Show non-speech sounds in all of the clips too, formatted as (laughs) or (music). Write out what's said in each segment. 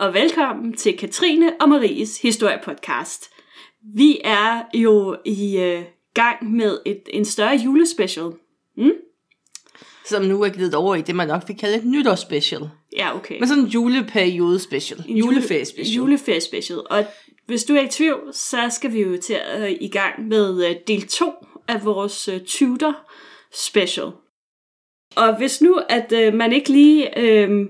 og velkommen til Katrine og Maries historiepodcast. Vi er jo i øh, gang med et, en større julespecial. Mm? Som nu er givet over i det, man nok vil kalde et nytårsspecial. Ja, okay. Men sådan en juleperiode special. En juleferie special. Juleferie special. Og hvis du er i tvivl, så skal vi jo til at øh, i gang med øh, del 2 af vores øh, Tudor special. Og hvis nu, at øh, man ikke lige øh,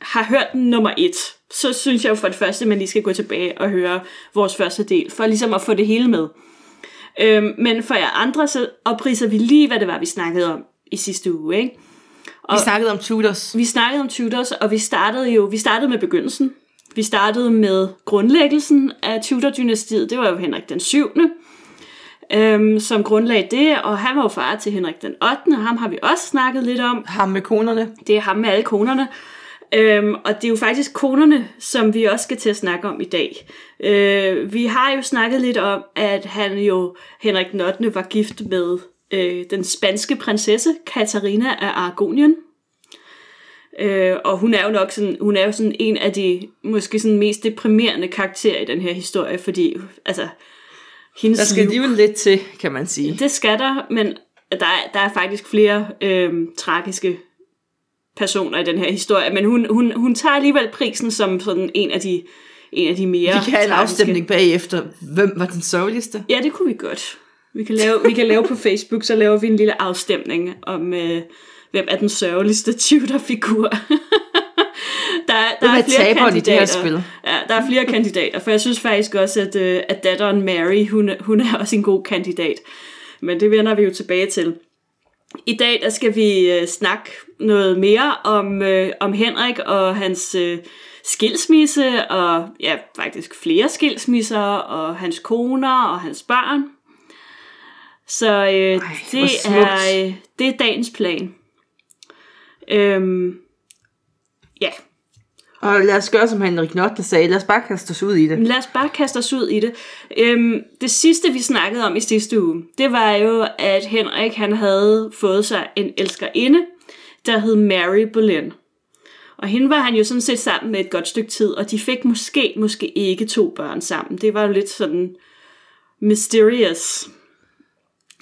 har hørt nummer 1, så synes jeg jo for det første, at man lige skal gå tilbage og høre vores første del, for ligesom at få det hele med. Øh, men for jer andre, så opridser vi lige, hvad det var, vi snakkede om i sidste uge, ikke? Vi snakkede om Tudors. Vi snakkede om Tudors, og vi startede jo vi startede med begyndelsen. Vi startede med grundlæggelsen af Tudor-dynastiet. Det var jo Henrik den 7., øhm, som grundlagde det, og han var jo far til Henrik den 8., og ham har vi også snakket lidt om. Ham med konerne. Det er ham med alle konerne. Øhm, og det er jo faktisk konerne, som vi også skal til at snakke om i dag. Øh, vi har jo snakket lidt om, at han jo, Henrik den 8., var gift med øh, den spanske prinsesse Katarina af Aragonien. Øh, og hun er jo nok sådan, hun er jo sådan en af de måske sådan mest deprimerende karakterer i den her historie, fordi altså, hendes Der skal alligevel lidt til, kan man sige. det skal der, men der er, der er faktisk flere øh, tragiske personer i den her historie, men hun, hun, hun tager alligevel prisen som sådan en af de, en af de mere Vi kan have en afstemning bagefter. Hvem var den sørgeligste? Ja, det kunne vi godt. Vi kan lave, vi kan lave på Facebook, så laver vi en lille afstemning om, øh, hvem er den sørgeligste Tudor-figur. der, er- der er er flere taberen i det her kandidater. spil? Ja, der er flere kandidater, for jeg synes faktisk også, at, øh, at datteren Mary, hun, hun er også en god kandidat. Men det vender vi jo tilbage til. I dag der skal vi øh, snakke noget mere om, øh, om Henrik og hans øh, skilsmisse, og ja, faktisk flere skilsmisser, og hans koner og hans børn. Så øh, Ej, det, er, øh, det er dagens plan. Øhm, ja, Og lad os gøre, som Henrik Notte sagde. Lad os bare kaste os ud i det. Lad os bare kaste os ud i det. Øhm, det sidste, vi snakkede om i sidste uge, det var jo, at Henrik han havde fået sig en elskerinde, der hed Mary Boleyn. Og hende var han jo sådan set sammen med et godt stykke tid, og de fik måske, måske ikke to børn sammen. Det var jo lidt sådan mysterious.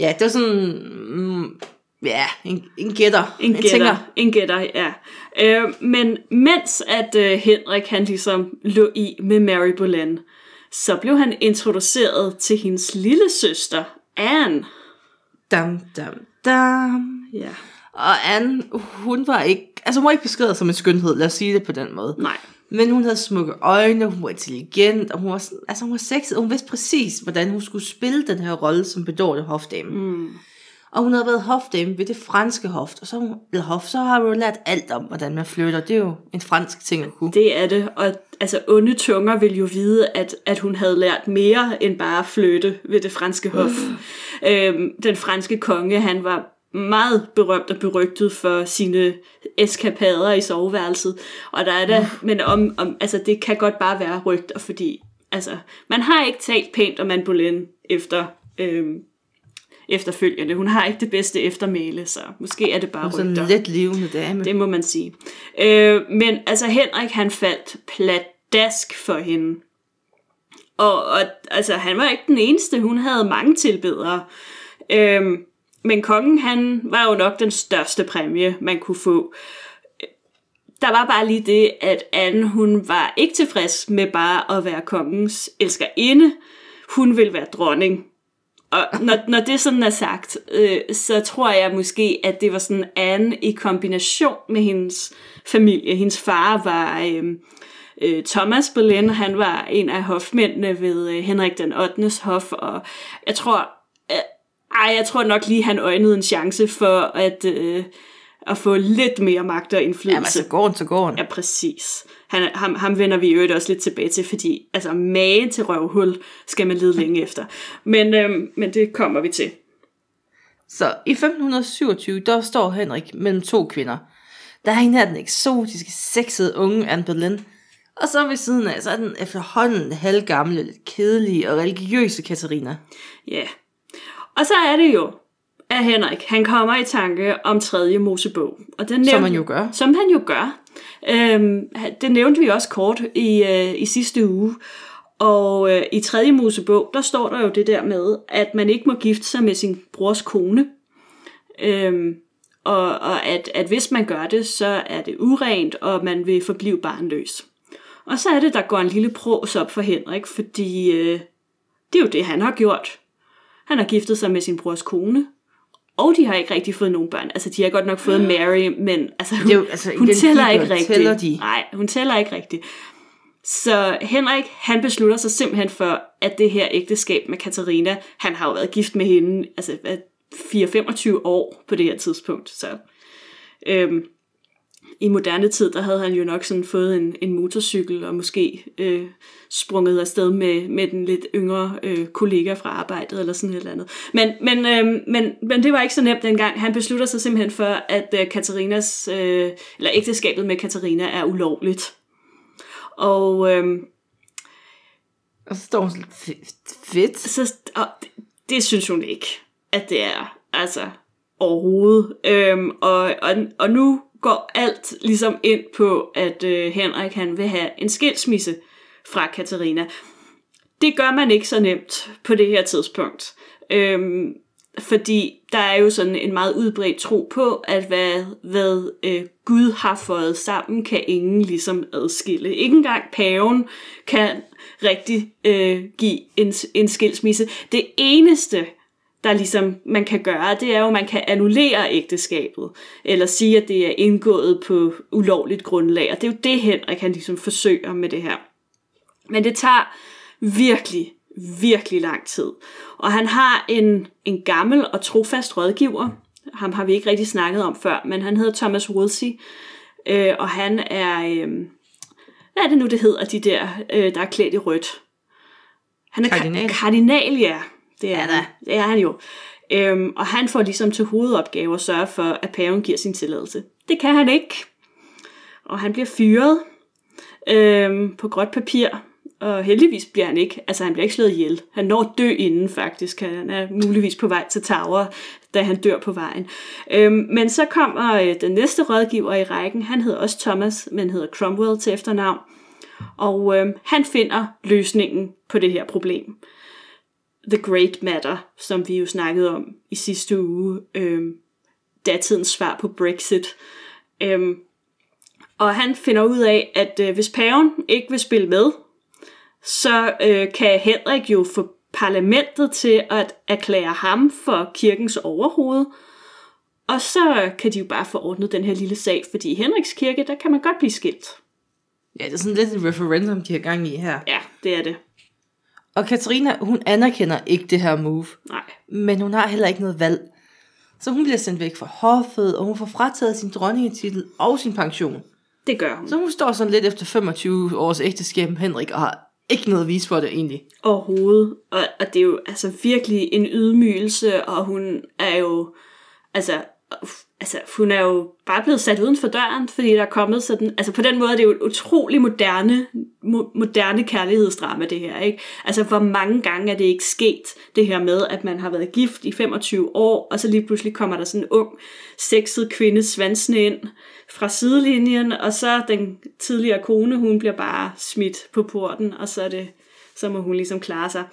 Ja, det var sådan... Mm, ja, en, en gætter. En gætter, en gætter, ja. Øh, men mens at øh, Henrik han ligesom lå i med Mary Boleyn, så blev han introduceret til hendes lille søster, Anne. Dam, dam, dam. Ja. Og Anne, hun var ikke... Altså, hun var ikke beskrevet som en skønhed, lad os sige det på den måde. Nej. Men hun havde smukke øjne, hun var intelligent, og hun var, sådan, altså hun var sexet, og hun vidste præcis, hvordan hun skulle spille den her rolle som bedårende hofdame. Mm. Og hun havde været hofdame ved det franske hof, og så, eller hof, så har hun lært alt om, hvordan man flytter. Det er jo en fransk ting at kunne. Det er det, og altså onde tunger vil jo vide, at, at hun havde lært mere end bare at flytte ved det franske hof. Mm. Øhm, den franske konge, han var meget berømt og berygtet for sine eskapader i soveværelset. Og der er der, men om, om, altså det kan godt bare være rygter, fordi altså, man har ikke talt pænt om Anne Boleyn efter, øhm, efterfølgende. Hun har ikke det bedste eftermæle, så måske er det bare Sådan rygter. en let levende dame. Det må man sige. Øh, men altså Henrik han faldt pladask for hende. Og, og altså han var ikke den eneste, hun havde mange tilbedere. Øh, men kongen han var jo nok den største præmie man kunne få. Der var bare lige det, at Anne hun var ikke tilfreds med bare at være kongens elskerinde. Hun ville være dronning. Og når, når det sådan er sagt, øh, så tror jeg måske, at det var sådan Anne i kombination med hendes familie. Hendes far var øh, øh, Thomas Boleyn, han var en af hofmændene ved øh, Henrik den 8. hof, og jeg tror, ej, jeg tror nok lige, han øjnede en chance for at, øh, at få lidt mere magt og indflydelse. Jamen, altså går den, så går den. Ja, præcis. Han, ham, ham vender vi øvrigt også lidt tilbage til, fordi altså, mage til røvhul skal man lede længe efter. Men, øhm, men det kommer vi til. Så i 1527, der står Henrik mellem to kvinder. Der er en her den eksotiske, sexede unge Anne Boleyn. Og så ved siden af, så er den efterhånden halvgamle, lidt kedelige og religiøse Katarina. Ja. Og så er det jo, at Henrik, han kommer i tanke om tredje Mosebog. Og den Som nævnte- man jo gør. Som han jo gør. Øhm, det nævnte vi også kort i, øh, i sidste uge. Og øh, i tredje Mosebog, der står der jo det der med, at man ikke må gifte sig med sin brors kone. Øhm, og og at, at hvis man gør det, så er det urent, og man vil forblive barnløs. Og så er det, der går en lille pros op for Henrik, fordi øh, det er jo det, han har gjort. Han har giftet sig med sin brors kone, og de har ikke rigtig fået nogen børn. Altså, de har godt nok fået Mary, men altså, hun, Det er jo- altså, hun tæller ikke rigtigt. tæller de? Nej, hun tæller ikke rigtigt. Så Henrik, han beslutter sig simpelthen for, at det her ægteskab med Katarina, han har jo været gift med hende, altså hvad, 4-25 år på det her tidspunkt. Så øhm, i moderne tid, der havde han jo nok sådan fået en, en motorcykel, og måske øh, sprunget afsted med, med den lidt yngre øh, kollega fra arbejdet, eller sådan et eller andet. Men, men, øh, men, men det var ikke så nemt dengang. Han beslutter sig simpelthen for, at øh, Katarinas, øh, eller ægteskabet med Katarina er ulovligt. Og øh, Og så står hun sådan, "Fe- fedt. så, og det, det synes hun ikke, at det er. Altså, overhovedet. Øhm, og, og, og nu går alt ligesom ind på, at øh, Henrik han vil have en skilsmisse fra Katarina. Det gør man ikke så nemt på det her tidspunkt. Øhm, fordi der er jo sådan en meget udbredt tro på, at hvad, hvad øh, Gud har fået sammen, kan ingen ligesom adskille. Ikke engang paven kan rigtig øh, give en, en skilsmisse. Det eneste, der ligesom man kan gøre, det er jo, at man kan annullere ægteskabet, eller sige, at det er indgået på ulovligt grundlag, og det er jo det, Henrik han ligesom forsøger med det her. Men det tager virkelig, virkelig lang tid. Og han har en, en gammel og trofast rådgiver, ham har vi ikke rigtig snakket om før, men han hedder Thomas Woolsey, øh, og han er, øh, hvad er det nu, det hedder, de der, øh, der er klædt i rødt? Han er Kardinal. Ka- kardinal, ja. Det er, Ja da. det er han jo. Øhm, og han får ligesom til hovedopgave at sørge for, at paven giver sin tilladelse. Det kan han ikke. Og han bliver fyret øhm, på gråt papir. Og heldigvis bliver han ikke, altså han bliver ikke slået ihjel. Han når at dø inden faktisk. Han er muligvis på vej til Tower, da han dør på vejen. Øhm, men så kommer øh, den næste rådgiver i rækken. Han hedder også Thomas, men hedder Cromwell til efternavn. Og øhm, han finder løsningen på det her problem. The Great Matter, som vi jo snakkede om i sidste uge. Øhm, datidens svar på Brexit. Øhm, og han finder ud af, at øh, hvis paven ikke vil spille med, så øh, kan Henrik jo få parlamentet til at erklære ham for kirkens overhoved. Og så kan de jo bare få ordnet den her lille sag, fordi i Henriks kirke, der kan man godt blive skilt. Ja, det er sådan lidt et referendum, de har gang i her. Ja, det er det. Og Katarina, hun anerkender ikke det her move. Nej. Men hun har heller ikke noget valg. Så hun bliver sendt væk fra hoffet, og hun får frataget sin dronningetitel og sin pension. Det gør hun. Så hun står sådan lidt efter 25 års ægteskab med Henrik, og har ikke noget at vise for det egentlig. overhovedet. Og, og det er jo altså virkelig en ydmygelse, og hun er jo, altså, altså, hun er jo bare blevet sat uden for døren, fordi der er kommet sådan, altså på den måde er det jo et utrolig moderne, mo- moderne kærlighedsdrama, det her, ikke? Altså, hvor mange gange er det ikke sket, det her med, at man har været gift i 25 år, og så lige pludselig kommer der sådan en ung, sexet kvinde svansende ind fra sidelinjen, og så den tidligere kone, hun bliver bare smidt på porten, og så er det, så må hun ligesom klare sig.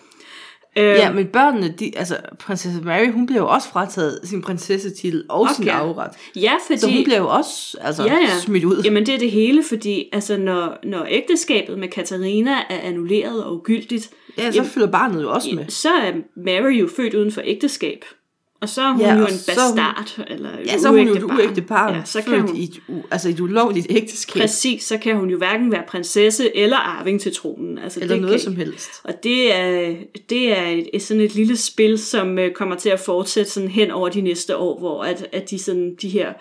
Øhm, Ja, men børnene, de, altså prinsesse Mary, hun bliver jo også frataget sin prinsessetitel og okay. sin arveret. ja, fordi... Så hun bliver jo også altså, ja, ja. smidt ud. Jamen det er det hele, fordi altså, når, når ægteskabet med Katarina er annulleret og ugyldigt, ja, så følger barnet jo også med. så er Mary jo født uden for ægteskab. Og så er hun Ja, jo en er hun- bastard, eller Ja, så er hun jo et uægte barn, Ja, så kan hun, i et, altså et ulovligt ægteskab, præcis, så kan hun jo hverken være prinsesse eller arving til tronen. Altså, eller det noget kan, som helst. Og det er, det er et, et, sådan et lille spil, som øh, kommer til at fortsætte sådan hen over de næste år, hvor at, at de, sådan, de her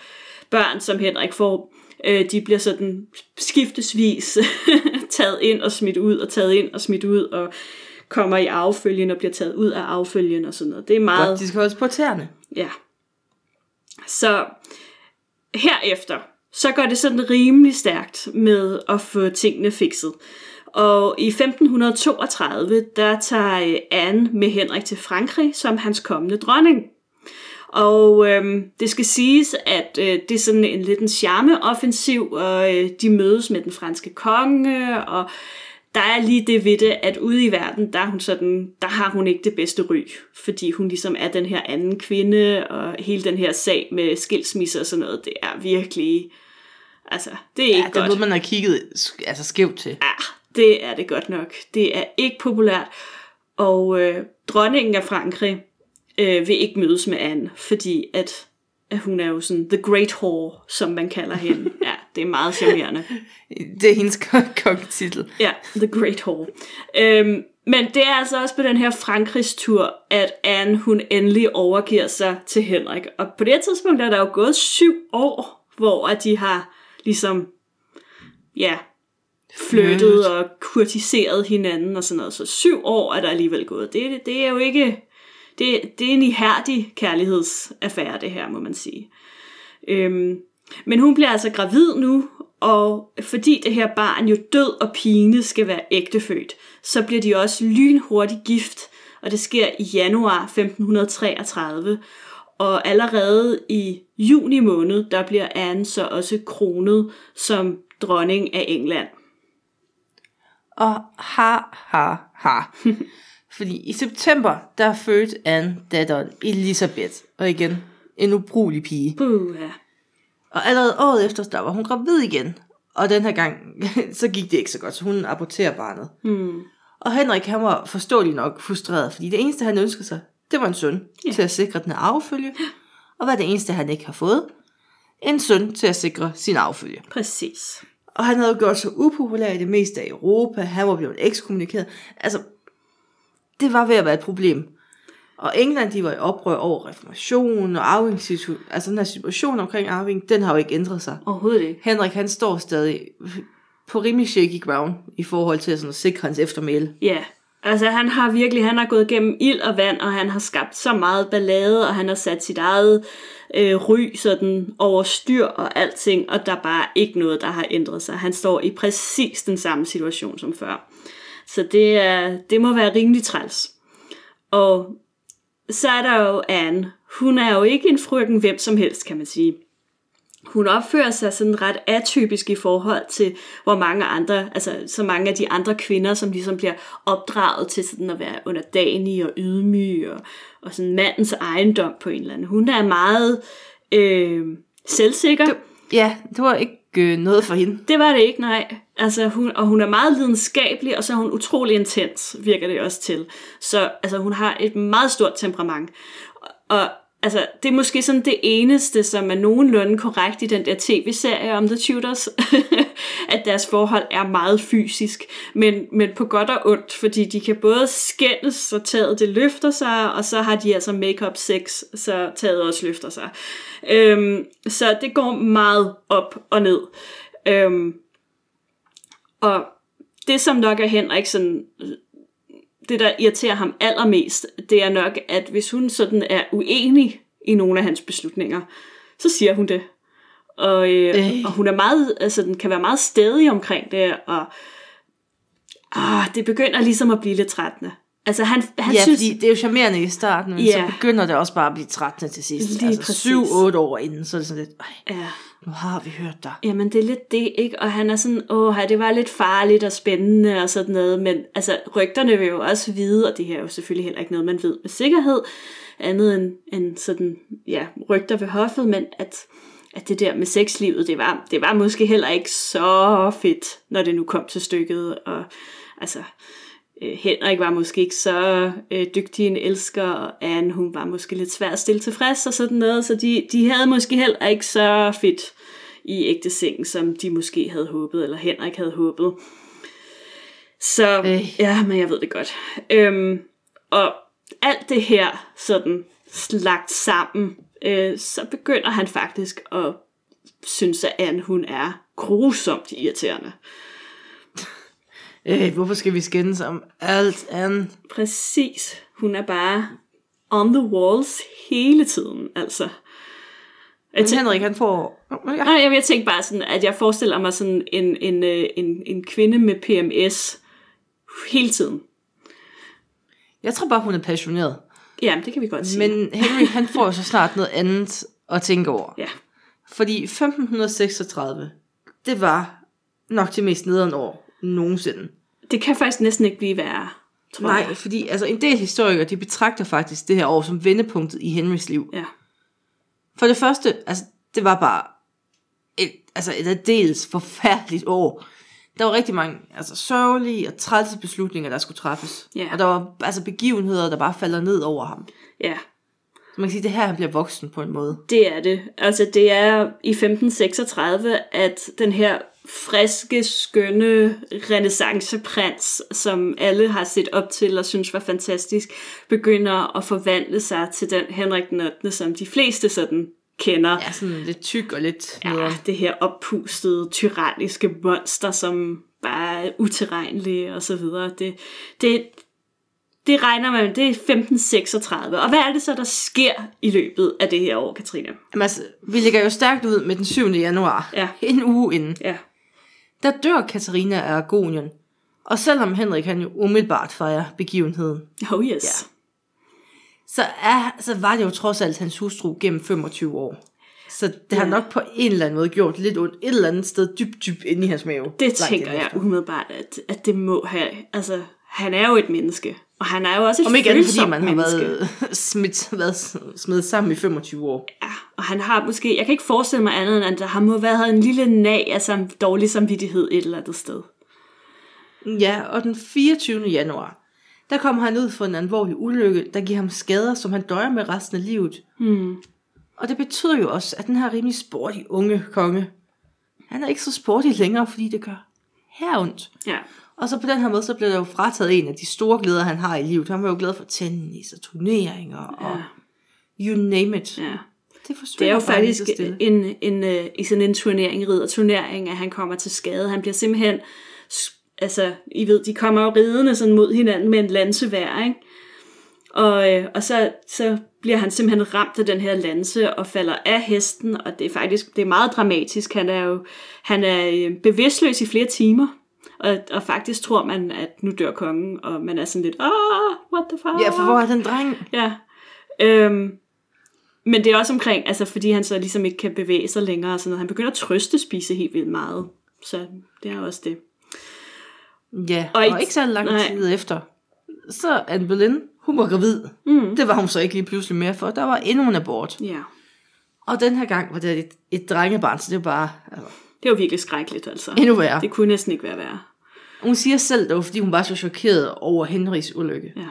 børn, som Henrik får, øh, de bliver sådan skiftesvis (laughs) taget ind og smidt ud, og taget ind og smidt ud, og kommer i affølgen og bliver taget ud af affølgen og sådan noget. Det er meget... Godt, de skal holdes på tæerne. Ja. Så herefter, så går det sådan rimelig stærkt med at få tingene fikset. Og i 1532, der tager øh, Anne med Henrik til Frankrig som hans kommende dronning. Og øhm, det skal siges, at øh, det er sådan en lidt en charmeoffensiv, og øh, de mødes med den franske konge, og der er lige det ved det, at ude i verden, der, er hun sådan, der har hun ikke det bedste ry, fordi hun ligesom er den her anden kvinde, og hele den her sag med skilsmisse og sådan noget, det er virkelig, altså, det er Ja, ikke det godt. noget, man har kigget altså skævt til. Ja, det er det godt nok. Det er ikke populært. Og øh, dronningen af Frankrig øh, vil ikke mødes med Anne, fordi at, at hun er jo sådan the great whore, som man kalder hende. (laughs) Ja, det er meget charmerende. (laughs) Det er hendes kongetitel. Ja, the great whore. Øhm, men det er altså også på den her Frankrigs tur, at Anne hun endelig overgiver sig til Henrik. Og på det tidspunkt er der jo gået syv år, hvor at de har ligesom, ja, flyttet og kurtiseret hinanden og sådan noget. Så syv år er der alligevel gået. Det, det er jo ikke... Det, det er en ihærdig kærlighedsaffære, det her, må man sige. Øhm, men hun bliver altså gravid nu, og fordi det her barn jo død og pine skal være ægtefødt, så bliver de også lynhurtigt gift, og det sker i januar 1533. Og allerede i juni måned, der bliver Anne så også kronet som dronning af England. Og ha, ha, ha. (laughs) Fordi i september, der fødte Anne datteren Elisabeth. Og igen, en ubrugelig pige. Puh, ja. Og allerede året efter, der var hun gravid igen. Og den her gang, (laughs) så gik det ikke så godt, så hun aborterer barnet. Hmm. Og Henrik, han var forståeligt nok frustreret, fordi det eneste, han ønskede sig, det var en søn Ja. til at sikre den her arvefølge. Og hvad det eneste, han ikke har fået? En søn til at sikre sin arvefølge. Præcis. Og han havde jo gjort sig upopulær i det meste af Europa. Han var blevet ekskommunikeret. Altså, det var ved at være et problem. Og England, de var i oprør over reformationen og arvingssituationen. Altså den her situation omkring arving, den har jo ikke ændret sig. Overhovedet ikke. Henrik, han står stadig på rimelig shaky ground i forhold til sådan at sikre hans eftermæle. Ja, altså han har virkelig, han har gået gennem ild og vand, og han har skabt så meget ballade, og han har sat sit eget øh, ry sådan over styr og alting, og der er bare ikke noget, der har ændret sig. Han står i præcis den samme situation som før. Så det, er, det må være rimelig træls. Og så er der jo Anne. Hun er jo ikke en frøken hvem som helst, kan man sige hun opfører sig sådan ret atypisk i forhold til, hvor mange andre, altså så mange af de andre kvinder, som ligesom bliver opdraget til sådan at være underdanig og ydmyg og, og sådan mandens ejendom på en eller anden. Hun er meget øh, selvsikker. Det, Ja, det var ikke øh, noget for hende. det var det ikke, nej. Altså, hun, og hun er meget lidenskabelig, og så er hun utrolig intens, virker det også til. Så altså, hun har et meget stort temperament. Og, og altså, det er måske sådan det eneste, som er nogenlunde korrekt i den der tv-serie om The Tudors, (laughs) at deres forhold er meget fysisk, men, men på godt og ondt, fordi de kan både skændes, så taget det løfter sig, og så har de altså make-up sex, så taget også løfter sig. Øhm, så det går meget op og ned. Øhm, og det, som nok er Henrik sådan, det, der irriterer ham allermest, det er nok, at hvis hun sådan er uenig i nogle af hans beslutninger, så siger hun det. Og, øh, Øh. og hun er meget, altså den kan være meget stedig omkring det, og ah, det begynder ligesom at blive lidt trættende. Altså han, han ja, synes, fordi det er jo charmerende i starten, men Ja. så begynder det også bare at blive trættende til sidst. Lige altså præcis. 7-8 år inden, så er det sådan lidt, Ej, ja, nu har vi hørt dig. Jamen, det er lidt det, ikke? Og han er sådan, åh, det var lidt farligt og spændende og sådan noget, men altså, rygterne vil jo også vide, og det her er jo selvfølgelig heller ikke noget, man ved med sikkerhed, andet end, end sådan, ja, rygter ved hoffet, men at, at det der med sexlivet, det var, det var måske heller ikke så fedt, når det nu kom til stykket, og altså, Henrik var måske ikke så øh, dygtig en elsker, og Anne, hun var måske lidt svær at stille tilfreds og sådan noget, så de, de havde måske heller ikke så fedt i ægte seng, som de måske havde håbet, eller Henrik havde håbet. Så Øh. ja, men jeg ved det godt. Øhm, og alt det her sådan lagt sammen, øh, så begynder han faktisk at synes, at Anne hun er grusomt irriterende. Øh, hvorfor skal vi skændes om alt andet? Præcis. Hun er bare on the walls hele tiden, altså. Jeg tænker, Henrik, han får... Ja. nej, jeg, jeg tænker bare sådan, at jeg forestiller mig sådan en, en, øh, en, en kvinde med PMS hele tiden. Jeg tror bare, hun er passioneret. Jamen, det kan vi godt sige. Men Henry, han får så snart noget andet at tænke over. Ja, Fordi 1536, det var nok det mest nederen år nogensinde. det kan faktisk næsten ikke blive værre, tror Nej, jeg. fordi altså, en del historikere, de betragter faktisk det her år som vendepunktet i Henrys liv. Ja. For det første, altså, det var bare et, altså et aldeles forfærdeligt år. Der var rigtig mange altså, sørgelige og trælse beslutninger, der skulle træffes. Ja. Og der var altså begivenheder, der bare falder ned over ham. ja, Så man kan sige, det er her, han bliver voksen på en måde. det er det. Altså, det er i 1536, at den her friske, skønne renaissanceprins, som alle har set op til og synes var fantastisk, begynder at forvandle sig til den Henrik den 8., som de fleste sådan kender. Ja, sådan lidt tyk og lidt Ja, det her oppustede, tyranniske monster, som bare er utilregnelige og så videre. Det, det, det regner man, det er 1536. Og hvad er det så, der sker i løbet af det her år, Katrine? Jamen, altså, vi ligger jo stærkt ud med den 7. januar. Ja. En uge inden. Ja, Der dør Katarina af Aragonien. Og selvom Henrik han jo umiddelbart fejrer begivenheden, oh yes. så, er, så var det jo trods alt hans hustru gennem 25 år. Så det har Ja. nok på en eller anden måde gjort lidt ondt et eller andet sted dybt, dybt inde i hans mave. Det tænker jeg umiddelbart, at, at det må have... Altså, han er jo et menneske. Og han er jo også et Om ikke andet, fordi man har menneske. været, (laughs) smidt, været smidt sammen i 25 år. Ja, og han har måske... Jeg kan ikke forestille mig andet, end at der har må været en lille nag af sam, dårlig samvittighed et eller andet sted. Ja, og den 24. januar, der kommer han ud for en alvorlig ulykke, der giver ham skader, som han døjer med resten af livet. Hmm. Og det betyder jo også, at den her rimelig sporty unge konge, han er ikke så sporty længere, fordi det gør her ondt. Ja. Og så på den her måde, så bliver der jo frataget en af de store glæder, han har i livet. Han var jo glad for tennis og turneringer og you name it. ja. Det, Det er jo faktisk stille. en, en, øh, i sådan en turnering, ridderturnering, at han kommer til skade. Han bliver simpelthen, altså, I ved, de kommer jo ridende sådan mod hinanden med en lanse hver, ikke? Og, øh, og så, så bliver han simpelthen ramt af den her lanse og falder af hesten, og det er faktisk det er meget dramatisk. Han er jo han er øh, bevidstløs i flere timer, og, og faktisk tror man, at nu dør kongen, og man er sådan lidt, ah, what the fuck? Ja, for hvor er den dreng? Ja. Øhm, men det er også omkring, altså fordi han så ligesom ikke kan bevæge sig længere og sådan noget. Han begynder at trøste spise helt vildt meget. Så det er også det. Ja, Og og, ikke- så lang nej. tid efter. Så Anne Boleyn, hun var gravid. Mm. Det var hun så ikke lige pludselig mere for. Der var endnu en abort. Ja. Og den her gang var det et, et drengebarn, så det var bare altså, Det var virkelig skrækkeligt, altså. endnu værre. Det kunne næsten ikke være værre. Hun siger selv, det var fordi hun var så chokeret over Henrys ulykke. Ja.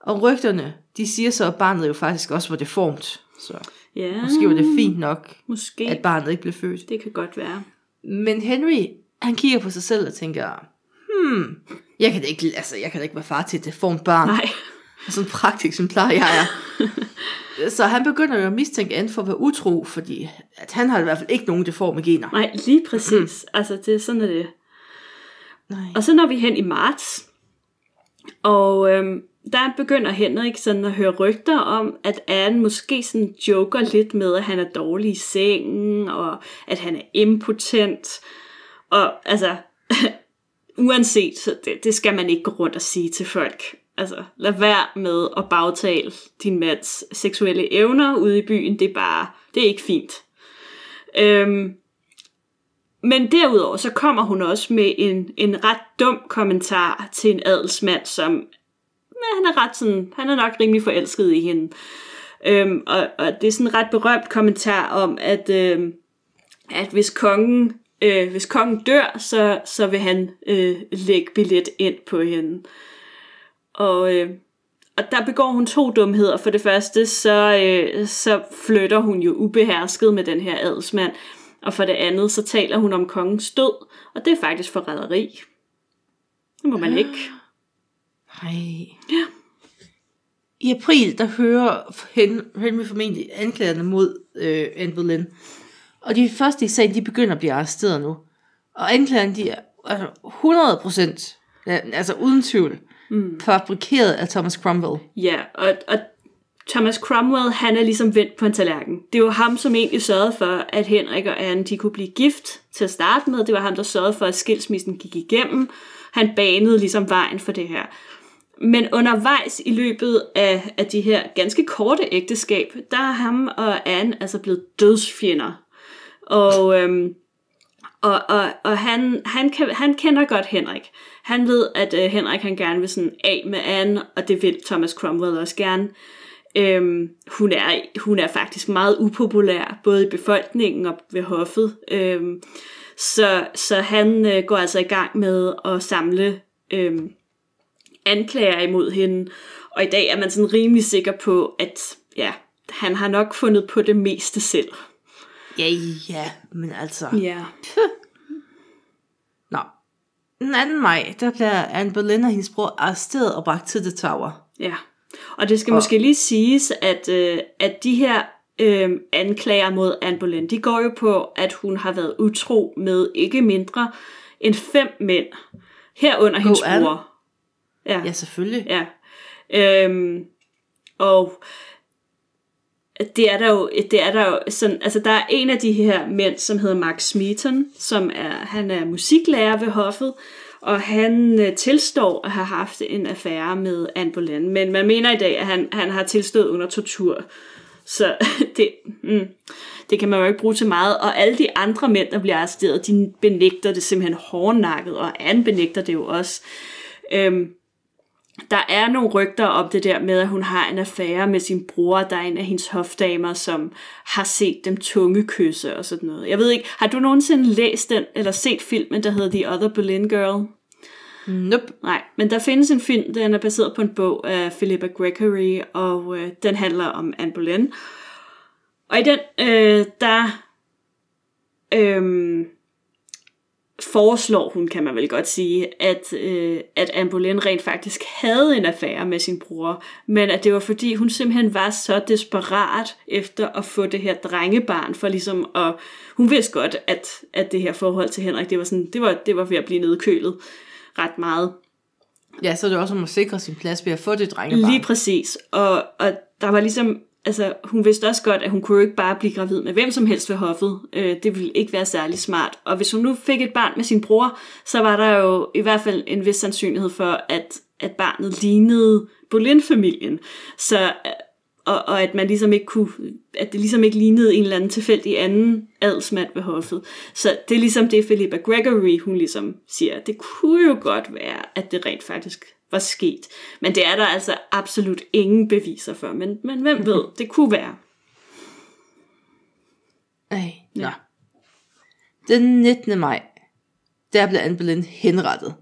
Og rygterne, de siger så, at barnet jo faktisk også var deformt. Så Ja, måske var det fint nok, måske. at barnet ikke blev født. Det kan godt være. Men Henry, han kigger på sig selv og tænker, hmm, jeg kan da ikke, altså, jeg kan da ikke være far til et deformt barn. Nej. Og (laughs) sådan en prakteksemplar, jeg (laughs) er. så han begynder jo at mistænke Anne for at være utro, fordi at han har i hvert fald ikke nogen deforme gener. Nej, lige præcis. Altså, det er sådan er det. Nej. Og så når vi hen i marts, og øhm, der begynder Henrik sådan at høre rygter om, at Anne måske sådan joker lidt med, at han er dårlig i sengen, og at han er impotent. Og altså, (laughs) uanset, så det, det skal man ikke gå rundt og sige til folk. Altså, lad være med at bagtale din mands seksuelle evner ude i byen. Det er bare, det er ikke fint. Øhm, men derudover så kommer hun også med en, en ret dum kommentar til en adelsmand, som ja, han er ret sådan, han er nok rimelig forelsket i hende. Øhm, og, og det er sådan en ret berømt kommentar om, at, øhm, at hvis kongen øh, hvis kongen dør, så, så vil han øh, lægge billet ind på hende. Og, øh, og der begår hun to dumheder. For det første, så, øh, så flytter hun jo ubehersket med den her adelsmand. Og for det andet, så taler hun om kongens død. Og det er faktisk forræderi. Det må man ikke. Nej. Ja. I april, der hører Hen- Henry formentlig anklagerne mod øh, Anne Boleyn. Og de første i sagen, de begynder at blive arresteret nu. Og anklagerne, de er altså 100 procent, altså uden tvivl, mm. fabrikeret af Thomas Cromwell. Ja, og, og Thomas Cromwell, han er ligesom vendt på en tallerken. Det var ham, som egentlig sørgede for, at Henrik og Anne, de kunne blive gift til at starte med. Det var ham, der sørgede for, at skilsmissen gik igennem. Han banede ligesom vejen for det her. men undervejs i løbet af, af de her ganske korte ægteskab, der er ham og Anne altså blevet dødsfjender. Og, øhm, og, og, og han, han, kan, han kender godt Henrik. Han ved, at øh, Henrik han gerne vil sådan af med Anne, og det vil Thomas Cromwell også gerne. Øhm, hun, er, hun er faktisk meget upopulær, både i befolkningen og ved hoffet. Øhm, så, så han øh, går altså i gang med at samle øhm, anklager imod hende. Og i dag er man sådan rimelig sikker på, at ja, han har nok fundet på det meste selv. Ja, ja, men altså... Ja. (laughs) Nå. Den 2. maj, der bliver Anne Boleyn og hendes bror arresteret og bragt til The Tower. Ja. Og det skal Og- måske lige siges, at, øh, at de her øh, anklager mod Anne Boleyn, de går jo på, at hun har været utro med ikke mindre end fem mænd. Herunder hendes Anne. bror. Ja. Ja, selvfølgelig. Ja. Øhm, og det er der jo, det er der jo sådan, altså der er en af de her mænd, som hedder Mark Smeaton, som er, han er musiklærer ved hoffet, og han øh, tilstår at have haft en affære med Anne Boleyn, men man mener i dag, at han, han har tilstået under tortur. Så (laughs) det, mm, det kan man jo ikke bruge til meget. Og alle de andre mænd, der bliver arresteret, de benægter det simpelthen hårdnakket, og Anne benægter det jo også. Øhm, der er nogle rygter om det der med, at hun har en affære med sin bror. Der er en af hendes hofdamer, som har set dem tunge kysse og sådan noget. Jeg ved ikke, har du nogensinde læst den, eller set filmen, der hedder The Other Berlin Girl? Nope. Nej, men der findes en film, den er baseret på en bog af Philippa Gregory, og øh, den handler om Anne Boleyn. Og i den, øh, der øh, foreslår hun, kan man vel godt sige, at, øh, at Anne Boleyn rent faktisk havde en affære med sin bror, men at det var fordi, hun simpelthen var så desperat efter at få det her drengebarn, for ligesom at, hun vidste godt, at, at det her forhold til Henrik, det var, sådan, det var, det var ved at blive nedkølet ret meget. Ja, så er det også om at sikre sin plads ved at få det drengebarn. Lige præcis. Og, og der var ligesom, altså hun vidste også godt, at hun kunne jo ikke bare blive gravid med hvem som helst ved hoffet. Øh, det ville ikke være særlig smart. Og hvis hun nu fik et barn med sin bror, så var der jo i hvert fald en vis sandsynlighed for, at, at barnet lignede Boleyn-familien. Så og, og at man ligesom ikke kunne, at det ligesom ikke lignede en eller anden tilfældig anden adelsmand ved hoffet. Så det er ligesom det, Philippa Gregory, hun ligesom siger, det kunne jo godt være, at det rent faktisk var sket. Men det er der altså absolut ingen beviser for, men, men hvem ved, det kunne være. Ej, Ja. ja. Den 19. maj, der blev Anne Boleyn henrettet.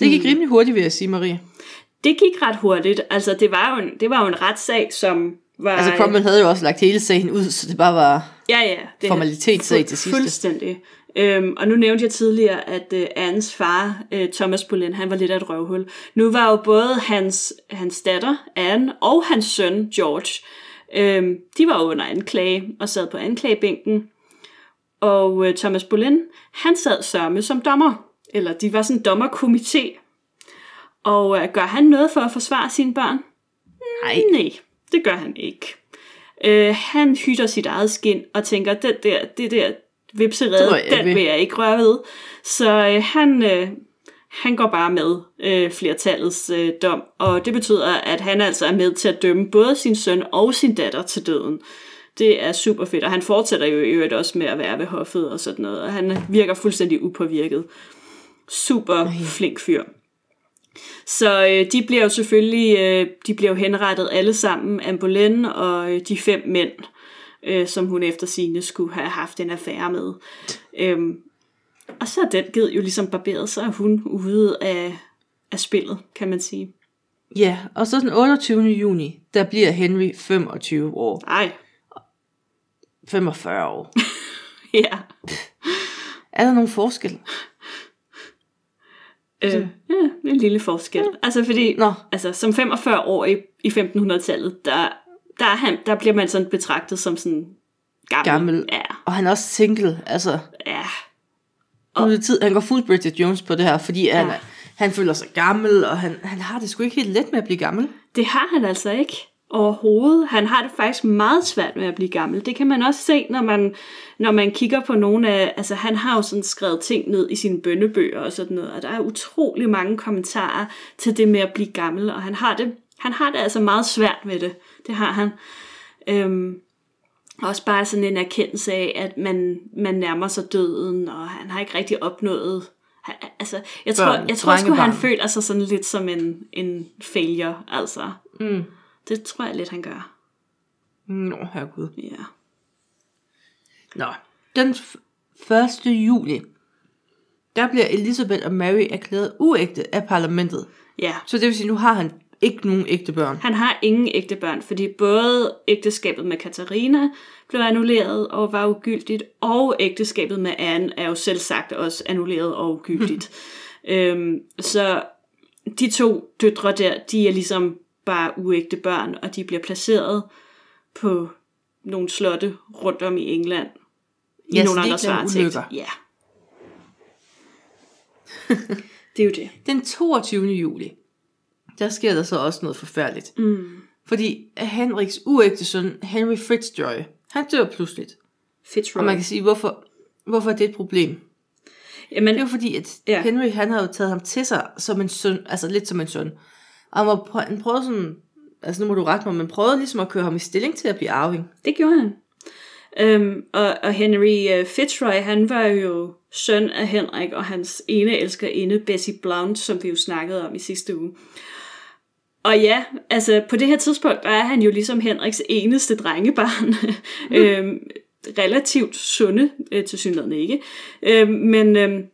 Det gik mm. rimelig hurtigt, vil jeg sige, Marie. Det gik ret hurtigt, altså det var jo en, det var jo en retssag, som var... Altså, Cromwell havde jo også lagt hele sagen ud, så det bare var... Ja, ja. Det Formalitetssag til sidste. Fuldstændig. Øhm, og nu nævnte jeg tidligere, at øh, Annes far, øh, Thomas Boleyn, han var lidt af et røvhul. Nu var jo både hans, hans datter, Anne, og hans søn, George, øhm, de var under anklage og sad på anklagebænken. Og øh, Thomas Boleyn, han sad sørme som dommer. Eller de var sådan en dommerkomité. Og øh, gør han noget for at forsvare sine børn? Nej. Nej, det gør han ikke. Øh, han hytter sit eget skin og tænker, det der, det der vipserede, jeg den ved." vil jeg ikke røre ved. Så øh, han, øh, han går bare med øh, flertallets øh, dom, og det betyder, at han altså er med til at dømme både sin søn og sin datter til døden. Det er super fedt, og han fortsætter jo i øvrigt også med at være ved hoffet og sådan noget, og han virker fuldstændig upåvirket. Super flink fyr. Så øh, de bliver jo selvfølgelig øh, de bliver jo henrettet alle sammen, Anne Boleyn og øh, de fem mænd, øh, som hun efter sine skulle have haft en affære med. Øhm, og så er den ged jo ligesom barberet, så er hun ude af, af spillet, kan man sige. Ja, og så den 28. juni, der bliver Henry 25 år. Ej, 45 år. (laughs) ja. Er der nogen forskel? Øh, ja, en lille forskel. Altså fordi, Nå. altså som 45 år i, i 1500-tallet, der, der, er han, der bliver man sådan betragtet som sådan gammel. Gammel. Ja, Og han er også single, altså... ja. Nu er det tid, han går fuld Bridget Jones på det her, fordi han, Ja. han føler sig gammel, og han, han har det sgu ikke helt let med at blive gammel. Det har han altså ikke. overhovedet. Han har det faktisk meget svært med at blive gammel. Det kan man også se, når man, når man kigger på nogle af... Altså, han har jo sådan skrevet ting ned i sine bønnebøger og sådan noget, og der er utrolig mange kommentarer til det med at blive gammel, og han har det, han har det altså meget svært med det. Det har han. Øhm, også bare sådan en erkendelse af, at man, man nærmer sig døden, og han har ikke rigtig opnået... Han, altså, jeg tror, Børn, jeg tror sgu, han føler sig sådan lidt som en, en failure, altså. Mm. Det tror jeg lidt, han gør. Nå, herregud. Ja. Nå. Den f- 1. juli, der bliver Elizabeth og Mary erklæret uægte af parlamentet. Ja. Så det vil sige, nu har han ikke nogen ægte børn. Han har ingen ægte børn, fordi både ægteskabet med Katarina blev annulleret og var ugyldigt, og ægteskabet med Anne er jo selv sagt også annulleret og ugyldigt. (laughs) øhm, så de to døtre der, de er ligesom bare uægte børn, og de bliver placeret på nogle slotte rundt om i England. I Ja, nogle andres varetægt. Ja. (laughs) det er jo det. Den 22. juli, der sker der så også noget forfærdeligt. Mm. Fordi Henriks uægte søn, Henry Fitzroy, han dør pludseligt. Fitzroy. Og man kan sige, hvorfor, hvorfor er det et problem? Jamen, Det er jo fordi, at Ja. Henry, han jo taget ham til sig som en søn, altså lidt som en søn. Og han, var, han prøvede sådan, altså nu må du rette mig, men prøvede ligesom at køre ham i stilling til at blive arving. Det gjorde han. Øhm, og, og Henry uh, Fitzroy, han var jo søn af Henrik og hans ene elskerinde, Bessie Blount, som vi jo snakkede om i sidste uge. Og ja, altså på det her tidspunkt, der er han jo ligesom Henriks eneste drengebarn. (laughs) øhm, relativt sunde, øh, til synligheden ikke. Øhm, men øhm,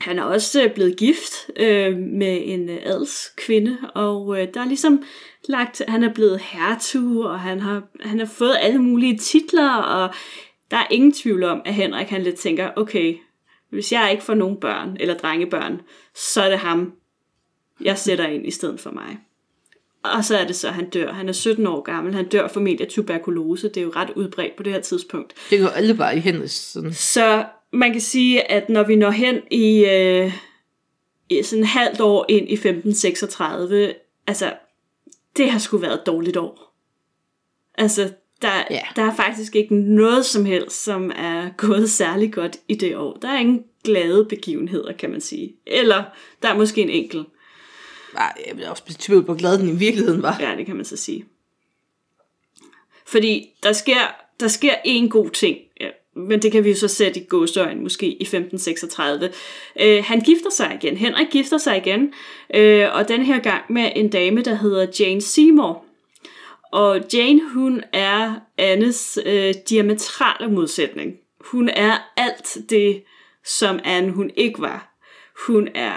han er også øh, blevet gift øh, med en øh, adelskvinde, og øh, der er ligesom lagt, han er blevet hertug, og han har, han har fået alle mulige titler, og der er ingen tvivl om, at Henrik han lidt tænker, okay, hvis jeg ikke får nogen børn, eller drengebørn, så er det ham, jeg sætter ind i stedet for mig. Og så er det så, han dør. Han er 17 år gammel. Han dør formentlig af tuberkulose. Det er jo ret udbredt på det her tidspunkt. Det går alle bare i Henrys sådan. Så man kan sige, at når vi når hen i, øh, i sådan halvt år ind i 1536, altså, det har sgu været et dårligt år. Altså, der, Ja. der er faktisk ikke noget som helst, som er gået særlig godt i det år. Der er ingen glade begivenheder, kan man sige. Eller der er måske en enkelt. Jeg vil også blive tvivl på, hvor glad den i virkeligheden var. Ja, det kan man så sige. Fordi der sker, der sker en god ting, ja, men det kan vi jo så sætte i gåsøjen måske i 1536. Øh, han gifter sig igen. Henrik gifter sig igen, øh, og den her gang med en dame, der hedder Jane Seymour. Og Jane, hun er Annes øh, diametrale modsætning. Hun er alt det, som Anne hun ikke var. Hun er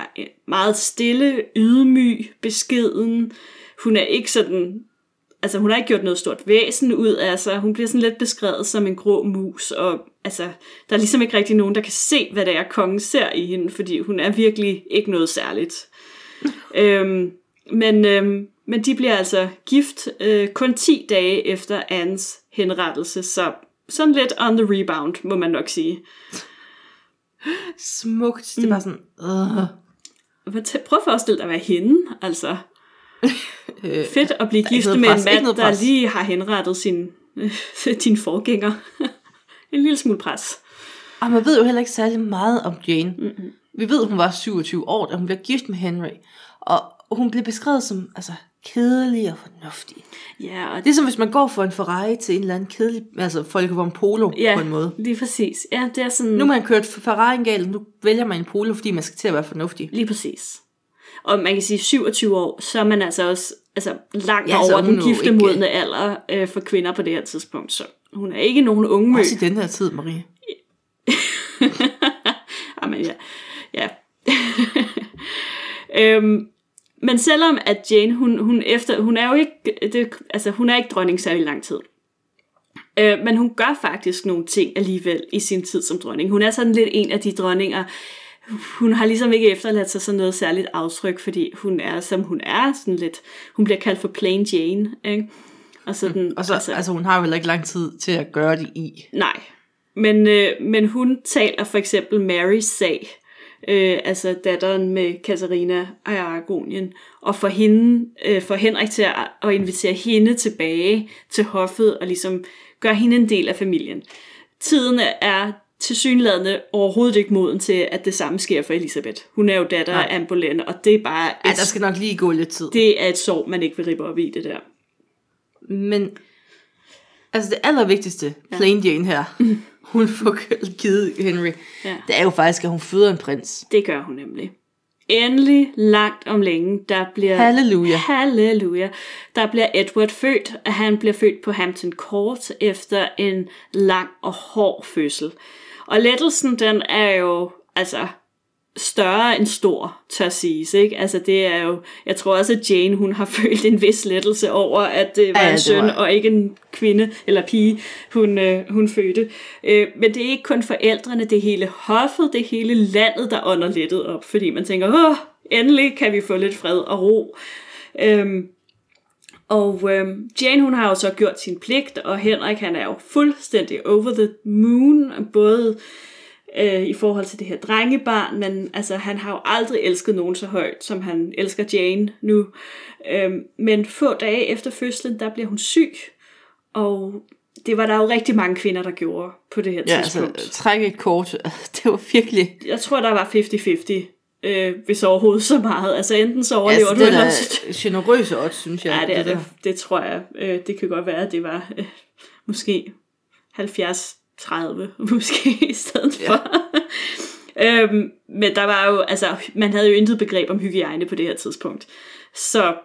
meget stille, ydmyg, beskeden. Hun er ikke sådan altså hun har ikke gjort noget stort væsen ud af sig. Hun bliver sådan lidt beskrevet som en grå mus, og altså, der er ligesom ikke rigtig nogen, der kan se, hvad det er, kongen ser i hende, fordi hun er virkelig ikke noget særligt. (laughs) øhm, men, øhm, men de bliver altså gift øh, kun 10 dage efter Annes henrettelse, så sådan lidt on the rebound, må man nok sige. Smukt. Det er bare sådan, øh, Prøv at forestille dig at være hende, altså. (laughs) øh, Fedt at blive gift med pres, en mand, der lige har henrettet sin, (laughs) din forgænger. (laughs) en lille smule pres. Og man ved jo heller ikke særlig meget om Jane. Mm-hmm. Vi ved, at hun var 27 år, da hun blev gift med Henry. Og hun blev beskrevet som altså, kedelig og fornuftig. Ja, og Det er som hvis man går for en Ferrari til en eller anden kedelig, altså Folkevogn Polo ja, på en måde. lige præcis. Ja, det er sådan... Nu har man kørt Ferrari galt, nu vælger man en Polo, fordi man skal til at være fornuftig. Lige præcis. Og man kan sige 27 år, så er man altså også altså, langt Ja, over den giftemodne alder øh, for kvinder på det her tidspunkt. Så hun er ikke nogen unge mø. Også i den her tid, Marie. (laughs) Jamen ja. ja. (laughs) øhm, men selvom at Jane, hun, hun, efter, hun er jo ikke, det, altså hun er ikke dronning særlig lang tid. Øh, men hun gør faktisk nogle ting alligevel i sin tid som dronning. Hun er sådan lidt en af de dronninger, hun har ligesom ikke efterladt sig sådan noget særligt aftryk, fordi hun er, som hun er, sådan lidt, hun bliver kaldt for plain Jane, ikke? Og sådan, Og så, altså, altså hun har jo heller ikke lang tid til at gøre det i. Nej, men, øh, men hun taler for eksempel Marys sag øh, altså datteren med Katarina af Aragonien, og få, hende, øh, få Henrik til at, at invitere hende tilbage til hoffet, og ligesom gøre hende en del af familien. Tiden er til synlædende overhovedet ikke moden til, at det samme sker for Elisabeth. Hun er jo datter Nej. af Anne Boleyn, og det er bare et, Ja, der skal nok lige gå lidt tid. det er et sorg, man ikke vil rippe op i, det der. Men altså det allervigtigste, Plain Jane her, (laughs) hun får givet Henry, Ja. det er jo faktisk, at hun føder en prins. Det gør hun nemlig. Endelig, langt om længe, der bliver... Halleluja. Halleluja. Der bliver Edward født, og han bliver født på Hampton Court efter en lang og hård fødsel. Og lettelsen, den er jo, altså, større end stor, tør siges, ikke? Altså det er jo, jeg tror også, at Jane, hun har (laughs) følt en vis lettelse over, at det var Ja, en søn, var- og ikke en kvinde eller pige, hun, øh, hun fødte. Øh, men det er ikke kun forældrene, det er hele hoffet, det er hele landet, der ånder lettet op, fordi man tænker, åh, endelig kan vi få lidt fred og ro. Øhm, og øhm, Jane, hun har jo så gjort sin pligt, og Henrik, han er jo fuldstændig over the moon, både øh, i forhold til det her drengebarn, men altså, han har jo aldrig elsket nogen så højt, som han elsker Jane nu. Øhm, men få dage efter fødslen, der bliver hun syg, og det var der jo rigtig mange kvinder, der gjorde på det her Ja, altså, tidspunkt. træk et kort. (laughs) Det var virkelig... Jeg tror, der var 50-50, øh, hvis overhovedet så meget. Altså enten så overlever Altså, du, det er også... generøse odds, synes jeg. Ja, det er der. det. Det tror jeg. Øh, det kan godt være, at det var øh, måske 70-30 (laughs) måske i stedet for. øhm, men der var jo, altså, man havde jo intet begreb om hygiejne på det her tidspunkt. Så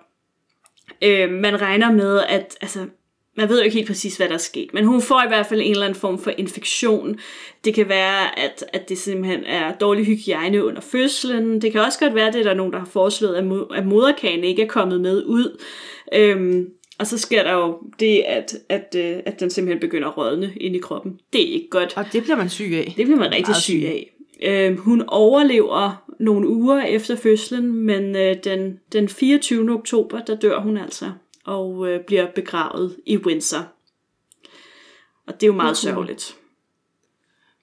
øh, man regner med, at altså, man ved jo ikke helt præcis, hvad der er sket, men hun får i hvert fald en eller anden form for infektion. Det kan være, at, at det simpelthen er dårlig hygiejne under fødslen. Det kan også godt være, at det er der nogen, der har foreslået, at, mo- at moderkagen ikke er kommet med ud. Øhm, og så sker der jo det, at, at, øh, at den simpelthen begynder at rådne ind i kroppen. Det er ikke godt. Og det bliver man syg af. Det bliver man rigtig syg af. Øhm, hun overlever nogle uger efter fødslen, men øh, den, den 24. oktober, der dør hun altså, og øh, bliver begravet i Windsor. Og det er jo meget sørgeligt.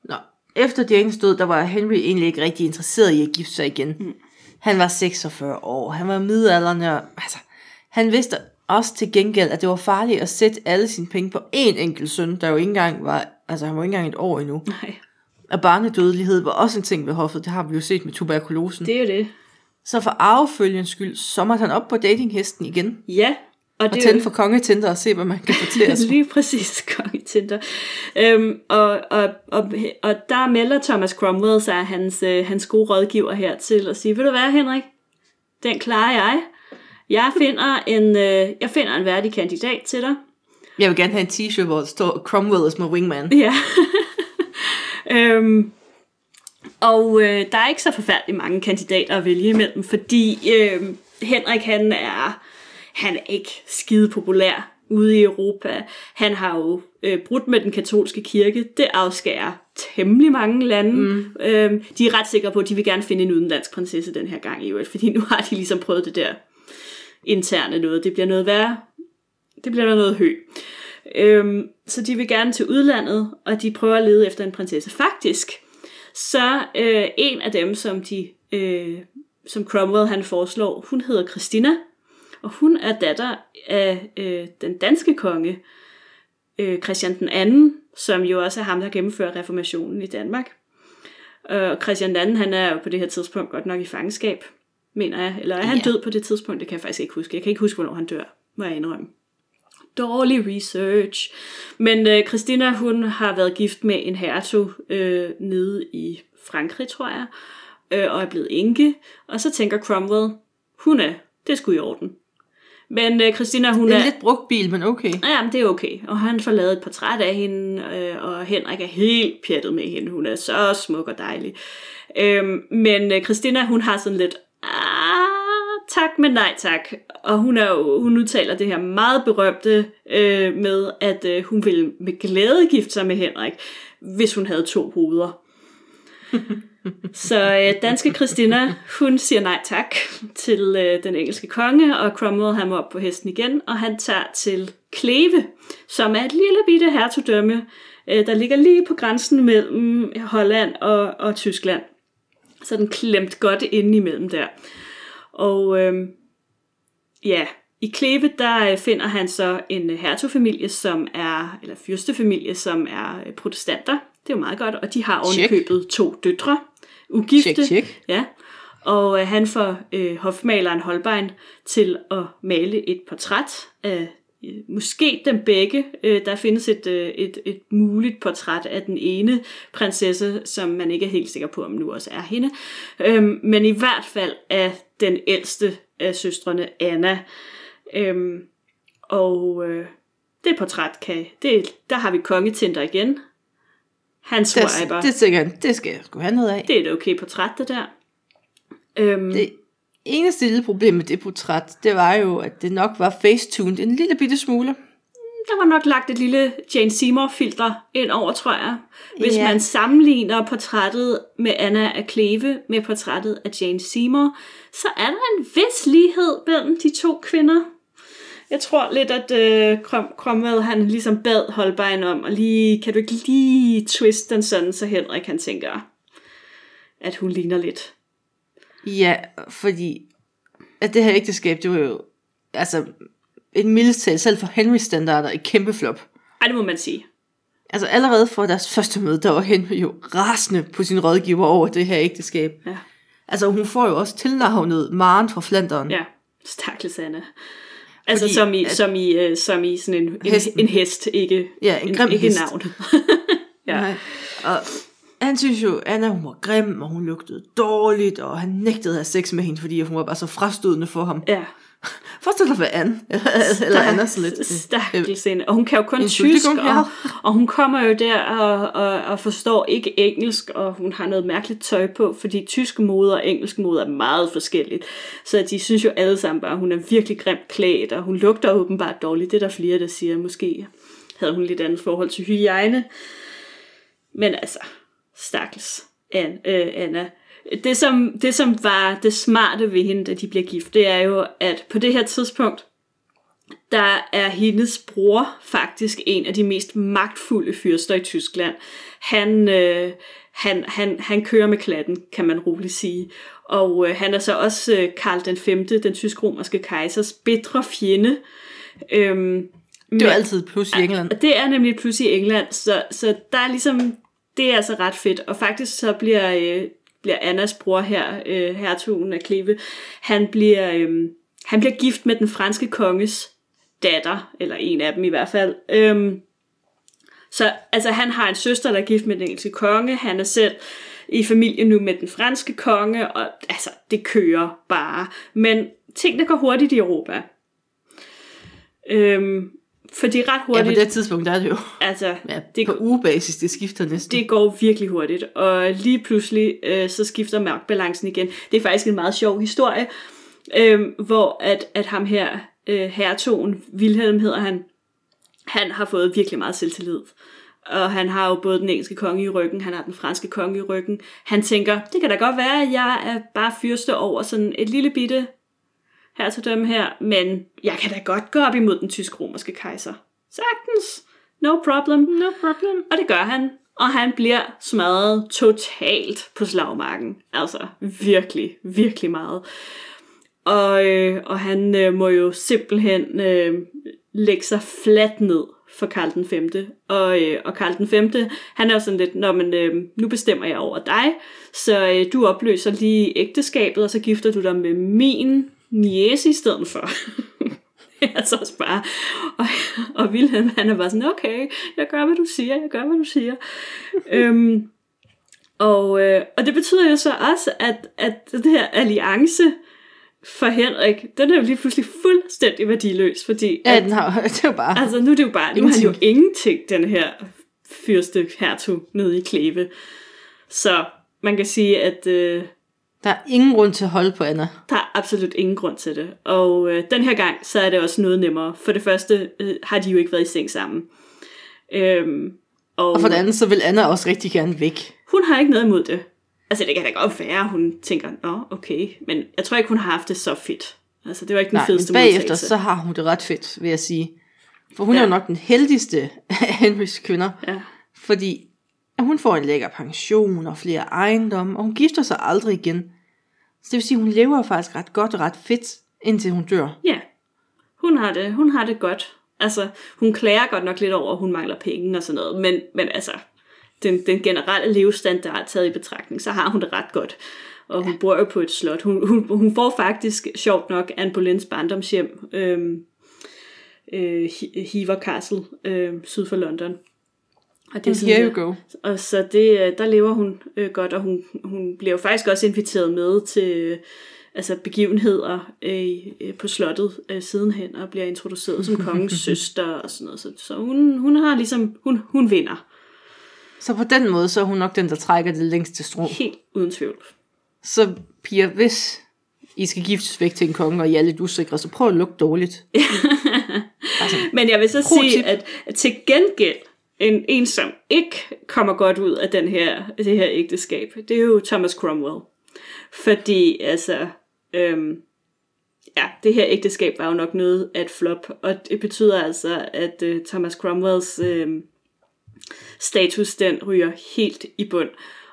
Nå, efter Janes død, der var Henry egentlig ikke rigtig interesseret i at gifte sig igen. Mm. Han var 46 år, han var midaldrende, og altså, han vidste også til gengæld, at det var farligt at sætte alle sine penge på én enkelt søn, der jo ikke engang var, altså han var ikke engang et år endnu. Nej, Og barnedødelighed var også en ting ved hoffet, det har vi jo set med tuberkulosen. det er jo det. Så for arvefølgens skyld, så måtte han op på datinghesten igen, Ja, og og det er tænde jo for kongetinder og se, hvad man kan få til at (laughs) lige præcis kongetinder. Øhm, og, og, og, og der melder Thomas Cromwell sig hans, øh, hans gode rådgiver her til at sige, ved du hvad Henrik, den klarer jeg. Jeg finder en, øh, jeg finder en værdig kandidat til dig. Jeg vil gerne have en t-shirt, hvor der står Cromwell is my wingman. Ja. (laughs) øhm, og øh, der er ikke så forfærdeligt mange kandidater at vælge imellem, fordi øh, Henrik han er, han er ikke skide populær ude i Europa. Han har jo øh, brudt med den katolske kirke. Det afskærer temmelig mange lande. Mm. Øhm, de er ret sikre på, at de vil gerne finde en udenlandsk prinsesse den her gang i øvrigt, fordi nu har de ligesom prøvet det der interne noget. Det bliver noget værre. Det bliver noget hø. Øhm, så de vil gerne til udlandet, og de prøver at lede efter en prinsesse. Faktisk, så øh, en af dem, som de, øh, som Cromwell han foreslår, hun hedder Christina, og hun er datter af øh, den danske konge, øh, Christian den anden, som jo også er ham, der gennemfører reformationen i Danmark. Øh, og Christian den anden, han er jo på det her tidspunkt godt nok i fangenskab, mener jeg. Eller er han Ja. død på det tidspunkt? Det kan jeg faktisk ikke huske. Jeg kan ikke huske, hvornår han dør, må jeg indrømme. Dårlig research. Men øh, Christina, hun har været gift med en hertug øh, nede i Frankrig, tror jeg, øh, og er blevet enke. Og så tænker Cromwell, hun er, det skulle i orden. Men øh, Christina, hun er er... en lidt brugt bil, men okay. Ja, men det er okay. Og han får lavet et portræt af hende, øh, og Henrik er helt pjattet med hende. Hun er så smuk og dejlig. Øhm, men øh, Christina, hun har sådan lidt, ah, tak, men nej tak. Og hun, er jo, hun udtaler det her meget berømte øh, med, at øh, hun ville med glæde gifte sig med Henrik, hvis hun havde to hoveder. Så øh, danske Christina, hun siger nej tak til øh, den engelske konge, og Cromwell ham op på hesten igen, og han tager til Kleve, som er et lille bitte hertugdømme, øh, der ligger lige på grænsen mellem Holland og, og Tyskland sådan klemt godt ind imellem der. Og øh, ja, i Kleve, der øh, finder han så en øh, hertugfamilie, som er, eller fyrstefamilie, som er øh, protestanter. Det er jo meget godt, og de har Check. ovenikøbet to døtre, ugifte. Check, check. Ja, og øh, han får øh, hofmaleren Holbein til at male et portræt af måske dem begge. Øh, der findes et, øh, et, et muligt portræt af den ene prinsesse, som man ikke er helt sikker på, om nu også er hende. Øhm, men i hvert fald af den ældste af søstrene, Anna. Øhm, og øh, det portræt kan, det, der har vi kongetænder igen. Han Det, swiper. det, tænker jeg, det skal jeg sgu have noget af. Det er et okay portræt, det der. Øhm, Det eneste lille problem med det portræt, det var jo, at det nok var facetuned en lille bitte smule. Der var nok lagt et lille Jane Seymour-filter ind over, tror jeg. Hvis Ja. man sammenligner portrættet med Anna af Kleve med portrættet af Jane Seymour, så er der en vis lighed mellem de to kvinder. Jeg tror lidt, at øh, Cromwell, han ligesom bad Holbein om, og lige, kan du ikke lige twiste den sådan, så Henrik han tænker, at hun ligner lidt. Ja, fordi at det her ægteskab, det var jo altså et mildestal, selv for Henrys standarder, et kæmpe flop. Ej, det må man sige. Altså allerede fra deres første møde, der var Henry jo rasende på sin rådgiver over det her ægteskab. Ja. Altså hun får jo også tilnavnet Maren fra Flanderen. Ja, stakkels Anna. Altså Fordi som i, at- som, i, øh, som i sådan en, en, Hesten. en hest, ikke, Ja, en grim ikke navnet. (laughs) ja. Nej. Og han synes jo, Anna hun var grim, og hun lugtede dårligt, og han nægtede at have sex med hende, fordi hun var bare så frastødende for ham. ja. Forestil dig, hvad Anne, eller, Anna sådan lidt. øh, Stakkels Anna. Og hun kan jo kun tysk, og, og hun kommer jo der og, og, og forstår ikke engelsk, og hun har noget mærkeligt tøj på, fordi tysk mode og engelsk mode er meget forskelligt. Så de synes jo alle sammen bare, at hun er virkelig grimt klædt, og hun lugter åbenbart dårligt. Det er der flere, der siger, måske havde hun lidt andet forhold til hygiejne. Men altså, stakkels Anna. Øh, Anna. Det, som, det, som var det smarte ved hende, da de bliver gift, det er jo, at på det her tidspunkt, der er hendes bror faktisk en af de mest magtfulde fyrster i Tyskland. Han, øh, han, han, han kører med klatten, kan man roligt sige. Og øh, han er så også øh, Karl den 5., den tysk-romerske kejsers bedre fjende. Øhm, Det var altid et plus i England. det er nemlig plus i England, så, så der er ligesom, det er altså ret fedt. Og faktisk så bliver, øh, bliver Annas bror her, øh, hertugen af Kleve, han bliver, øh, han bliver gift med den franske konges datter, eller en af dem i hvert fald. Øhm, så altså, han har en søster, der er gift med den engelske konge. Han er selv i familie nu med den franske konge, og altså, det kører bare. Men tingene går hurtigt i Europa. Øhm, fordi ret Ja, hurtigt... på det tidspunkt der er det jo Altså, (laughs) ja, det, det, på ugebasis, det skifter næsten. det går virkelig hurtigt, og lige pludselig øh, så skifter magtbalancen igen. Det er faktisk en meget sjov historie, øh, hvor at, at ham her, øh, hertogen, Wilhelm hedder han, han har fået virkelig meget selvtillid. Og han har jo både den engelske konge i ryggen, han har den franske konge i ryggen. Han tænker, det kan da godt være, at jeg er bare fyrste over sådan et lille bitte hertugdømme her, men jeg kan da godt gå op imod den tysk-romerske kejser. Sagtens. No problem. No problem. Og det gør han. Og han bliver smadret totalt på slagmarken. Altså virkelig, virkelig meget. Og, øh, og han øh, må jo simpelthen øh, lægge sig fladt ned for Karl den 5. Og, øh, og Karl den 5. han er jo sådan lidt, Nå, men, øh, nu bestemmer jeg over dig, så øh, du opløser lige ægteskabet, og så gifter du dig med min niece i stedet for. (laughs) altså også bare, og, og Wilhelm, han er bare sådan, okay, jeg gør, hvad du siger, jeg gør, hvad du siger. (laughs) øhm, og, øh, og det betyder jo så også, at, at det her alliance for Henrik, den er jo lige pludselig fuldstændig værdiløs, fordi Ja, at, den har, (laughs) det er jo bare... altså nu er det jo bare, nu er han jo Ingenting. ingenting, den her fyrste hertug nede i Kleve. Så man kan sige, at øh, Der er ingen grund til at holde på Anna. der er absolut ingen grund til det. Og øh, den her gang, så er det også noget nemmere. For det første øh, har de jo ikke været i seng sammen. Øhm, og, Og for det andet, så vil Anna også rigtig gerne væk. hun har ikke noget imod det. Altså det kan da godt være, hun tænker, nå okay, men jeg tror ikke, hun har haft det så fedt. Altså det var ikke den Nej, men fedeste bagefter, modtagelse. så har hun det ret fedt, vil jeg sige. For hun ja. Er jo nok den heldigste af Henrys kvinder. Ja. Fordi hun får en lækker pension og flere ejendomme, og hun gifter sig aldrig igen. Så det vil sige, at hun lever faktisk ret godt og ret fedt, indtil hun dør. Ja, hun har det, hun har det godt. Altså, hun klager godt nok lidt over, at hun mangler penge og sådan noget, men, men altså, den, den generelle levestandard taget i betragtning, så har hun det ret godt. Og hun bor jo på et slot. Hun, hun, hun får faktisk, sjovt nok, Anne Boleyns barndomshjem, øhm, øh, Hever Castle, øh, syd for London. Og det er sådan Here you go. Og så det, øh, der lever hun øh, godt, og hun, hun bliver jo faktisk også inviteret med til altså begivenheder øh, på slottet øh, sidenhen, og bliver introduceret som (laughs) kongens søster og sådan noget. Så, så hun, hun har ligesom, hun, hun vinder. Så på den måde, så er hun nok den, der trækker det længste strå. Helt uden tvivl. Så piger, hvis I skal giftes væk til en konge, og I er lidt usikre, så prøv at lugte dårligt. (laughs) altså, Men jeg vil så sige, at til gengæld, en, en, som ikke kommer godt ud af den her, det her ægteskab, det er jo Thomas Cromwell. Fordi, altså, øhm, ja, det her ægteskab var jo nok noget af et flop, og det betyder altså, at øh, Thomas Cromwells øh, status, den ryger helt i bund.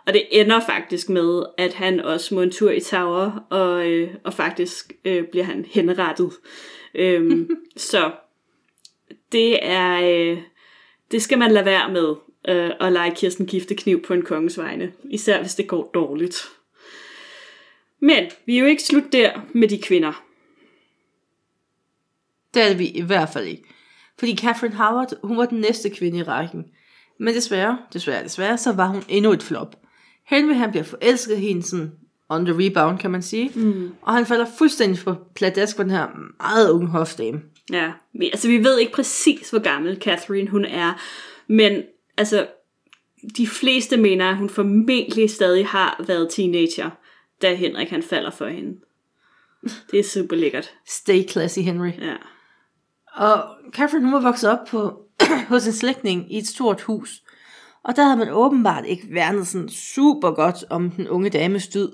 Og det ender faktisk med, at han også må en tur i Tower, og, øh, og faktisk øh, bliver han henrettet. øhm, (laughs) så det er, øh, det skal man lade være med, øh, at lege Kirsten gifte kniv på en kongens vegne. Især hvis det går dårligt. Men vi er jo ikke slut der med de kvinder. Det er vi i hvert fald ikke. Fordi Catherine Howard, hun var den næste kvinde i rækken. Men desværre, desværre, desværre, så var hun endnu et flop. Henry han bliver forelsket hende sådan on the rebound, kan man sige. Mm. Og han falder fuldstændig for pladask for den her meget unge hofdame. Ja, vi, altså vi ved ikke præcis, hvor gammel Catherine hun er, men altså de fleste mener, at hun formentlig stadig har været teenager, da Henrik han falder for hende. Det er super lækkert. Stay classy, Henry. Ja. Og Catherine, hun var vokset op på, (clears throat) hos en slægtning i et stort hus. Og der havde man åbenbart ikke værnet sådan super godt om den unge dames død.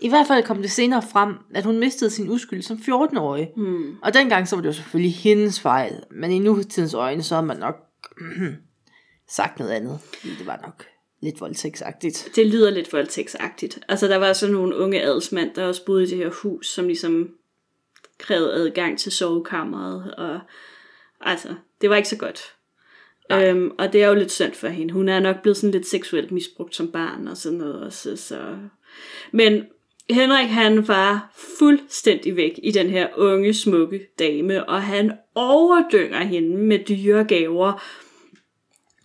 I hvert fald kom det senere frem, at hun mistede sin uskyld som 14-årig. Hmm. Og dengang så var det jo selvfølgelig hendes fejl. Men i nutidens øjne, så har man nok (clears throat) sagt noget andet. Det var nok lidt voldtægtsagtigt. Det lyder lidt voldtægtsagtigt. Altså, der var sådan nogle unge adelsmænd, der også boede i det her hus, som ligesom krævede adgang til sovekammeret. Og altså, det var ikke så godt. Øhm, og det er jo lidt synd for hende. Hun er nok blevet sådan lidt seksuelt misbrugt som barn og sådan noget også. Så. Men Henrik han var fuldstændig væk i den her unge, smukke dame, og han overdynger hende med dyre gaver.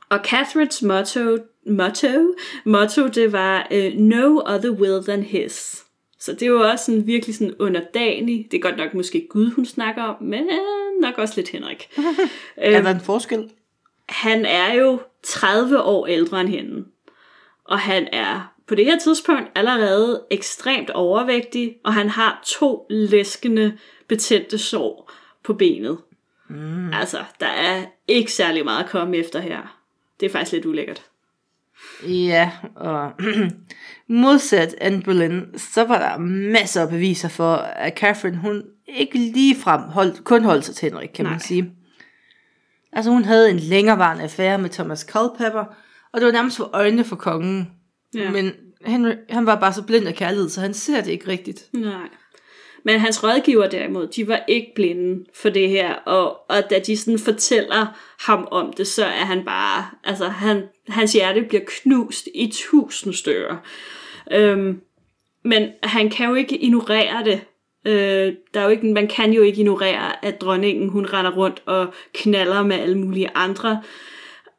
Og Catherines motto, motto, motto det var uh, no other will than his. Så det var også sådan virkelig sådan underdanig. Det er godt nok måske Gud, hun snakker om, men nok også lidt Henrik. (laughs) er der en forskel? han er jo 30 år ældre end hende. Og han er på det her tidspunkt allerede ekstremt overvægtig, og han har to læskende betændte sår på benet. Mm. Altså, der er ikke særlig meget at komme efter her. Det er faktisk lidt ulækkert. Ja, og (clears throat) modsat Anne Boleyn, så var der masser af beviser for, at Catherine, hun ikke lige frem holdt, kun holdt sig til Henrik, kan Nej. man sige. Altså hun havde en længerevarende affære med Thomas Culpepper, og det var nærmest for øjnene for kongen. Ja. Men Henry, han var bare så blind af kærlighed, så han ser det ikke rigtigt. Nej. Men hans rådgiver derimod, de var ikke blinde for det her, og, og da de sådan fortæller ham om det, så er han bare, altså han, hans hjerte bliver knust i tusind stykker. Øhm, men han kan jo ikke ignorere det, Øh, der er jo ikke, man kan jo ikke ignorere, at dronningen hun render rundt og knaller med alle mulige andre.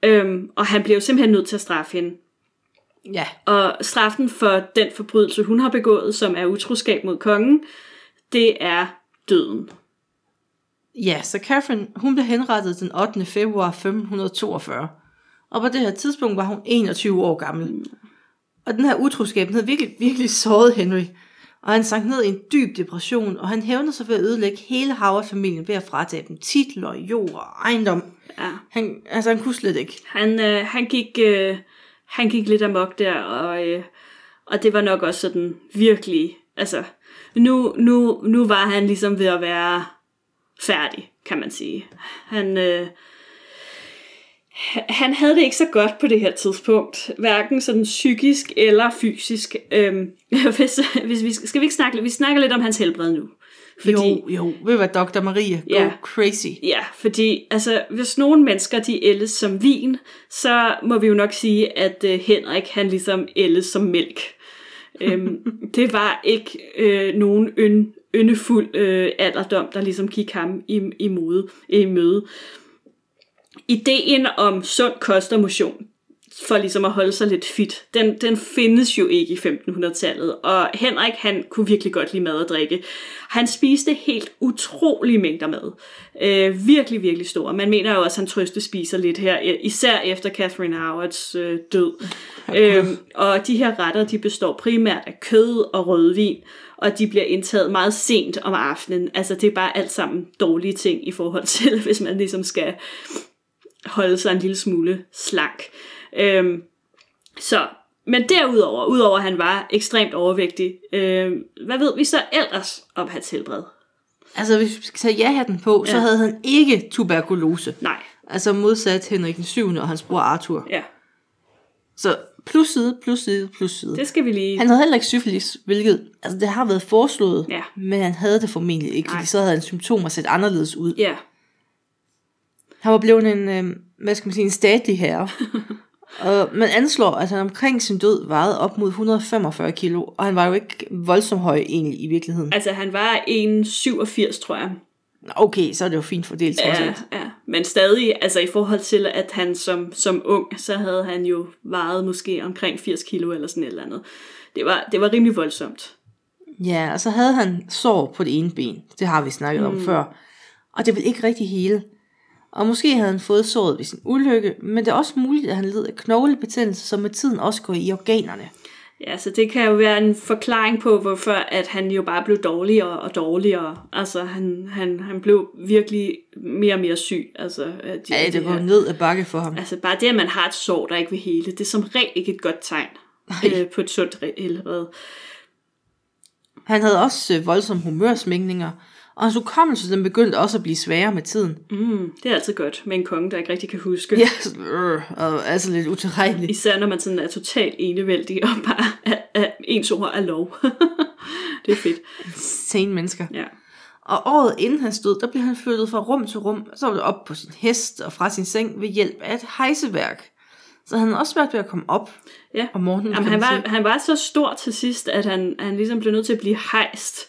Øhm, og han bliver jo simpelthen nødt til at straffe hende. Ja. Og straffen for den forbrydelse, hun har begået, som er utroskab mod kongen, det er døden. Ja, så Catherine, hun blev henrettet den 8. februar 1542. Og på det her tidspunkt var hun 21 år gammel. Mm. Og den her utroskab, den havde virkelig, virkelig såret Henry og han sank ned i en dyb depression, og han hævnede sig ved at ødelægge hele Howard-familien ved at fratage dem titler, jord og ejendom. Ja. Han, altså, han kunne slet ikke. Han, øh, han, gik, øh, han gik lidt amok der, og, øh, og det var nok også sådan virkelig, altså, nu, nu, nu var han ligesom ved at være færdig, kan man sige. Han, øh, han havde det ikke så godt på det her tidspunkt, hverken sådan psykisk eller fysisk. Øhm, (laughs) hvis, hvis vi, skal vi ikke snakke, vi snakker lidt om hans helbred nu. Fordi, jo, jo, ved hvad, Dr. Maria, go Ja. crazy. Ja, fordi altså, hvis nogle mennesker de ældes som vin, så må vi jo nok sige, at øh, Henrik han ligesom ældes som mælk. øhm, (laughs) det var ikke øh, nogen øn, yndefuld øh, alderdom, der ligesom gik ham i, i, mode, i møde. Ideen om sund kost og motion, for ligesom at holde sig lidt fit, den, den findes jo ikke i 1500-tallet. Og Henrik, han kunne virkelig godt lide mad og drikke. Han spiste helt utrolige mængder mad. Øh, virkelig, virkelig store. Man mener jo også, at han trøste spiser lidt her, øh, især efter Catherine Howards øh, død. Øhm, og de her retter, de består primært af kød og rødvin, og de bliver indtaget meget sent om aftenen. Altså, det er bare alt sammen dårlige ting i forhold til, (laughs) hvis man ligesom skal holde sig en lille smule slank. Øhm, så, men derudover, udover at han var ekstremt overvægtig, øhm, hvad ved vi så ellers om hans helbred? Altså, hvis vi skal tage ja-hatten på, ja. så havde han ikke tuberkulose. Nej, Altså modsat Henrik den 7. og hans bror Arthur. ja, Så plus side, plus side, plus side. det skal vi lige... Han havde heller ikke syfilis, hvilket altså, det har været foreslået, Ja. men han havde det formentlig ikke, fordi så havde hans symptomer set anderledes ud. Ja, Han var blevet en, øh, hvad skal man sige, en statlig herre. (laughs) og man anslår, at han omkring sin død vejede op mod 145 kilo, og han var jo ikke voldsomt høj egentlig i virkeligheden. altså han var 1,87 tror jeg. Okay, så er det jo fint fordelt trods Ja, ja, men stadig, altså i forhold til, at han som, som ung, så havde han jo vejet måske omkring 80 kilo eller sådan et eller andet. Det var, det var rimelig voldsomt. Ja, og så havde han sår på det ene ben. Det har vi snakket mm. om før. Og det ville ikke rigtig hele. Og måske havde han fået såret ved sin ulykke, men det er også muligt, at han led af knoglebetændelse, som med tiden også går i organerne. Ja, så det kan jo være en forklaring på, hvorfor at han jo bare blev dårligere og dårligere. Altså, han, han, han blev virkelig mere og mere syg. Altså, de, Ja, det var ned ad bakke for ham. Altså, bare det, at man har et sår, der ikke vil hele, det er som regel ikke et godt tegn øh, på et sundt re- helbred. Han havde også øh, voldsomme humørsmængninger, og hans hukommelse den begyndte også at blive sværere med tiden. Mm, det er altid godt med en konge, der ikke rigtig kan huske. Ja, så, øh, og altså lidt utilregneligt. Især når man sådan er totalt enevældig og bare er, er, ens ord er lov. (laughs) det er fedt. Sane mennesker. Ja. Og året inden han stod, der blev han flyttet fra rum til rum, så var det op på sin hest og fra sin seng ved hjælp af et hejseværk. Så han havde også svært ved at komme op ja. om morgenen. Jamen, han, var, han var så stor til sidst, at han, han ligesom blev nødt til at blive hejst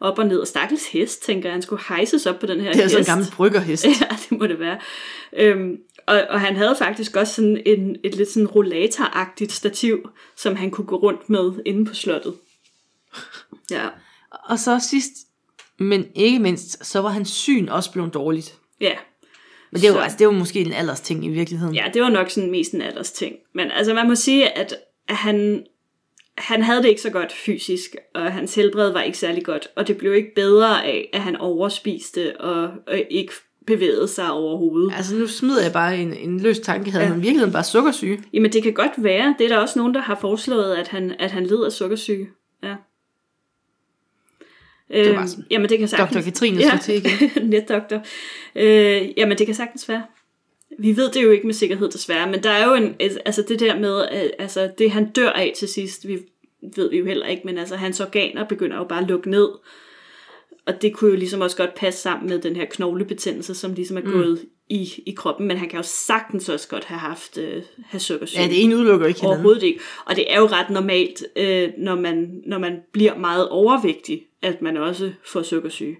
op og ned. Og stakkels hest, tænker jeg, han skulle hejses op på den her Det er hest. sådan en gammel bryggerhest. (laughs) Ja, det må det være. Øhm, og, og han havde faktisk også sådan en, et lidt sådan rollatoragtigt stativ, som han kunne gå rundt med inde på slottet. (laughs) Ja, Og så sidst, men ikke mindst, så var hans syn også blevet dårligt. ja. Men det var, Så- altså, det var måske en alders ting i virkeligheden. Ja, det var nok sådan mest en alders ting. Men altså, man må sige, at han, han havde det ikke så godt fysisk, og hans helbred var ikke særlig godt. Og det blev ikke bedre af, at han overspiste og, og ikke bevægede sig overhovedet. Altså nu smider jeg bare en, en løs tanke. Havde Ja. ja. han i virkeligheden bare sukkersyge? Jamen, det kan godt være. Det er der også nogen, der har foreslået, at han, at han led af sukkersyge. Ja. Det var Øhm, sådan. jamen, det kan sagtens... Dr. Katrine til igen. (laughs) Netdoktor. Øh, jamen, det kan sagtens være. Vi ved det jo ikke med sikkerhed desværre, men der er jo en, altså det der med, at, altså det han dør af til sidst, vi ved vi jo heller ikke, men altså hans organer begynder jo bare at lukke ned. Og det kunne jo ligesom også godt passe sammen med den her knoglebetændelse, som ligesom er gået i, i kroppen, men han kan jo sagtens også godt have haft øh, have sukkersyge. Ja, det ene udelukker ikke hinanden. Overhovedet ikke. Og det er jo ret normalt, øh, når, man, når man bliver meget overvægtig, at man også får sukkersyge.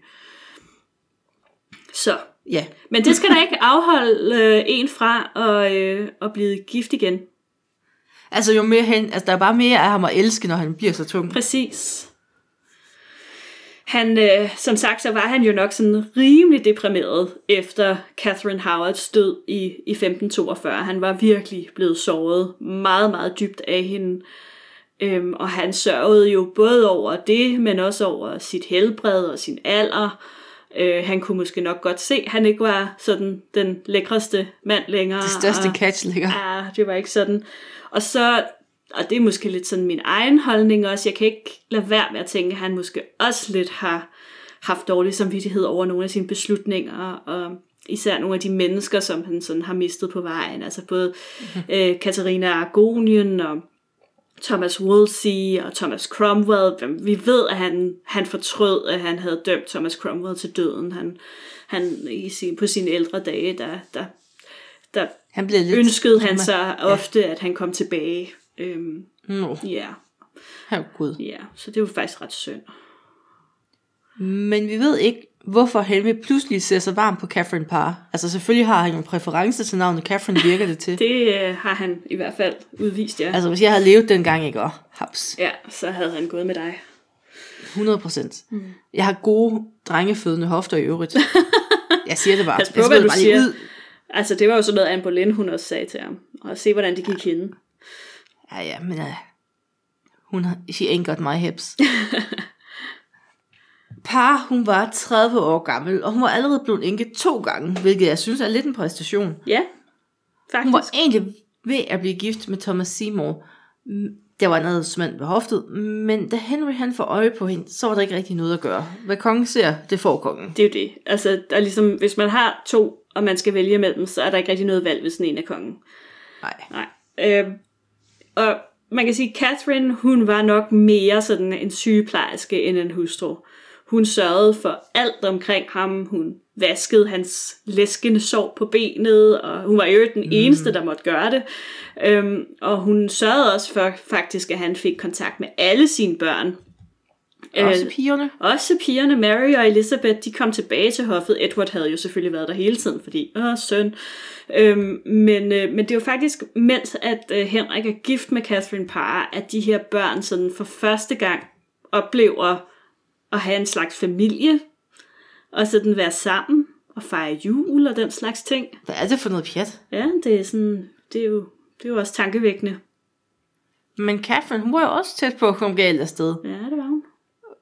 Så. Ja, Men det skal da ikke afholde øh, en fra at, øh, at blive gift igen. altså jo mere hen, altså der er bare mere af ham at elske, når han bliver så tung. Præcis. Han, øh, som sagt, så var han jo nok sådan rimelig deprimeret efter Catherine Howards død i, i 1542. Han var virkelig blevet såret meget, meget dybt af hende. Øhm, og han sørgede jo både over det, men også over sit helbred og sin alder. Øh, han kunne måske nok godt se, at han ikke var sådan den lækreste mand længere. Det største og- catch ligger. Ja, det var ikke sådan. Og så, og det er måske lidt sådan min egen holdning også, jeg kan ikke lade være med at tænke, at han måske også lidt har haft dårlig samvittighed over nogle af sine beslutninger, og især nogle af de mennesker, som han sådan har mistet på vejen. Altså både øh, Katarina Argonien og Thomas Wolsey og Thomas Cromwell. Vi ved, at han, han fortrød, at han havde dømt Thomas Cromwell til døden. Han, han i sin, på sine ældre dage, der, der, der Han blev lidt... ønskede han sig ofte, at han kom tilbage. Øhm, ja, her gud. ja, så det var faktisk ret synd. Men vi ved ikke, hvorfor Henry pludselig ser så varm på Catherine Parr. Altså selvfølgelig har han en præference til navnet Catherine, virker det til. (laughs) Det øh, har han i hvert fald udvist, ja. Altså hvis jeg havde levet dengang, ikke? Og haps. Ja, så havde han gået med dig. 100 procent. Mm. Jeg har gode drengefødende hofter i øvrigt. (laughs) Jeg siger det bare. Pas på, hvad du siger. ud. Altså, det var jo sådan noget, Anne Boleyn, hun også sagde til ham. Og se, hvordan det gik hende. Ja, ja, men uh, hun she ain't got my hips. (laughs) Par, hun var 30 år gammel, og hun var allerede blevet enke to gange, hvilket jeg synes er lidt en præstation. Ja, Hun var faktisk. egentlig ved at blive gift med Thomas Seymour. Der var noget smand ved hoftet, men da Henry han får øje på hende, så var der ikke rigtig noget at gøre. Hvad kongen ser, det får kongen. Det er jo det. Altså, der er ligesom, hvis man har to, og man skal vælge mellem, så er der ikke rigtig noget valg, hvis den ene er kongen. Nej. Nej. Øh, og man kan sige, at Catherine, hun var nok mere sådan en sygeplejerske end en hustru. Hun sørgede for alt omkring ham. Hun vaskede hans læskende sår på benet, og hun var jo den mm. eneste, der måtte gøre det. Øhm, og hun sørgede også for faktisk, at han fik kontakt med alle sine børn. Også Øh, pigerne. også pigerne, Mary og Elizabeth, de kom tilbage til hoffet. Edward havde jo selvfølgelig været der hele tiden, fordi, åh, søn. Øhm, men, øh, men det jo faktisk, mens at øh, Henrik er gift med Catherine Parr, at de her børn sådan for første gang oplever at have en slags familie, og sådan være sammen og fejre jul og den slags ting. Hvad er det for noget pjat? Ja, det er sådan, det er jo, det er jo også tankevækkende. Men Catherine, hun var jo også tæt på at komme galt afsted. Ja, det var hun.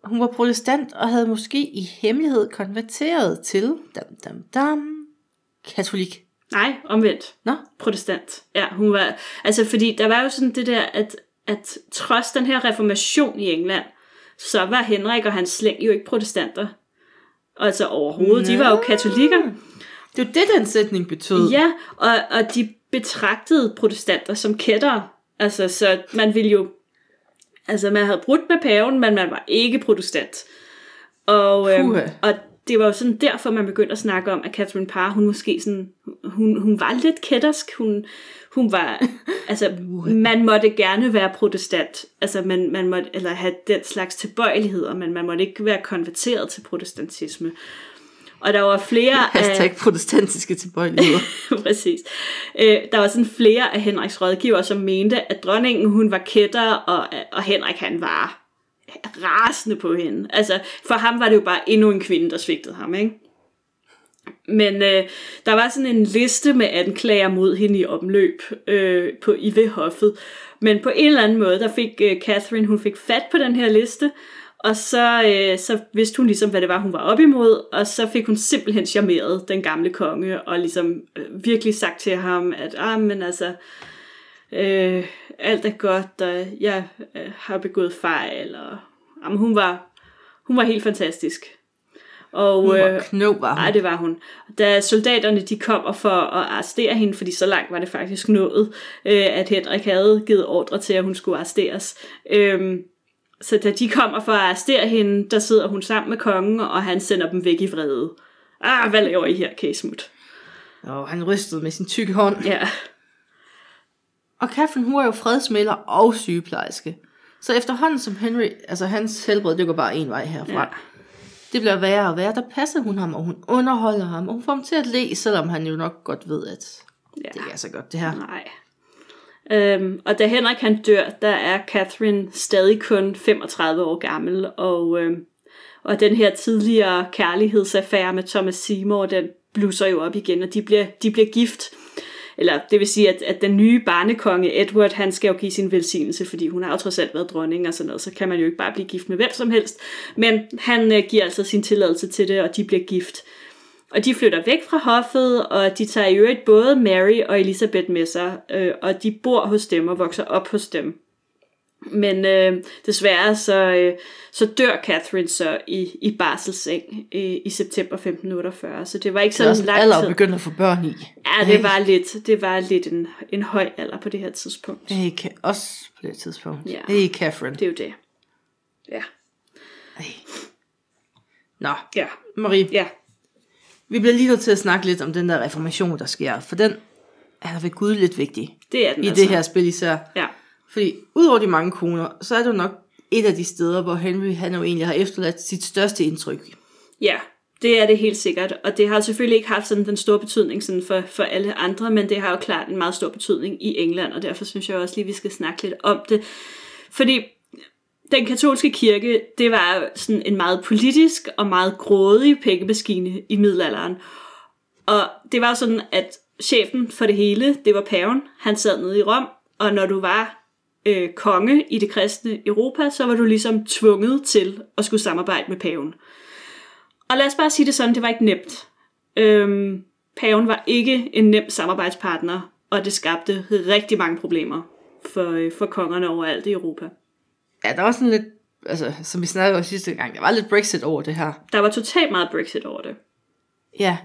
Hun var protestant og havde måske i hemmelighed konverteret til, dam, dam, dam, katolik. Nej, omvendt. Nå, protestant. Ja, hun var, altså fordi der var jo sådan det der, at, at trods den her reformation i England, så var Henrik og hans slæng jo ikke protestanter. Altså overhovedet, de var jo katolikker. det er jo det, den sætning betød. Ja, og, og de betragtede protestanter som kættere. Altså, så man ville jo... Altså, man havde brudt med paven, men man var ikke protestant. Og, øhm, og det var jo sådan derfor, man begyndte at snakke om, at Catherine Parr, hun måske sådan... Hun, hun var lidt kættersk. Hun, hun var... (laughs) Altså, man måtte gerne være protestant. Altså, man, man måtte eller have den slags tilbøjeligheder, men man måtte ikke være konverteret til protestantisme. Og der var flere af... Hashtag protestantiske tilbøjeligheder. (laughs) Præcis. Øh, der var sådan flere af Henriks rådgiver, som mente, at dronningen hun var kætter, og, og Henrik han var rasende på hende. Altså, for ham var det jo bare endnu en kvinde, der svigtede ham, ikke? Men øh, der var sådan en liste med anklager mod hende i omløb øh, på i ved hoffet. Men på en eller anden måde, der fik øh, Catherine, hun fik fat på den her liste, og så, øh, så vidste hun ligesom, hvad det var, hun var op imod, og så fik hun simpelthen charmeret den gamle konge, og ligesom øh, virkelig sagt til ham, at ah, men altså, øh, alt er godt, og jeg øh, har begået fejl, og jamen, hun, var, hun var helt fantastisk. Og, Hun var øh, knop, var hun. Nej, det var hun. Da soldaterne de kommer for at arrestere hende, fordi så langt var det faktisk nået, øh, at Henrik havde givet ordre til, at hun skulle arresteres. Øhm, så da de kommer for at arrestere hende, der sidder hun sammen med kongen, og han sender dem væk i vrede. Ah, hvad laver I her, Kasmut? Og han rystede med sin tykke hånd. Ja, Og Catherine, hun var jo fredsmæler og sygeplejerske. Så efterhånden som Henry, altså hans helbred, det går bare en vej herfra. Ja. Det bliver værre og værre. Der passer hun ham, og hun underholder ham, og hun får ham til at le, selvom han jo nok godt ved, at ja. det er så godt det her. nej. Øhm, og da Henrik han dør, der er Catherine stadig kun 35 år gammel, og, øhm, og den her tidligere kærlighedsaffære med Thomas Seymour, den blusser jo op igen, og de bliver, de bliver gift. Eller det vil sige, at, at den nye barnekonge Edward, han skal jo give sin velsignelse, fordi hun har jo trods alt været dronning og sådan noget, så kan man jo ikke bare blive gift med hvem som helst. Men han øh, giver altså sin tilladelse til det, og de bliver gift. Og de flytter væk fra hoffet, og de tager i øvrigt både Mary og Elizabeth med sig, øh, og de bor hos dem og vokser op hos dem. Men øh, desværre så, øh, så dør Catherine så i, i barselsseng i, i september 1548, så det var ikke Det er så også en lang alder tid. at få børn i. Ja, det var lidt, det var lidt en, en høj alder på det her tidspunkt. Ka- også på det tidspunkt. Ja. Hey, Catherine. Det er jo det. Ja. Hey. Nå, Ja. Marie, Ja. vi bliver lige nødt til at snakke lidt om den der reformation, der sker. For den er ved Gud lidt vigtig. Det er den I altså. det her spil især. Ja. Fordi udover de mange koner, så er det jo nok et af de steder, hvor Henry han jo egentlig har efterladt sit største indtryk. Ja, det er det helt sikkert. Og det har selvfølgelig ikke haft sådan den store betydning sådan for, for alle andre, men det har jo klart en meget stor betydning i England, og derfor synes jeg også lige, vi skal snakke lidt om det. Fordi den katolske kirke, det var sådan en meget politisk og meget grådig pengemaskine i middelalderen. Og det var sådan, at chefen for det hele, det var paven. Han sad nede i Rom, og når du var øh, konge i det kristne Europa, så var du ligesom tvunget til at skulle samarbejde med paven. Og lad os bare sige det sådan, det var ikke nemt. Øhm, paven var ikke en nem samarbejdspartner, og det skabte rigtig mange problemer for, øh, for kongerne overalt i Europa. Ja, der var sådan lidt, altså, som vi snakkede om sidste gang, der var lidt Brexit over det her. Der var totalt meget Brexit over det. Ja.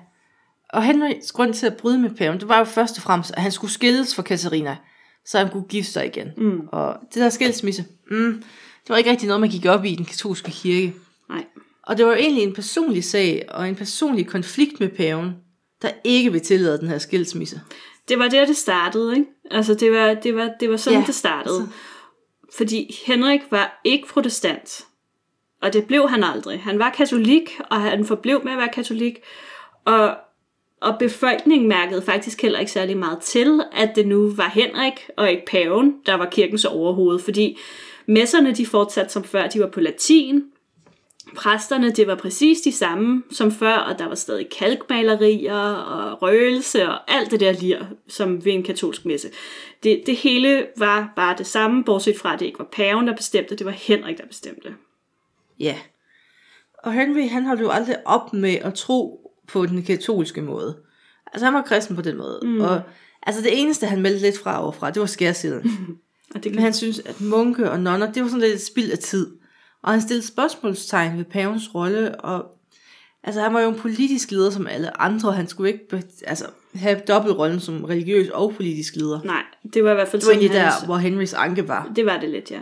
Og Henrys grund til at bryde med paven, det var jo først og fremmest, at han skulle skilles fra Katarina, så han kunne gifte sig igen. Mm. Og det der skilsmisse, mm, det var ikke rigtig noget, man gik op i i den katolske kirke. Nej. Og det var jo egentlig en personlig sag og en personlig konflikt med paven, der ikke vil tillade den her skilsmisse. Det var der, det startede, ikke? Altså, det var, det var, det var sådan, Ja, det startede. Altså. Fordi Henrik var ikke protestant. Og det blev han aldrig. Han var katolik, og han forblev med at være katolik. Og, og befolkningen mærkede faktisk heller ikke særlig meget til, at det nu var Henrik og ikke paven, der var kirkens overhoved. Fordi messerne, de fortsatte som før, de var på latin. Præsterne, det var præcis de samme som før, og der var stadig kalkmalerier og røgelse og alt det der lir, som ved en katolsk messe. Det, det hele var bare det samme, bortset fra, at det ikke var paven, der bestemte, det var Henrik, der bestemte. Ja. Og Henry, han holdt jo aldrig op med at tro på den katolske måde. Altså, han var kristen på den måde. Mm. Og altså, det eneste, han meldte lidt fra overfra, det var skærsilden. Og (laughs) det, Men han synes, at munke og nonner, det var sådan lidt et spild af tid. Og han stillede spørgsmålstegn ved pavens rolle, og altså, han var jo en politisk leder som alle andre, han skulle ikke altså, have dobbeltrollen som religiøs og politisk leder. nej, det var i hvert fald Det var egentlig der, hans- hvor Henrys anke var. Det var det lidt, ja.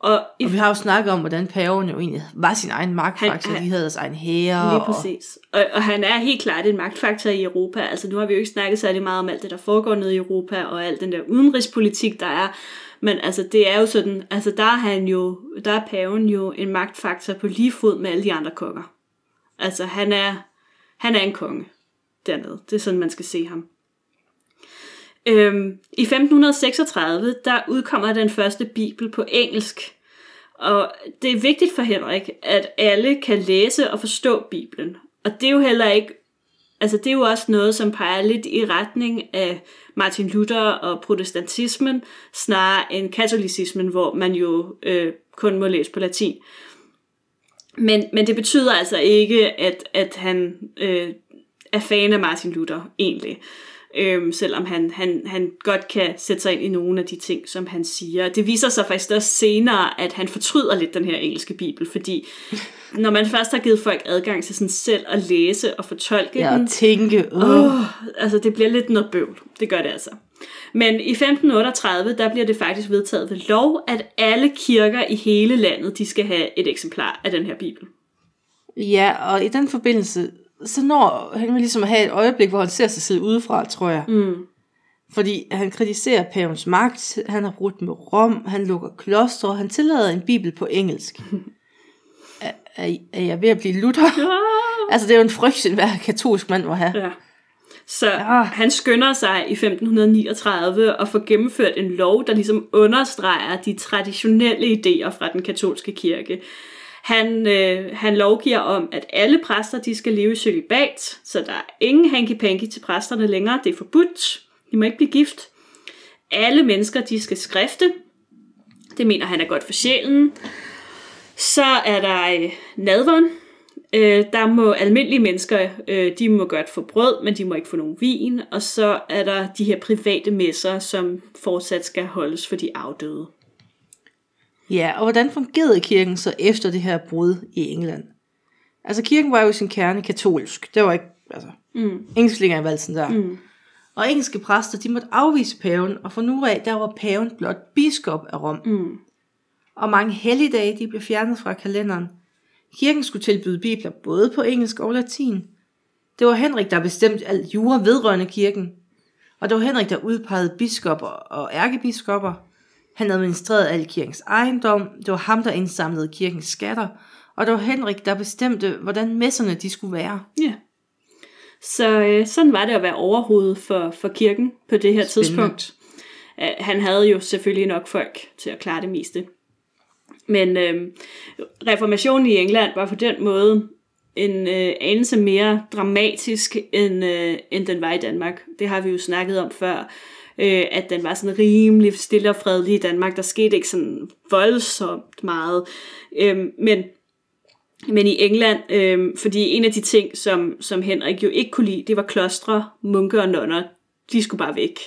Og i Og vi har jo snakket om, hvordan paven jo egentlig var sin egen magtfaktor. Han- De havde deres egen hære. Lige og- præcis. Og, og han er helt klart en magtfaktor i Europa. Altså nu har vi jo ikke snakket særlig meget om alt det, der foregår nede i Europa, og alt den der udenrigspolitik, der er. Men altså det er jo sådan, altså der er han jo, der er paven jo en magtfaktor på lige fod med alle de andre konger. Altså han er, han er en konge dernede. Det er sådan, man skal se ham. Øhm, I 1536, der udkommer den første bibel på engelsk. Og det er vigtigt for Henrik, at alle kan læse og forstå Bibelen. Og det er jo heller ikke, altså det er jo også noget, som peger lidt i retning af Martin Luther og protestantismen, snarere end katolicismen, hvor man jo øh, kun må læse på latin. Men, men det betyder altså ikke, at, at han øh, er fan af Martin Luther, egentlig. Øhm, selvom han, han, han godt kan sætte sig ind i nogle af de ting, som han siger. Det viser sig faktisk også senere, at han fortryder lidt den her engelske bibel, fordi (laughs) når man først har givet folk adgang til sådan selv at læse og fortolke Ja, den, og tænke, uh, Åh, altså det bliver lidt noget bøvl. Det gør det altså. Men i 1538, der bliver det faktisk vedtaget ved lov, at alle kirker i hele landet, de skal have et eksemplar af den her bibel. Ja, og i den forbindelse, så når han vil ligesom have et øjeblik, hvor han ser sig selv udefra, tror jeg. Mm. Fordi han kritiserer pavens magt, han har brudt med Rom, han lukker klostre, han tillader en bibel på engelsk. (laughs) er, er, er jeg ved at blive Luther? (laughs) (laughs) altså, det er jo en frygt, hver katolsk mand må have. Ja. Så Ja. han skynder sig i 1539 at få gennemført en lov, der ligesom understreger de traditionelle idéer fra den katolske kirke. Han, øh, han lovgiver om, at alle præster de skal leve i celibat, så der er ingen hanky-panky til præsterne længere. Det er forbudt. De må ikke blive gift. Alle mennesker de skal skrifte. Det mener han er godt for sjælen. Så er der øh, nadveren. Øh, der må almindelige mennesker, øh, de må godt få brød, men de må ikke få nogen vin. Og så er der de her private messer, som fortsat skal holdes for de afdøde. Ja, og hvordan fungerede kirken så efter det her brud i England? Altså kirken var jo i sin kerne katolsk. Det var ikke, altså, mm. engelsk ligger i valsen der. Mm. Og engelske præster, de måtte afvise paven, og fra nu af, der var paven blot biskop af Rom. Mm. Og mange helligdage, de blev fjernet fra kalenderen. Kirken skulle tilbyde bibler både på engelsk og latin. Det var Henrik, der bestemte alt jura vedrørende kirken. Og det var Henrik, der udpegede biskopper og ærkebiskopper. Han administrerede al kirkens ejendom. Det var ham, der indsamlede kirkens skatter. Og det var Henrik, der bestemte, hvordan messerne de skulle være. Ja. Så øh, sådan var det at være overhoved for, for kirken på det her Spændende. tidspunkt. Uh, han havde jo selvfølgelig nok folk til at klare det meste. Men øh, reformationen i England var på den måde en øh, anelse mere dramatisk, end, øh, end den var i Danmark. Det har vi jo snakket om før, øh, at den var sådan rimelig stille og fredelig i Danmark. Der skete ikke sådan voldsomt meget. Øh, men men i England, øh, fordi en af de ting, som, som Henrik jo ikke kunne lide, det var klostre, munke og nonner. De skulle bare væk.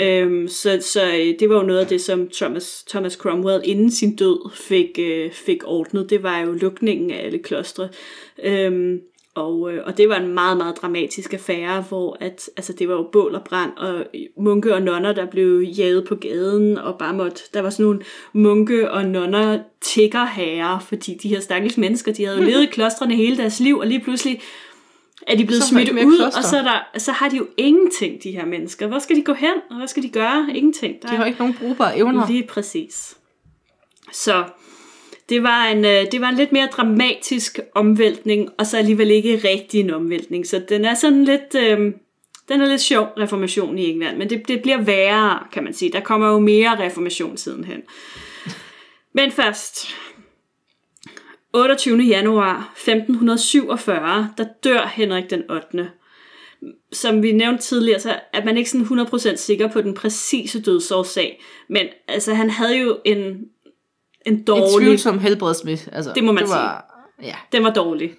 Øhm, så, så øh, det var jo noget af det, som Thomas, Thomas Cromwell inden sin død fik, øh, fik ordnet. Det var jo lukningen af alle klostre. Øhm, og, øh, og det var en meget, meget dramatisk affære, hvor at, altså, det var jo bål og brand, og munke og nonner, der blev jaget på gaden, og bare måtte, der var sådan nogle munke og nonner tiggerherrer, fordi de her stakkels mennesker, de havde levet i (laughs) klostrene hele deres liv, og lige pludselig er de blevet så smidt ud, kloster. og så, er der, så har de jo ingenting, de her mennesker. Hvor skal de gå hen, og hvad skal de gøre? Ingenting. Der de har ikke nogen brugbare evner. Lige præcis. Så det var, en, øh, det var en lidt mere dramatisk omvæltning, og så alligevel ikke rigtig en omvæltning. Så den er sådan lidt... Øh, den er lidt sjov, reformation i England, men det, det bliver værre, kan man sige. Der kommer jo mere reformation sidenhen. Men først, 28. januar 1547, der dør Henrik den 8. Som vi nævnte tidligere, så er man ikke sådan 100% sikker på den præcise dødsårsag. Men altså, han havde jo en, en dårlig... En tvivlsom helbredsmæssigt. Altså, det må man det var, sige. Ja. Den var dårlig.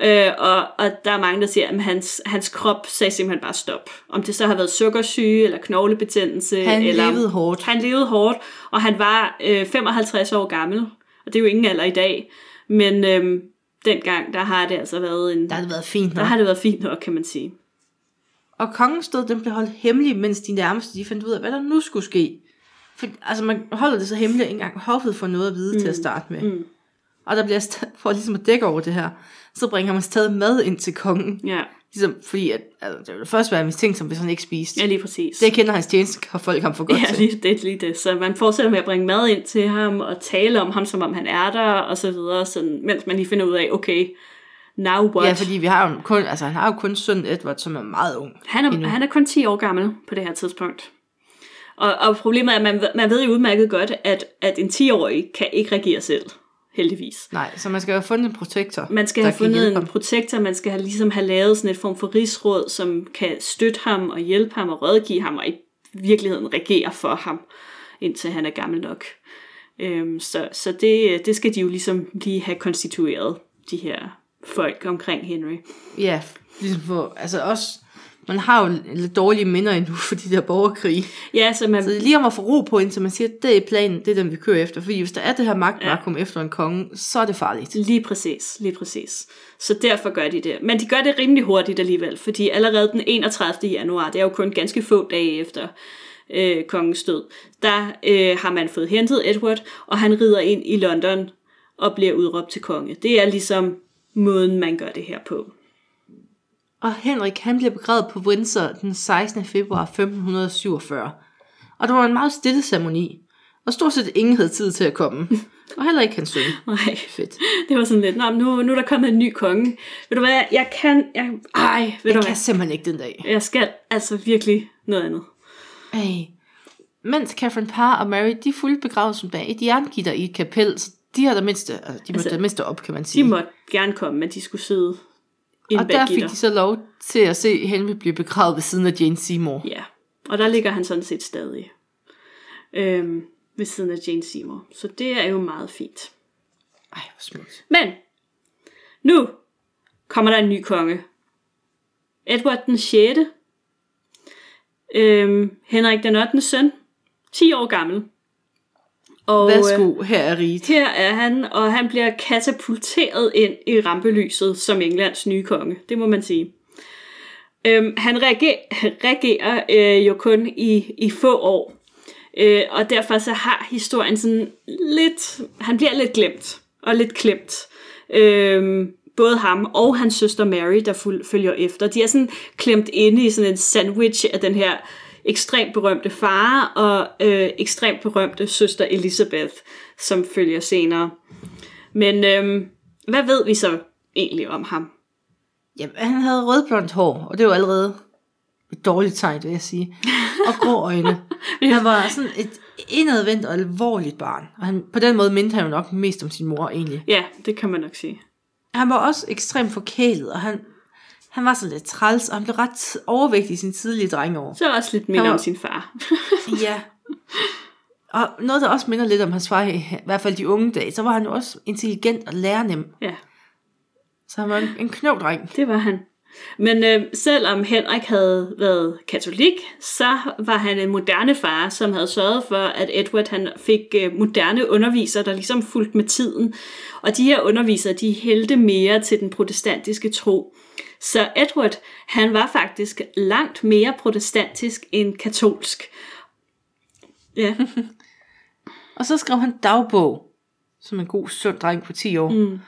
Øh, og, og der er mange, der siger, at hans, hans krop sagde simpelthen bare stop. Om det så har været sukkersyge, eller knoglebetændelse. Han eller, levede hårdt. Han levede hårdt, og han var øh, 55 år gammel. Og det er jo ingen alder i dag. Men øhm, dengang, der har det altså været en... Der har det været fint nok. Der har det været fint nok, kan man sige. Og kongens død, den blev holdt hemmelig, mens de nærmeste de fandt ud af, hvad der nu skulle ske. For, altså man holder det så hemmeligt, at ikke engang hoffet får noget at vide mm. til at mm. starte med. Mm. Og der bliver, for ligesom at dække over det her, så bringer man stadig mad ind til kongen. Ja. Ligesom, fordi at, altså, det ville først være mistænkt, som hvis han ikke spiste. Ja, lige præcis. Det kender hans tjeneste, har folk ham for godt ja, lige, det er lige det. Så man fortsætter med at bringe mad ind til ham, og tale om ham, som om han er der, og så videre, sådan, mens man lige finder ud af, okay, now what? Ja, fordi vi har jo kun, altså, han har jo kun søn Edward, som er meget ung. Han er, han er kun 10 år gammel på det her tidspunkt. Og, og problemet er, at man, man ved jo udmærket godt, at, at en 10-årig kan ikke reagere selv heldigvis. Nej, så man skal have fundet en protektor. Man skal have fundet en ham. protektor, man skal have, ligesom have lavet sådan et form for rigsråd, som kan støtte ham og hjælpe ham og rådgive ham, og i virkeligheden regere for ham, indtil han er gammel nok. Øhm, så så det, det skal de jo ligesom lige have konstitueret, de her folk omkring Henry. Ja, ligesom for, altså også man har jo lidt dårlige minder endnu for de der borgerkrige. Ja, så man... Så lige om at få ro på, indtil man siger, at det er planen, det er den, vi kører efter. Fordi hvis der er det her magtvakuum ja. efter en konge, så er det farligt. Lige præcis, lige præcis. Så derfor gør de det. Men de gør det rimelig hurtigt alligevel, fordi allerede den 31. januar, det er jo kun ganske få dage efter øh, kongens død, der øh, har man fået hentet Edward, og han rider ind i London og bliver udråbt til konge. Det er ligesom måden, man gør det her på. Og Henrik han blev begravet på Windsor den 16. februar 1547. Og der var en meget stille ceremoni. Og stort set ingen havde tid til at komme. Og heller ikke hans søn. (laughs) Nej, fedt. Det var sådan lidt, Nå, nu, nu er der kommet en ny konge. Ved du hvad, jeg kan... Jeg, ej, ved jeg du kan hvad? simpelthen ikke den dag. Jeg skal altså virkelig noget andet. Ej. Mens Catherine Parr og Mary, de fulgte begravelsen bag et jerngitter i et kapel, så de har der mindste, altså, de måtte altså, der mindste op, kan man sige. De måtte gerne komme, men de skulle sidde og der fik de så lov til at se Henry blive begravet ved siden af Jane Seymour. Ja, og der ligger han sådan set stadig øhm, ved siden af Jane Seymour. Så det er jo meget fint. Ej, hvor smukt. Men, nu kommer der en ny konge. Edward den 6. Øhm, Henrik den 8. søn. 10 år gammel. Og, øh, Værsgo, her er riget. Her er han, og han bliver katapulteret ind i rampelyset som Englands nye konge. Det må man sige. Øhm, han reagerer, reagerer øh, jo kun i, i få år. Øh, og derfor så har historien sådan lidt... Han bliver lidt glemt og lidt klemt. Øhm, både ham og hans søster Mary, der følger efter. De er sådan klemt inde i sådan en sandwich af den her ekstremt berømte far og øh, ekstremt berømte søster Elizabeth, som følger senere. Men øh, hvad ved vi så egentlig om ham? Jamen, han havde rødblondt hår, og det var allerede et dårligt tegn, vil jeg sige. Og grå øjne. (laughs) Han var sådan et indadvendt og alvorligt barn. Og han, på den måde mindte han jo nok mest om sin mor egentlig. Ja, det kan man nok sige. Han var også ekstremt forkælet, og han, han var sådan lidt træls, og han blev ret overvægtig i sin tidlige drengeår. Så også lidt mindre Han var- om sin far. (laughs) Ja. Og noget, der også minder lidt om hans far, i, hvert fald de unge dage, så var han jo også intelligent og lærnem. ja, Så han var en, en dreng. det var han. Men øh, selvom Henrik havde været katolik, så var han en moderne far, som havde sørget for, at Edward han fik øh, moderne undervisere, der ligesom fulgte med tiden. Og de her undervisere, de hældte mere til den protestantiske tro. Så Edward, han var faktisk langt mere protestantisk end katolsk. Ja, (laughs) Og så skrev han dagbog, som en god, sund dreng på 10 år. Mm.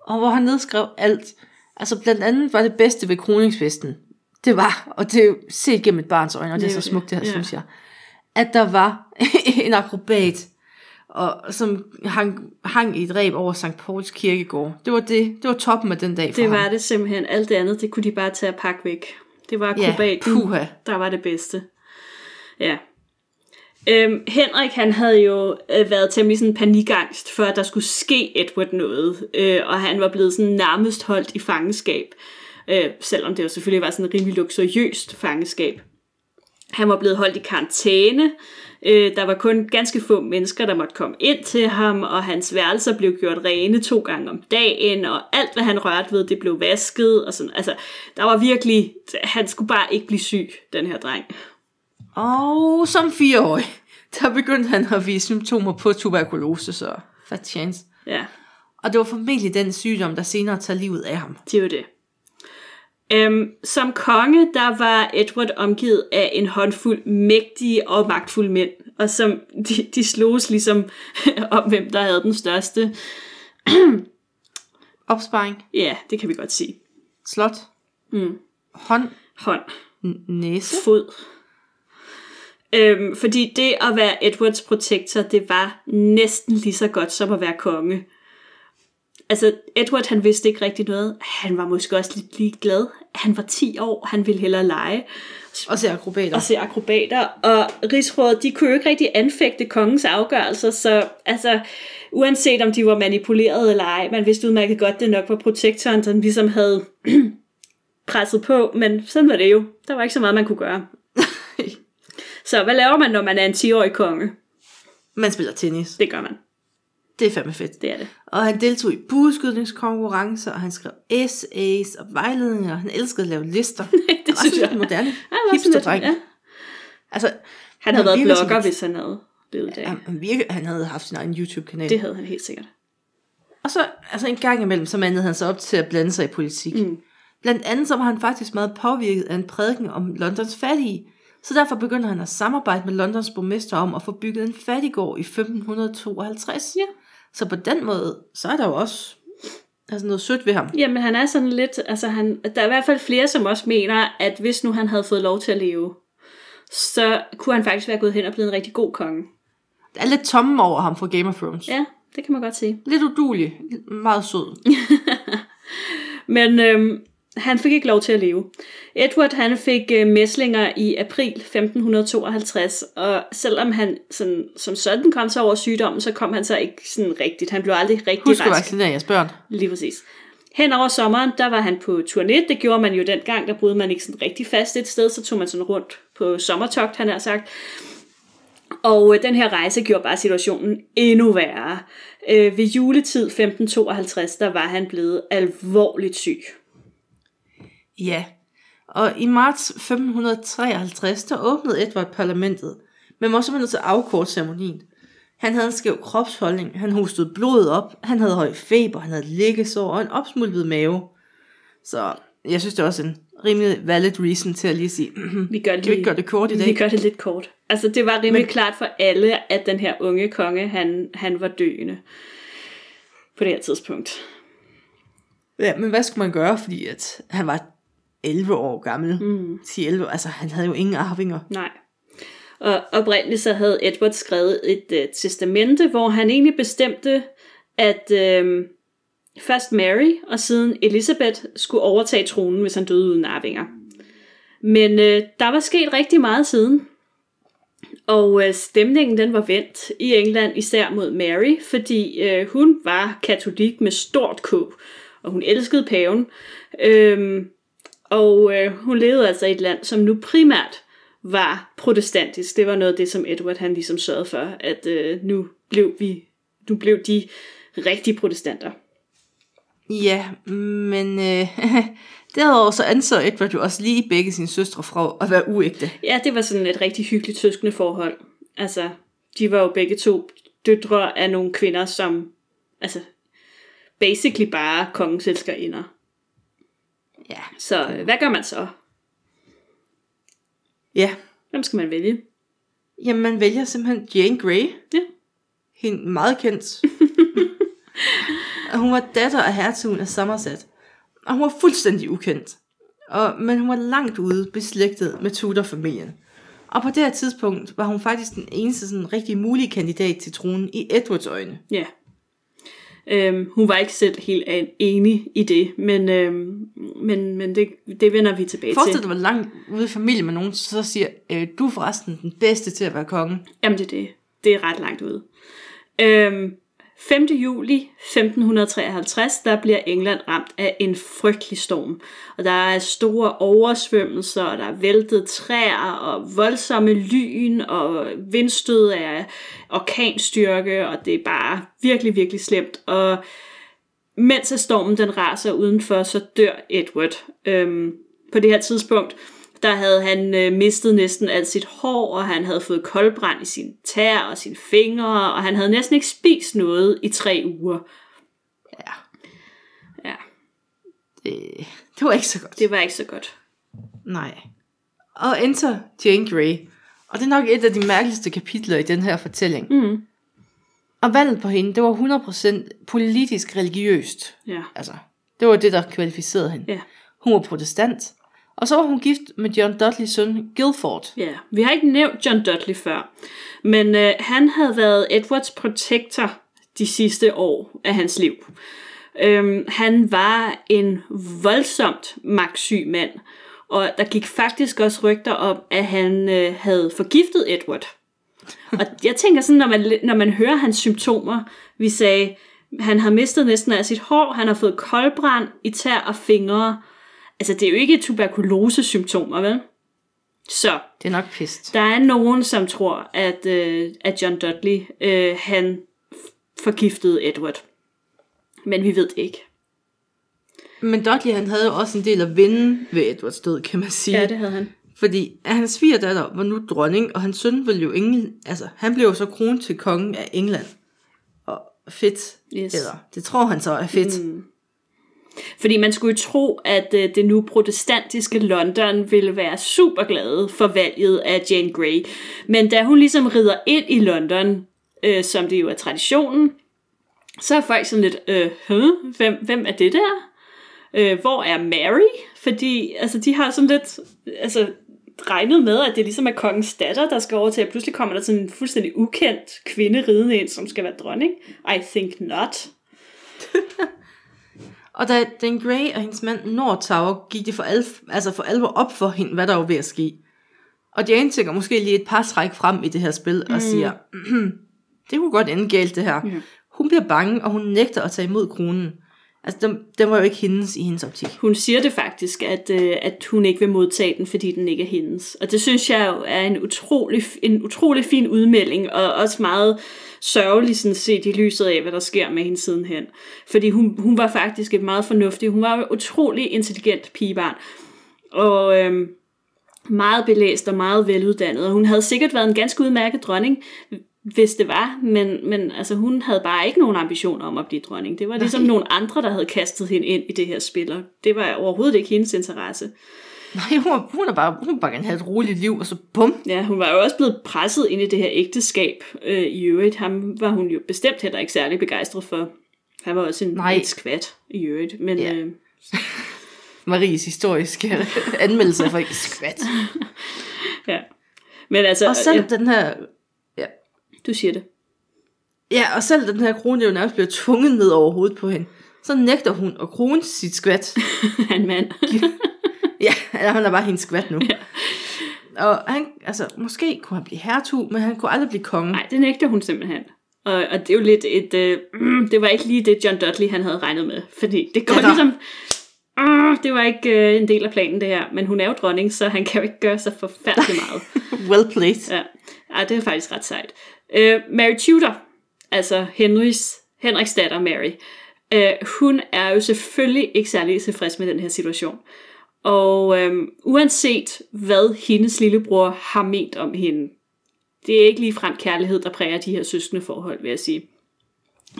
Og hvor han nedskrev alt. Altså blandt andet var det bedste ved kroningsfesten. Det var, og det er jo set gennem et barns øjne, og det, er så smukt det her, ja. synes jeg. At der var (laughs) en akrobat, og, som hang, hang i et ræb over St. Pauls kirkegård. Det var det, det var toppen af den dag for det ham. var det simpelthen. Alt det andet, det kunne de bare tage og pakke væk. Det var Ja, puha. der var det bedste. Ja. Øhm, Henrik, han havde jo øh, været temmelig sådan panikangst, for at der skulle ske Edward noget, øh, og han var blevet sådan nærmest holdt i fangenskab, øh, selvom det jo selvfølgelig var sådan et rimelig luksuriøst fangenskab. Han var blevet holdt i karantæne. Øh, der var kun ganske få mennesker, der måtte komme ind til ham, og hans værelser blev gjort rene to gange om dagen, og alt, hvad han rørte ved, det blev vasket. Og sådan. Altså, der var virkelig... Han skulle bare ikke blive syg, den her dreng. Og som fireårig, der begyndte han at vise symptomer på tuberkulose, så fat chance. Ja, Og det var formentlig den sygdom, der senere tager livet af ham. det var det. Øhm, som konge, der var Edward omgivet af en håndfuld mægtige og magtfulde mænd, og som de, de sloges ligesom (laughs) om, hvem der havde den største. (clears throat) Opsparing, Ja, det kan vi godt sige. slot, Mm. hånd, Hånd. næse. fod. Øhm, fordi det at være Edwards protektor, det var næsten lige så godt som at være konge. Altså, Edward, han vidste ikke rigtig noget. Han var måske også lidt ligeglad. Han var 10 år, han ville hellere lege Og se akrobater. og se akrobater. Og rigsrådet, de kunne jo ikke rigtig anfægte kongens afgørelser, så altså, uanset om de var manipuleret eller ej, man vidste udmærket godt, det nok var protektoren, der ligesom havde (clears throat) presset på, men sådan var det jo. Der var ikke så meget, man kunne gøre. (laughs) Så hvad laver man, når man er en 10-årig konge? Man spiller tennis. Det gør man. Det er fandme fedt. Det er det. Og han deltog i bueskydningskonkurrencer, og han skrev essays og vejledninger, og han elskede at lave lister. det (laughs) det synes jeg. moderne Han, hipsterdreng. ja. Altså, han havde været virker som blogger, hvis han havde levet det. han, han, virke, han havde haft sin egen YouTube-kanal. Det havde han helt sikkert. Og så altså en gang imellem, så mandede han sig op til at blande sig i politik. Mm. Blandt andet så var han faktisk meget påvirket af en prædiken om Londons fattige. Så derfor begyndte han at samarbejde med Londons borgmester om at få bygget en fattigård i 1552. Ja. Så på den måde, så er der jo også altså noget sødt ved ham. Jamen, han er sådan lidt, altså han, der er i hvert fald flere, som også mener, at hvis nu han havde fået lov til at leve, så kunne han faktisk være gået hen og blevet en rigtig god konge. Der er lidt tomme over ham fra Game of Thrones. Ja, det kan man godt sige. Lidt udulig, meget sød. (laughs) Men øhm, han fik ikke lov til at leve. Edward han fik øh, mæslinger i april 1552, og selvom han sådan, som sådan kom sig over sygdommen, så kom han så ikke sådan rigtigt. Han blev aldrig rigtig Husk at rask. vaccinere jeres børn. Lige præcis. Hen over sommeren, der var han på turné. Det gjorde man jo dengang, der boede man ikke sådan rigtig fast et sted, så tog man sådan rundt på sommertogt, han har sagt. Og øh, den her rejse gjorde bare situationen endnu værre. Øh, ved juletid 1552, der var han blevet alvorligt syg. Ja. Og i marts 1553, der åbnede Edvard parlamentet, men var simpelthen nødt til at afkorte ceremonien. Han havde en skæv kropsholdning, han hostede blodet op, han havde høj feber, han havde liggesår og en opsmulvet mave. Så jeg synes, det er også en rimelig valid reason til at lige sige, (clears throat) Vi gør, kan vi ikke gøre det kort i dag? Vi gør det lidt kort. Altså, det var rimelig Men... klart for alle, at den her unge konge, han, han var døende på det her tidspunkt. Ja, men hvad skulle man gøre, fordi at han var 11 år gammel? Mm. 10-11, altså han havde jo ingen arvinger. Nej. Og oprindeligt så havde Edward skrevet et uh, testamente, hvor han egentlig bestemte, at uh, først Mary og siden Elizabeth skulle overtage tronen, hvis han døde uden arvinger. Men uh, der var sket rigtig meget siden. Og uh, stemningen den var vendt i England, især mod Mary, fordi uh, hun var katolik med stort K, og hun elskede paven. Uh, og uh, hun levede altså i et land, som nu primært var protestantisk. Det var noget af det, som Edward han ligesom sørgede for, at øh, nu blev vi, nu blev de rigtige protestanter. Ja, men øh, (laughs) derudover så anså Edward jo også lige begge sine søstre fra at være uægte. Ja, det var sådan et rigtig hyggeligt søskende forhold. Altså, de var jo begge to døtre af nogle kvinder, som altså, basically bare kongens elskerinder. Ja. Så øh, hvad gør man så? Ja, Hvem skal man vælge? jamen man vælger simpelthen Jane Grey. Ja. Hende meget kendt. (laughs) og hun var datter af hertugen af Somerset. Og hun var fuldstændig ukendt. Og, men hun var langt ude beslægtet med Tudor-familien. Og på det her tidspunkt var hun faktisk den eneste sådan rigtig mulige kandidat til tronen i Edwards øjne. Ja. Øhm, hun var ikke selv helt enig i det, men, øhm, men, men det, det vender vi tilbage Forestil til. dig, hvor langt ude i familie med nogen, så siger, øh, du er forresten den bedste til at være konge. Jamen det er det. Det er ret langt ude. Øhm, 5. juli 1553, der bliver England ramt af en frygtelig storm. Og der er store oversvømmelser, og der er væltet træer, og voldsomme lyn, og vindstød af orkanstyrke, og det er bare virkelig, virkelig slemt. Og mens stormen den raser udenfor, så dør Edward. Øhm, på det her tidspunkt, der havde han øh, mistet næsten alt sit hår, og han havde fået koldbrand i sine tær og sine fingre, og han havde næsten ikke spist noget i tre uger. Ja, Ja, det, det var ikke så godt. det var ikke så godt. Nej. Og enter Jane Grey. Og det er nok et af de mærkeligste kapitler i den her fortælling. Mm. Og valget på hende, det var 100% politisk religiøst. Ja, Altså, det var det, der kvalificerede hende. ja, Hun var protestant. Og så var hun gift med John Dudleys søn, Guilford. ja. Vi har ikke nævnt John Dudley før, men øh, han havde været Edwards protektor de sidste år af hans liv. Øhm, han var en voldsomt magtsyg mand, og der gik faktisk også rygter om, at han øh, havde forgiftet Edward. Og jeg tænker sådan, når man, når man hører hans symptomer, vi sagde, han har mistet næsten af sit hår, han har fået koldbrand i tær og fingre. Altså, det er jo ikke tuberkulose-symptomer, vel? Så Det er nok pist. der er nogen, som tror, at, øh, at John Dudley, øh, han forgiftede Edward. Men vi ved det ikke. Men Dudley, han havde jo også en del at vinde ved Edwards død, kan man sige. Ja, det havde han. Fordi hans svigerdatter var nu dronning, og hans søn ville jo ingen, altså han blev jo så kronet til kongen af England. Og fedt, Yes. eller det tror han så er fedt. Mm. Fordi man skulle jo tro, at øh, det nu protestantiske London ville være super glade for valget af Jane Grey. Men da hun ligesom rider ind i London, øh, som det jo er traditionen, så er folk sådan lidt, øh, huh? hvem, hvem er det der? Øh, hvor er Mary? Fordi altså, de har sådan lidt altså, regnet med, at det ligesom er kongens datter, der skal over til, at pludselig kommer der sådan en fuldstændig ukendt kvinde ridende ind, som skal være dronning. I think not. (laughs) Og da den Grey og hendes mand Nordtower gik det for, alf, altså for alvor op for hende, hvad der var ved at ske. Og Jane tænker måske lige et par træk frem i det her spil og siger, (clears throat) det kunne godt ende galt det her. Ja. Hun bliver bange, og hun nægter at tage imod kronen. Altså, den, den var jo ikke hendes i hendes optik. Hun siger det faktisk, at, øh, at hun ikke vil modtage den, fordi den ikke er hendes. Og det synes jeg jo er en utrolig, en utrolig fin udmelding, og også meget sørgelig sådan set i lyset af, hvad der sker med hende sidenhen. Fordi hun, hun var faktisk et meget fornuftig, hun var et utrolig intelligent pigebarn. Og øhm, meget belæst og meget veluddannet, og hun havde sikkert været en ganske udmærket dronning, hvis det var, men, men altså, hun havde bare ikke nogen ambition om at blive dronning. Det var ligesom Nej. nogle andre, der havde kastet hende ind i det her spil, og det var overhovedet ikke hendes interesse. Nej, hun, var, hun, er bare, hun bare gerne have et roligt liv, og så bum. Ja, hun var jo også blevet presset ind i det her ægteskab øh, i øvrigt. Ham var hun jo bestemt heller ikke særlig begejstret for. Han var også en Nej. et skvat i øvrigt, men... Ja. Øh, (laughs) Maries historiske (laughs) anmeldelse for ikke skvat. (laughs) ja. Men altså... Og selv ja. den her... Ja. Du siger det. Ja, og selv den her krone jo nærmest bliver tvunget ned over hovedet på hende. Så nægter hun at krone sit skvat. Han mand. Ja, (laughs) han er bare hendes skvat nu. Ja. Og han, altså, måske kunne han blive hertug, men han kunne aldrig blive konge. Nej, det nægter hun simpelthen. Og, og det er jo lidt et, øh, mm, det var ikke lige det John Dudley han havde regnet med, fordi det går ja, ligesom, uh, det var ikke øh, en del af planen det her, men hun er jo dronning, så han kan jo ikke gøre sig forfærdelig (laughs) meget. well played. Ja. ja, det er faktisk ret sejt. Uh, Mary Tudor, altså Henrys, Henriks datter Mary, uh, hun er jo selvfølgelig ikke særlig tilfreds med den her situation. Og øhm, uanset hvad hendes lillebror har ment om hende, det er ikke lige frem kærlighed, der præger de her søskende forhold, vil jeg sige.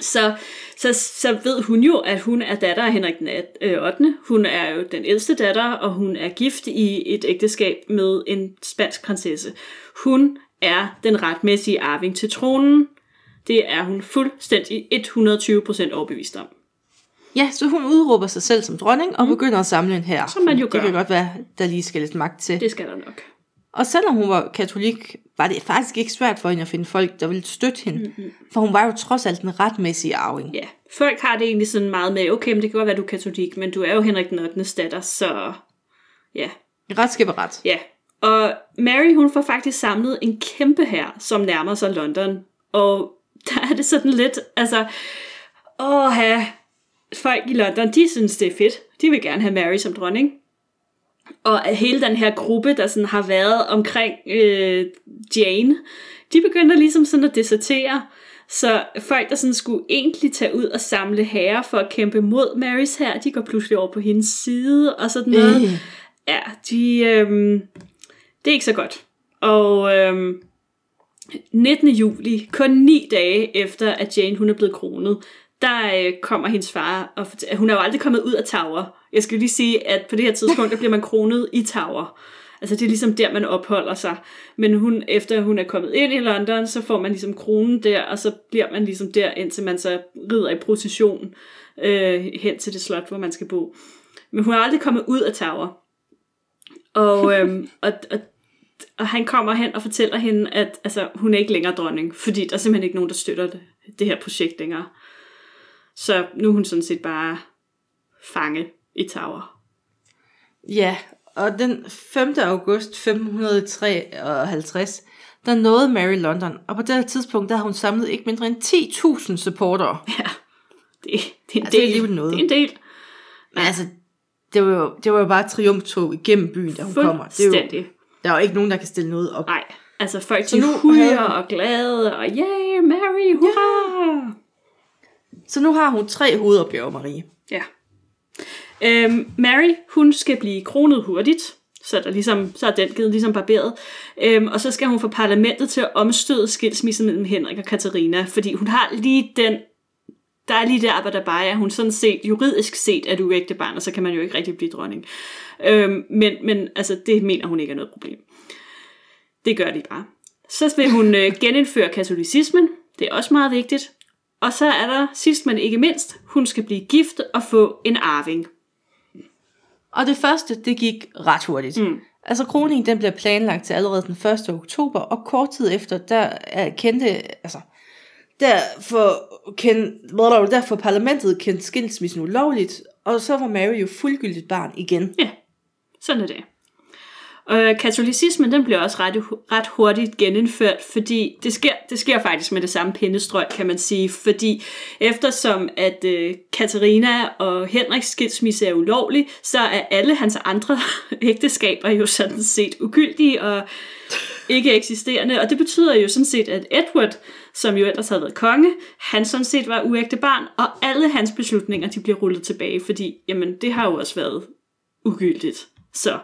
Så, så, så ved hun jo, at hun er datter af Henrik den 8. Øh, hun er jo den ældste datter, og hun er gift i et ægteskab med en spansk prinsesse. Hun er den retmæssige arving til tronen. Det er hun fuldstændig 120% overbevist om. Ja, så hun udråber sig selv som dronning og mm. begynder at samle en her. Som man jo gør. Det kan godt være, der lige skal lidt magt til. Det skal der nok. Og selvom hun var katolik, var det faktisk ikke svært for hende at finde folk, der ville støtte hende. Mm-hmm. For hun var jo trods alt en retmæssig arving. Ja, folk har det egentlig sådan meget med, okay, men det kan godt være, du er katolik, men du er jo Henrik den 8. datter, så ja. Ret skal ret. Ja, og Mary, hun får faktisk samlet en kæmpe her, som nærmer sig London. Og der er det sådan lidt, altså, åh, folk i London, de synes, det er fedt. De vil gerne have Mary som dronning. Og hele den her gruppe, der sådan har været omkring øh, Jane, de begynder ligesom sådan at desertere. Så folk, der sådan skulle egentlig tage ud og samle herrer for at kæmpe mod Marys her, de går pludselig over på hendes side og sådan noget. Øh. Ja, de, øh, det er ikke så godt. Og øh, 19. juli, kun ni dage efter, at Jane hun er blevet kronet, der øh, kommer hendes far, og fortæller, hun er jo aldrig kommet ud af Tower. Jeg skal lige sige, at på det her tidspunkt, der bliver man kronet i Tower. Altså det er ligesom der, man opholder sig. Men hun, efter hun er kommet ind i London, så får man ligesom kronen der, og så bliver man ligesom der, indtil man så rider i procession øh, hen til det slot, hvor man skal bo. Men hun er aldrig kommet ud af Tower. Og, (laughs) øhm, og, og, og han kommer hen og fortæller hende, at altså, hun er ikke længere dronning, fordi der er simpelthen ikke nogen, der støtter det, det her projekt længere. Så nu er hun sådan set bare fange i Tower. Ja, og den 5. august 1553, der nåede Mary London, og på det tidspunkt, der har hun samlet ikke mindre end 10.000 supportere. (laughs) Ja, det, det er en altså, del. Det er noget. Det er en del. Men altså, det var, jo, det var jo bare et triumftog igennem byen, da hun kommer. Det er jo, der er jo ikke nogen, der kan stille noget op. Nej, altså folk de hujer og glade, og yeah, Mary, hurra! Ja. Så nu har hun tre hovedopgaver, Marie. Ja. Øhm, Mary, hun skal blive kronet hurtigt, så, der ligesom, så er den givet ligesom barberet. Øhm, og så skal hun få parlamentet til at omstøde skilsmissen mellem Henrik og Katarina, fordi hun har lige den, der er lige der, der bare er, hun sådan set, juridisk set er du ægte barn, og så kan man jo ikke rigtig blive dronning. Øhm, men, men altså, det mener hun ikke er noget problem. Det gør de bare. Så vil hun øh, genindføre katolicismen, det er også meget vigtigt. Og så er der sidst men ikke mindst, hun skal blive gift og få en arving. Og det første, det gik ret hurtigt. Mm. Altså kroningen, den bliver planlagt til allerede den 1. oktober, og kort tid efter, der er kendte, altså, der for, kend, der for parlamentet kendt skilsmissen ulovligt, og så var Mary jo fuldgyldigt barn igen. Ja, sådan er det. Og øh, katolicismen, den bliver også ret, ret hurtigt genindført, fordi det sker, det sker faktisk med det samme pindestrøg, kan man sige, fordi eftersom at øh, Katarina og Henriks skilsmisse er ulovlig, så er alle hans andre (laughs) ægteskaber jo sådan set ugyldige og ikke eksisterende, og det betyder jo sådan set, at Edward, som jo ellers havde været konge, han sådan set var uægte barn, og alle hans beslutninger, de bliver rullet tilbage, fordi, jamen, det har jo også været ugyldigt. Så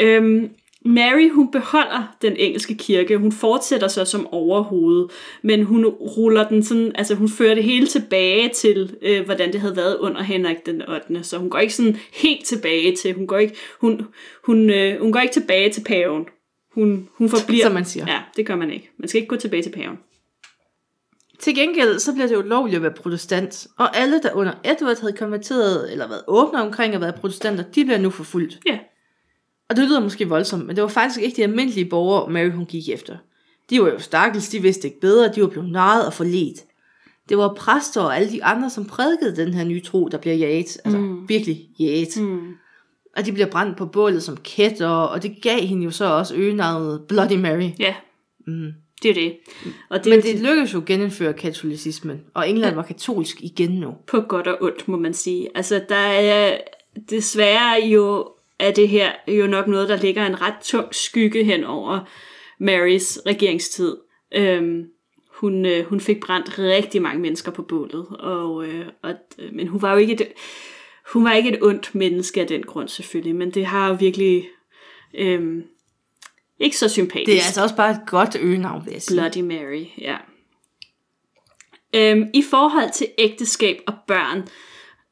Øhm, Mary, hun beholder den engelske kirke. Hun fortsætter så som overhoved, men hun ruller den sådan, altså hun fører det hele tilbage til, øh, hvordan det havde været under Henrik den 8. Så hun går ikke sådan helt tilbage til, hun går ikke, hun, hun, øh, hun går ikke tilbage til paven. Hun, hun forbliver... Som man siger. Ja, det gør man ikke. Man skal ikke gå tilbage til paven. Til gengæld så bliver det ulovligt at være protestant, og alle, der under Edward havde konverteret eller været åbne omkring at være protestanter, de bliver nu forfulgt. Ja, Og det lyder måske voldsomt, men det var faktisk ikke de almindelige borgere, Mary hun gik efter. De var jo stakkels, de vidste ikke bedre, de var blevet narret og forledt. Det var præster og alle de andre, som prædikede den her nye tro, der bliver jaget. Altså mm. virkelig jaget. Mm. Og de bliver brændt på bålet som kætter, og det gav hende jo så også øgenavnet Bloody Mary. ja. Mm. Det er det. Og det Men det lykkedes jo at genindføre katolicismen, og England var katolsk igen nu. på godt og ondt, må man sige. Altså, der er desværre jo er det her jo nok noget, der ligger en ret tung skygge hen over Marys regeringstid. Øhm, hun, øh, hun fik brændt rigtig mange mennesker på bålet, og, øh, og, øh, men hun var jo ikke et, hun var ikke et ondt menneske af den grund selvfølgelig, men det har jo virkelig øhm, ikke så sympatisk. Det er altså også bare et godt øgenavn, vil jeg sige. Bloody Mary, ja. Øhm, I forhold til ægteskab og børn, øh,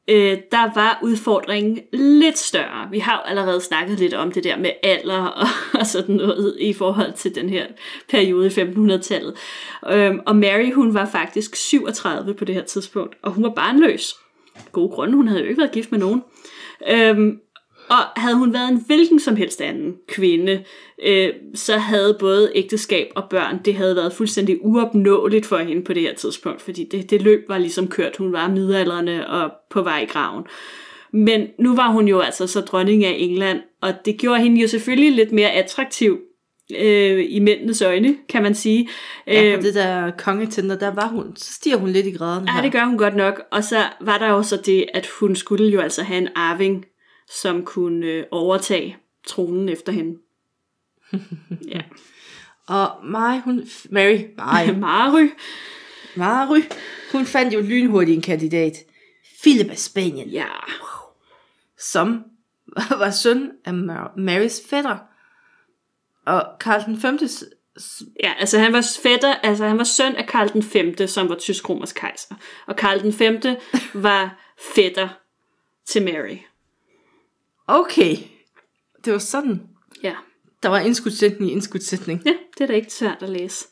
Øh, der var udfordringen lidt større. Vi har jo allerede snakket lidt om det der med alder (laughs) og, og sådan noget i forhold til den her periode i 1500-tallet. Øhm, og Mary, hun var faktisk 37 på det her tidspunkt, og hun var barnløs. Gode grunde, hun havde jo ikke været gift med nogen. Øhm, og havde hun været en hvilken som helst anden kvinde, øh, så havde både ægteskab og børn, det havde været fuldstændig uopnåeligt for hende på det her tidspunkt, fordi det, det løb var ligesom kørt. Hun var midaldrende og på vej i graven. Men nu var hun jo altså så dronning af England, og det gjorde hende jo selvfølgelig lidt mere attraktiv øh, i mændenes øjne, kan man sige. Ja, Øh, på det der kongetænder, der var hun, så stiger hun lidt i graden Ja, her. det gør hun godt nok. Og så var der jo så det, at hun skulle jo altså have en arving, som kunne øh, overtage tronen efter hende. (laughs) ja. Og Mary, hun, Mary, Mary, (laughs) Mary. Mary, hun fandt jo lynhurtigt en kandidat. Philip af Spanien, Ja. som (laughs) var søn af Mar- Marys fætter. Og Karl den 5. Ja, altså han var fætter, altså han var søn af Karl den 5., som var tysk-romersk kejser. Og Karl den 5. var fætter til Mary. Okay, det var sådan. Ja. Der var indskudsætning i indskudsætning. Ja, det er da ikke svært at læse.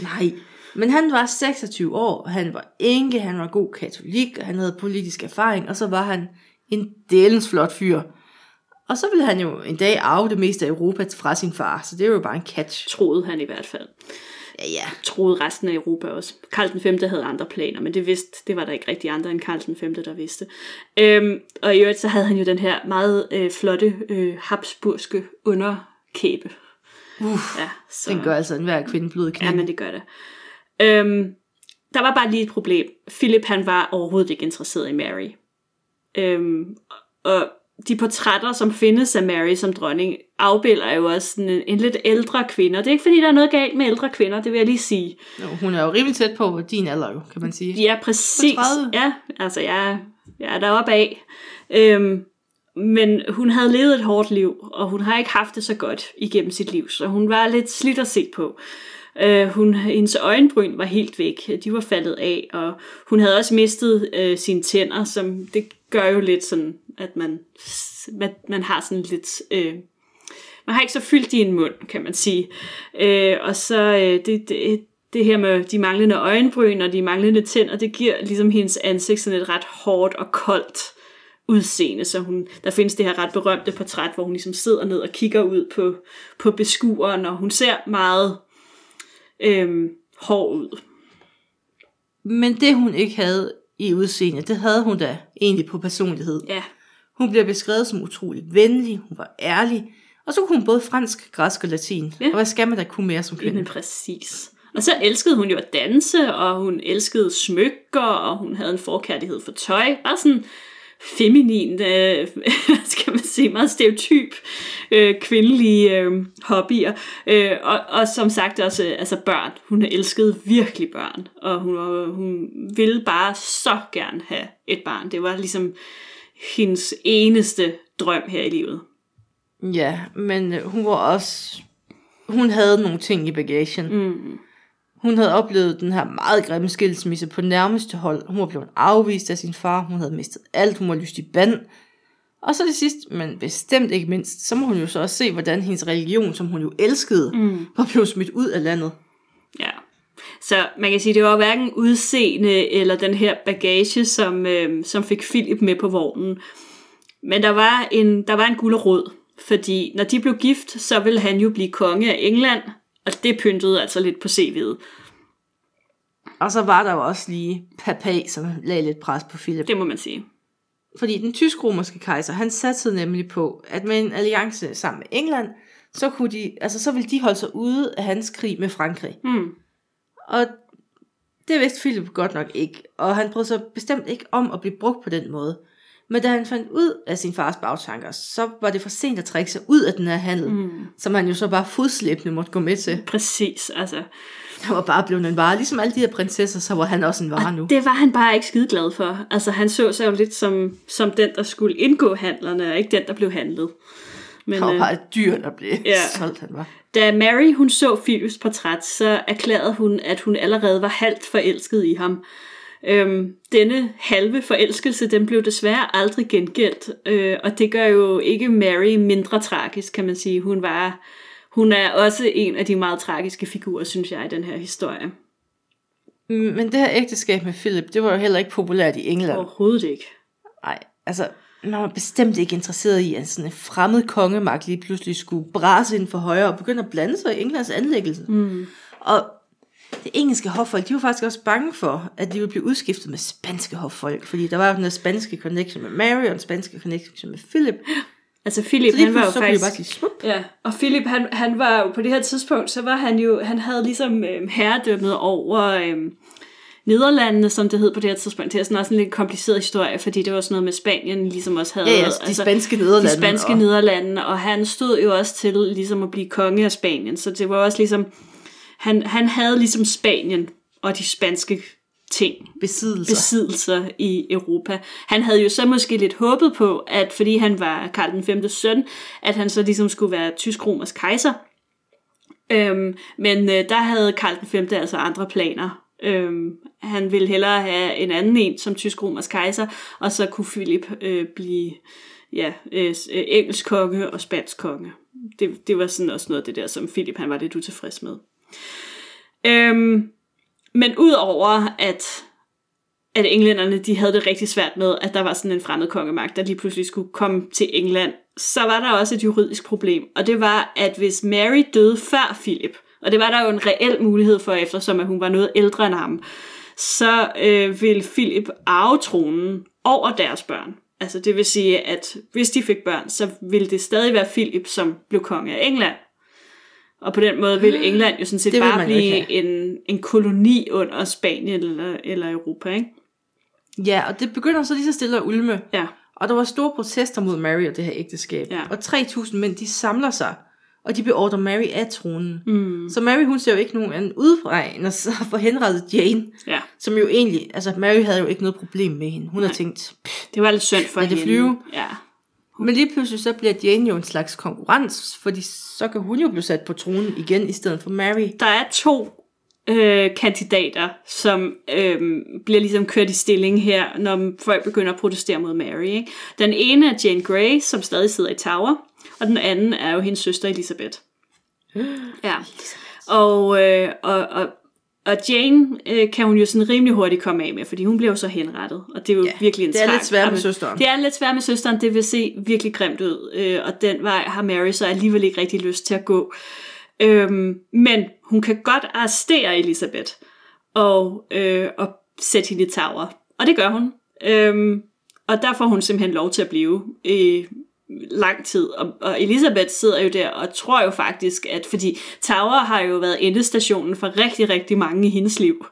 Nej, men han var 26 år, og han var enke, han var god katolik, og han havde politisk erfaring, og så var han en delens flot fyr. Og så ville han jo en dag arve det meste af Europa fra sin far, så det var jo bare en catch. Troede han i hvert fald. Ja, ja. Troede resten af Europa også. Karl den 5. havde andre planer, men det vidste, det var der ikke rigtig andre end Karl den 5. der vidste. Øhm, og i øvrigt så havde han jo den her meget øh, flotte øh, habsburgske underkæbe. Uff, Ja, så, den gør altså enhver kvinde blod i Ja, men det gør det. Øhm, der var bare lige et problem. Philip han var overhovedet ikke interesseret i Mary. Øhm, og de portrætter, som findes af Mary som dronning, afbilder jo også sådan en, en lidt ældre kvinde. Og det er ikke fordi, der er noget galt med ældre kvinder, det vil jeg lige sige. Nå, Hun er jo rimelig tæt på din alder, jo, kan man sige. Ja, præcis. På 30. Ja, altså jeg, jeg er deroppe af. Øhm, men hun havde levet et hårdt liv, og hun har ikke haft det så godt igennem sit liv, så hun var lidt slidt at se på. Øh, hun, hendes øjenbryn var helt væk, de var faldet af, og hun havde også mistet øh, sine tænder, som det gør jo lidt sådan, at man, man, man har sådan lidt... Øh, man har ikke så fyldt i en mund, kan man sige. Øh, og så øh, det, det, det her med de manglende øjenbryn og de manglende tænder, det giver ligesom hendes ansigt sådan et ret hårdt og koldt udseende. Så hun, der findes det her ret berømte portræt, hvor hun ligesom sidder ned og kigger ud på, på beskueren, og hun ser meget øhm, hård ud. Men det hun ikke havde i udseende, det havde hun da egentlig på personlighed. Ja, Hun bliver beskrevet som utrolig venlig, hun var ærlig, og så kunne hun både fransk, græsk og latin. Ja. Og hvad skal man da kunne mere som kvinde? Jamen præcis. Og så elskede hun jo at danse, og hun elskede smykker, og hun havde en forkærlighed for tøj. Bare sådan feminin, øh, (laughs) skal man sige, meget stereotyp øh, kvindelige øh, hobbyer. Øh, og, og som sagt også øh, altså børn. Hun elskede virkelig børn, og hun, var, hun ville bare så gerne have et barn. Det var ligesom hendes eneste drøm her i livet. Ja, men øh, hun var også... Hun havde nogle ting i bagagen. Mm. Hun havde oplevet den her meget grimme skilsmisse på nærmeste hold. Hun var blevet afvist af sin far. Hun havde mistet alt. Hun var lyst i band. Og så det sidste, men bestemt ikke mindst, så må hun jo så også se, hvordan hendes religion, som hun jo elskede, mm. var blevet smidt ud af landet. Ja. Så man kan sige, det var hverken udseende eller den her bagage, som, øh, som fik Philip med på vognen. Men der var en, der var en gulderod, fordi når de blev gift, så ville han jo blive konge af England, og det pyntede altså lidt på CV'et. Og så var der jo også lige Papa, som lagde lidt pres på Philip. Det må man sige. Fordi den tysk-romerske kejser, han satte nemlig på, at med en alliance sammen med England, så, kunne de, altså, så ville de holde sig ude af hans krig med Frankrig. Hmm. Og det vidste Philip godt nok ikke, og han brød sig bestemt ikke om at blive brugt på den måde. Men da han fandt ud af sin fars bagtanker, så var det for sent at trække sig ud af den her handel, mm. som han jo så bare fodslæbende måtte gå med til. Præcis, altså. Han var bare blevet en vare. Ligesom alle de her prinsesser, så var han også en vare nu. Det var han bare ikke skide glad for. Altså, han så sig jo lidt som, som den, der skulle indgå handlerne, og ikke den, der blev handlet. Men, han var bare et dyr, der blev ja. solgt, han var. Da Mary hun så Philips portræt, så erklærede hun, at hun allerede var halvt forelsket i ham. Øhm, denne halve forelskelse, den blev desværre aldrig gengældt, øh, og det gør jo ikke Mary mindre tragisk, kan man sige. Hun var, hun er også en af de meget tragiske figurer, synes jeg, i den her historie. Men det her ægteskab med Philip, det var jo heller ikke populært i England. Overhovedet ikke. Nej, altså, man var bestemt ikke interesseret i, at sådan en fremmed kongemagt lige pludselig skulle brase ind for højre og begynde at blande sig i Englands anlæggelse. Mm. Og det engelske hoffolk, de var faktisk også bange for, at de ville blive udskiftet med spanske hoffolk, fordi der var jo den der spanske connection med Mary, og den spanske connection med Philip. Altså Philip, han var jo så faktisk... bare sige, smup. Ja, og Philip, han, han var jo på det her tidspunkt, så var han jo, han havde ligesom øh, herredømmet over øh, Nederlandene, som det hed på det her tidspunkt. Det er sådan også en lidt kompliceret historie, fordi det var sådan noget med Spanien, ligesom også havde... Ja, ja, de altså, spanske Nederlande. De spanske og... Nederlande, og han stod jo også til ligesom at blive konge af Spanien, så det var også ligesom han, han havde ligesom Spanien og de spanske ting, besiddelser. besiddelser i Europa. Han havde jo så måske lidt håbet på, at fordi han var Karl den 5. søn, at han så ligesom skulle være tysk-romersk kejser. Øhm, men øh, der havde Karl den 5. altså andre planer. Øhm, han ville hellere have en anden en som tysk-romersk kejser, og så kunne Philip øh, blive ja, øh, øh, engelsk konge og spansk konge. Det, det var sådan også noget af det der, som Philip han var lidt utilfreds med. Øhm, men udover at, at englænderne de havde det rigtig svært med, at der var sådan en fremmed kongemagt, der lige pludselig skulle komme til England, så var der også et juridisk problem. Og det var, at hvis Mary døde før Philip, og det var der jo en reel mulighed for, eftersom at hun var noget ældre end ham, så øh, ville Philip arve tronen over deres børn. Altså det vil sige, at hvis de fik børn, så ville det stadig være Philip, som blev konge af England. Og på den måde ville England jo sådan set bare blive en, en koloni under Spanien eller, eller Europa, ikke? Ja, og det begynder så lige så stille at ulme. Ja. Og der var store protester mod Mary og det her ægteskab. Ja. Og 3.000 mænd, de samler sig, og de beordrer Mary af tronen. Mm. Så Mary, hun ser jo ikke nogen anden udvej, end at henrettet Jane. Ja. Som jo egentlig, altså Mary havde jo ikke noget problem med hende. Hun Nej. har tænkt, det var lidt synd for lad det hende. flyve. Ja. Men lige pludselig så bliver Jane jo en slags konkurrence, fordi så kan hun jo blive sat på tronen igen, i stedet for Mary. Der er to øh, kandidater, som øh, bliver ligesom kørt i stilling her, når folk begynder at protestere mod Mary. Ikke? Den ene er Jane Grey, som stadig sidder i Tower, og den anden er jo hendes søster Elisabeth. (gasps) Ja. Og, øh, og, og, og Jane øh, kan hun jo sådan rimelig hurtigt komme af med, fordi hun bliver jo så henrettet, og det er jo Ja, virkelig en det er trang- lidt svært med søsteren. Det er lidt svært med søsteren, det vil se virkelig grimt ud, øh, og den vej har Mary så alligevel ikke rigtig lyst til at gå. Øhm, men hun kan godt arrestere Elisabeth og, øh, og sætte hende i tower, og det gør hun. Øhm, og der får hun simpelthen lov til at blive i lang tid. Og, og Elisabeth sidder jo der og tror jo faktisk, at fordi Tower har jo været endestationen for rigtig, rigtig mange i hendes liv.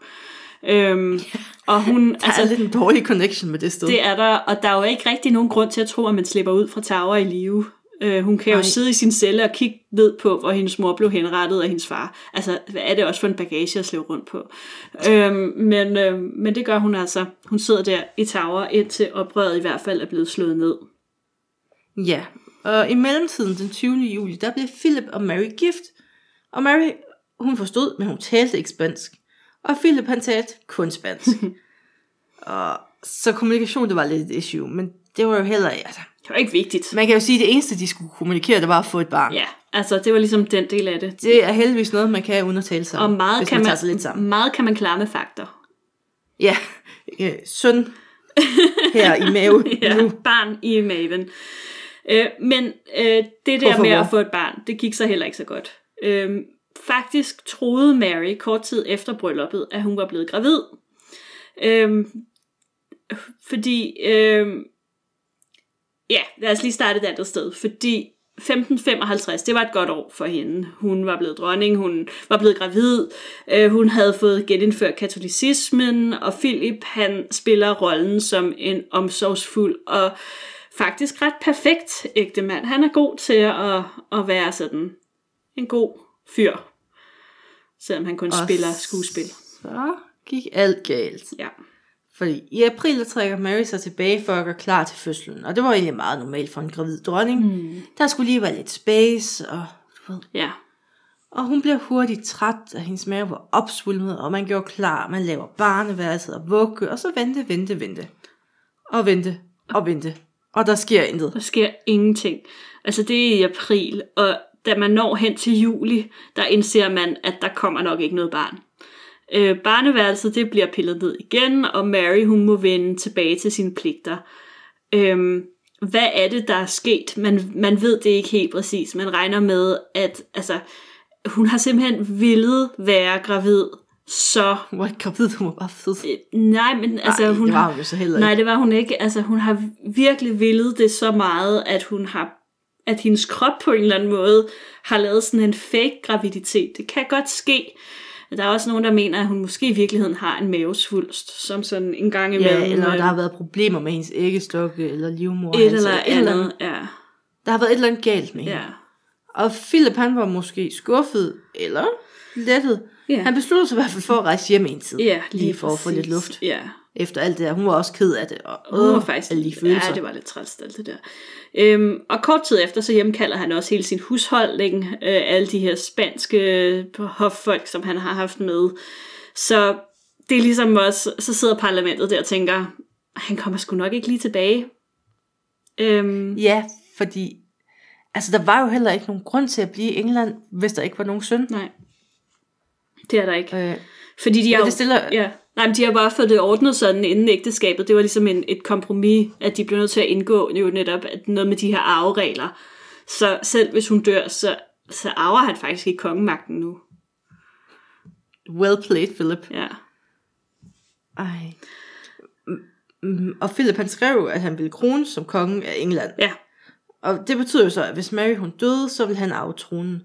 Øhm, og hun, Der altså, er lidt en dårlig connection med det sted. det er der, og der er jo ikke rigtig nogen grund til at tro, at man slipper ud fra Tower i live. Øh, hun kan jo Nej. sidde i sin celle og kigge ned på, hvor hendes mor blev henrettet af hendes far. Altså, hvad er det også for en bagage at slæve rundt på? Øhm, men, øh, men det gør hun altså. Hun sidder der i Tower, indtil oprøret i hvert fald er blevet slået ned. Ja, Og i mellemtiden, den 20. juli, der blev Philip og Mary gift. Og Mary, hun forstod, men hun talte ikke spansk. Og Philip, han talte kun spansk. (laughs) og så kommunikation, det var lidt et issue, men det var jo heller altså, Det var ikke vigtigt. man kan jo sige, at det eneste, de skulle kommunikere, det var at få et barn. Ja, altså det var ligesom den del af det. Det er heldigvis noget, man kan uden at tale Og sammen, meget hvis kan, man man, lidt sammen. meget kan man klare med fakter. Ja, øh, søn (laughs) her i mave Ja, nu. barn i maven. Øh, men øh, det der Hvorfor med at få et barn, det gik så heller ikke så godt. Øh, faktisk troede Mary kort tid efter brylluppet, at hun var blevet gravid. Øh, fordi, øh, ja, lad os lige starte et andet sted. Fordi 1555, det var et godt år for hende. Hun var blevet dronning, hun var blevet gravid, øh, hun havde fået genindført katolicismen, og Philip han spiller rollen som en omsorgsfuld og faktisk ret perfekt ægtemand. Han er god til at, at være sådan en god fyr, selvom han kun Og spiller skuespil. Så gik alt galt. Ja. Fordi i april der trækker Mary sig tilbage for at gøre klar til fødslen. Og det var egentlig meget normalt for en gravid dronning. Mm. Der skulle lige være lidt space, og, du ved. Ja. og hun bliver hurtigt træt, og hendes mave var opsvulmet, og man gjorde klar, man laver barneværelset og vugge, og så vente, vente, vente. Og vente, og vente. Og der sker intet. Der sker ingenting. Altså det er i april, og da man når hen til juli, der indser man, at der kommer nok ikke noget barn. Øh, barneværelset det bliver pillet ned igen, og Mary hun må vende tilbage til sine pligter. Øh, hvad er det, der er sket? Man, man ved det ikke helt præcis. Man regner med, at altså, hun har simpelthen ville være gravid, så... Hun var ikke gravid, hun var bare fed. Øh, nej, men altså, Nej, hun det var hun jo så heller Nej, ikke. det var hun ikke. Altså, hun har virkelig villet det så meget, at hun har at hendes krop på en eller anden måde har lavet sådan en fake graviditet. Det kan godt ske. Der er også nogen, der mener, at hun måske i virkeligheden har en mavesvulst, som sådan en gang imellem... Ja, eller øh, der har været problemer med hendes æggestokke, eller livmor. et eller andet. Ja, Der har været et eller andet galt med hende. ja. Og Philip, han var måske skuffet, eller lettet. Ja. Han besluttede sig i hvert fald for at rejse hjem en tid. Ja, lige for at få lidt luft. Ja, Efter alt det der. Hun var også ked af det. Og, Hun var faktisk, alle de følelser. ja, det var lidt træls alt det der. Øhm, og kort tid efter, så hjemkalder han også hele sin husholdning, øh, alle de her spanske øh, hoffolk, som han har haft med. Så det er ligesom også, så sidder parlamentet der og tænker, han kommer sgu nok ikke lige tilbage. Øhm, Ja, fordi altså, der var jo heller ikke nogen grund til at blive i England, hvis der ikke var nogen søn. nej, det er der ikke. Øh, Fordi de har, men jo- det stiller, Ja. Nej, men de har bare fået det ordnet sådan inden ægteskabet. Det var ligesom en, et kompromis, at de blev nødt til at indgå jo netop at noget med de her arveregler. Så selv hvis hun dør, så, så arver han faktisk ikke kongemagten nu. well played, Philip. Ja. Ej. Og Philip han skrev, at han ville krone som konge af England. Ja. Og det betyder jo så, at hvis Mary hun døde, så ville han arve tronen.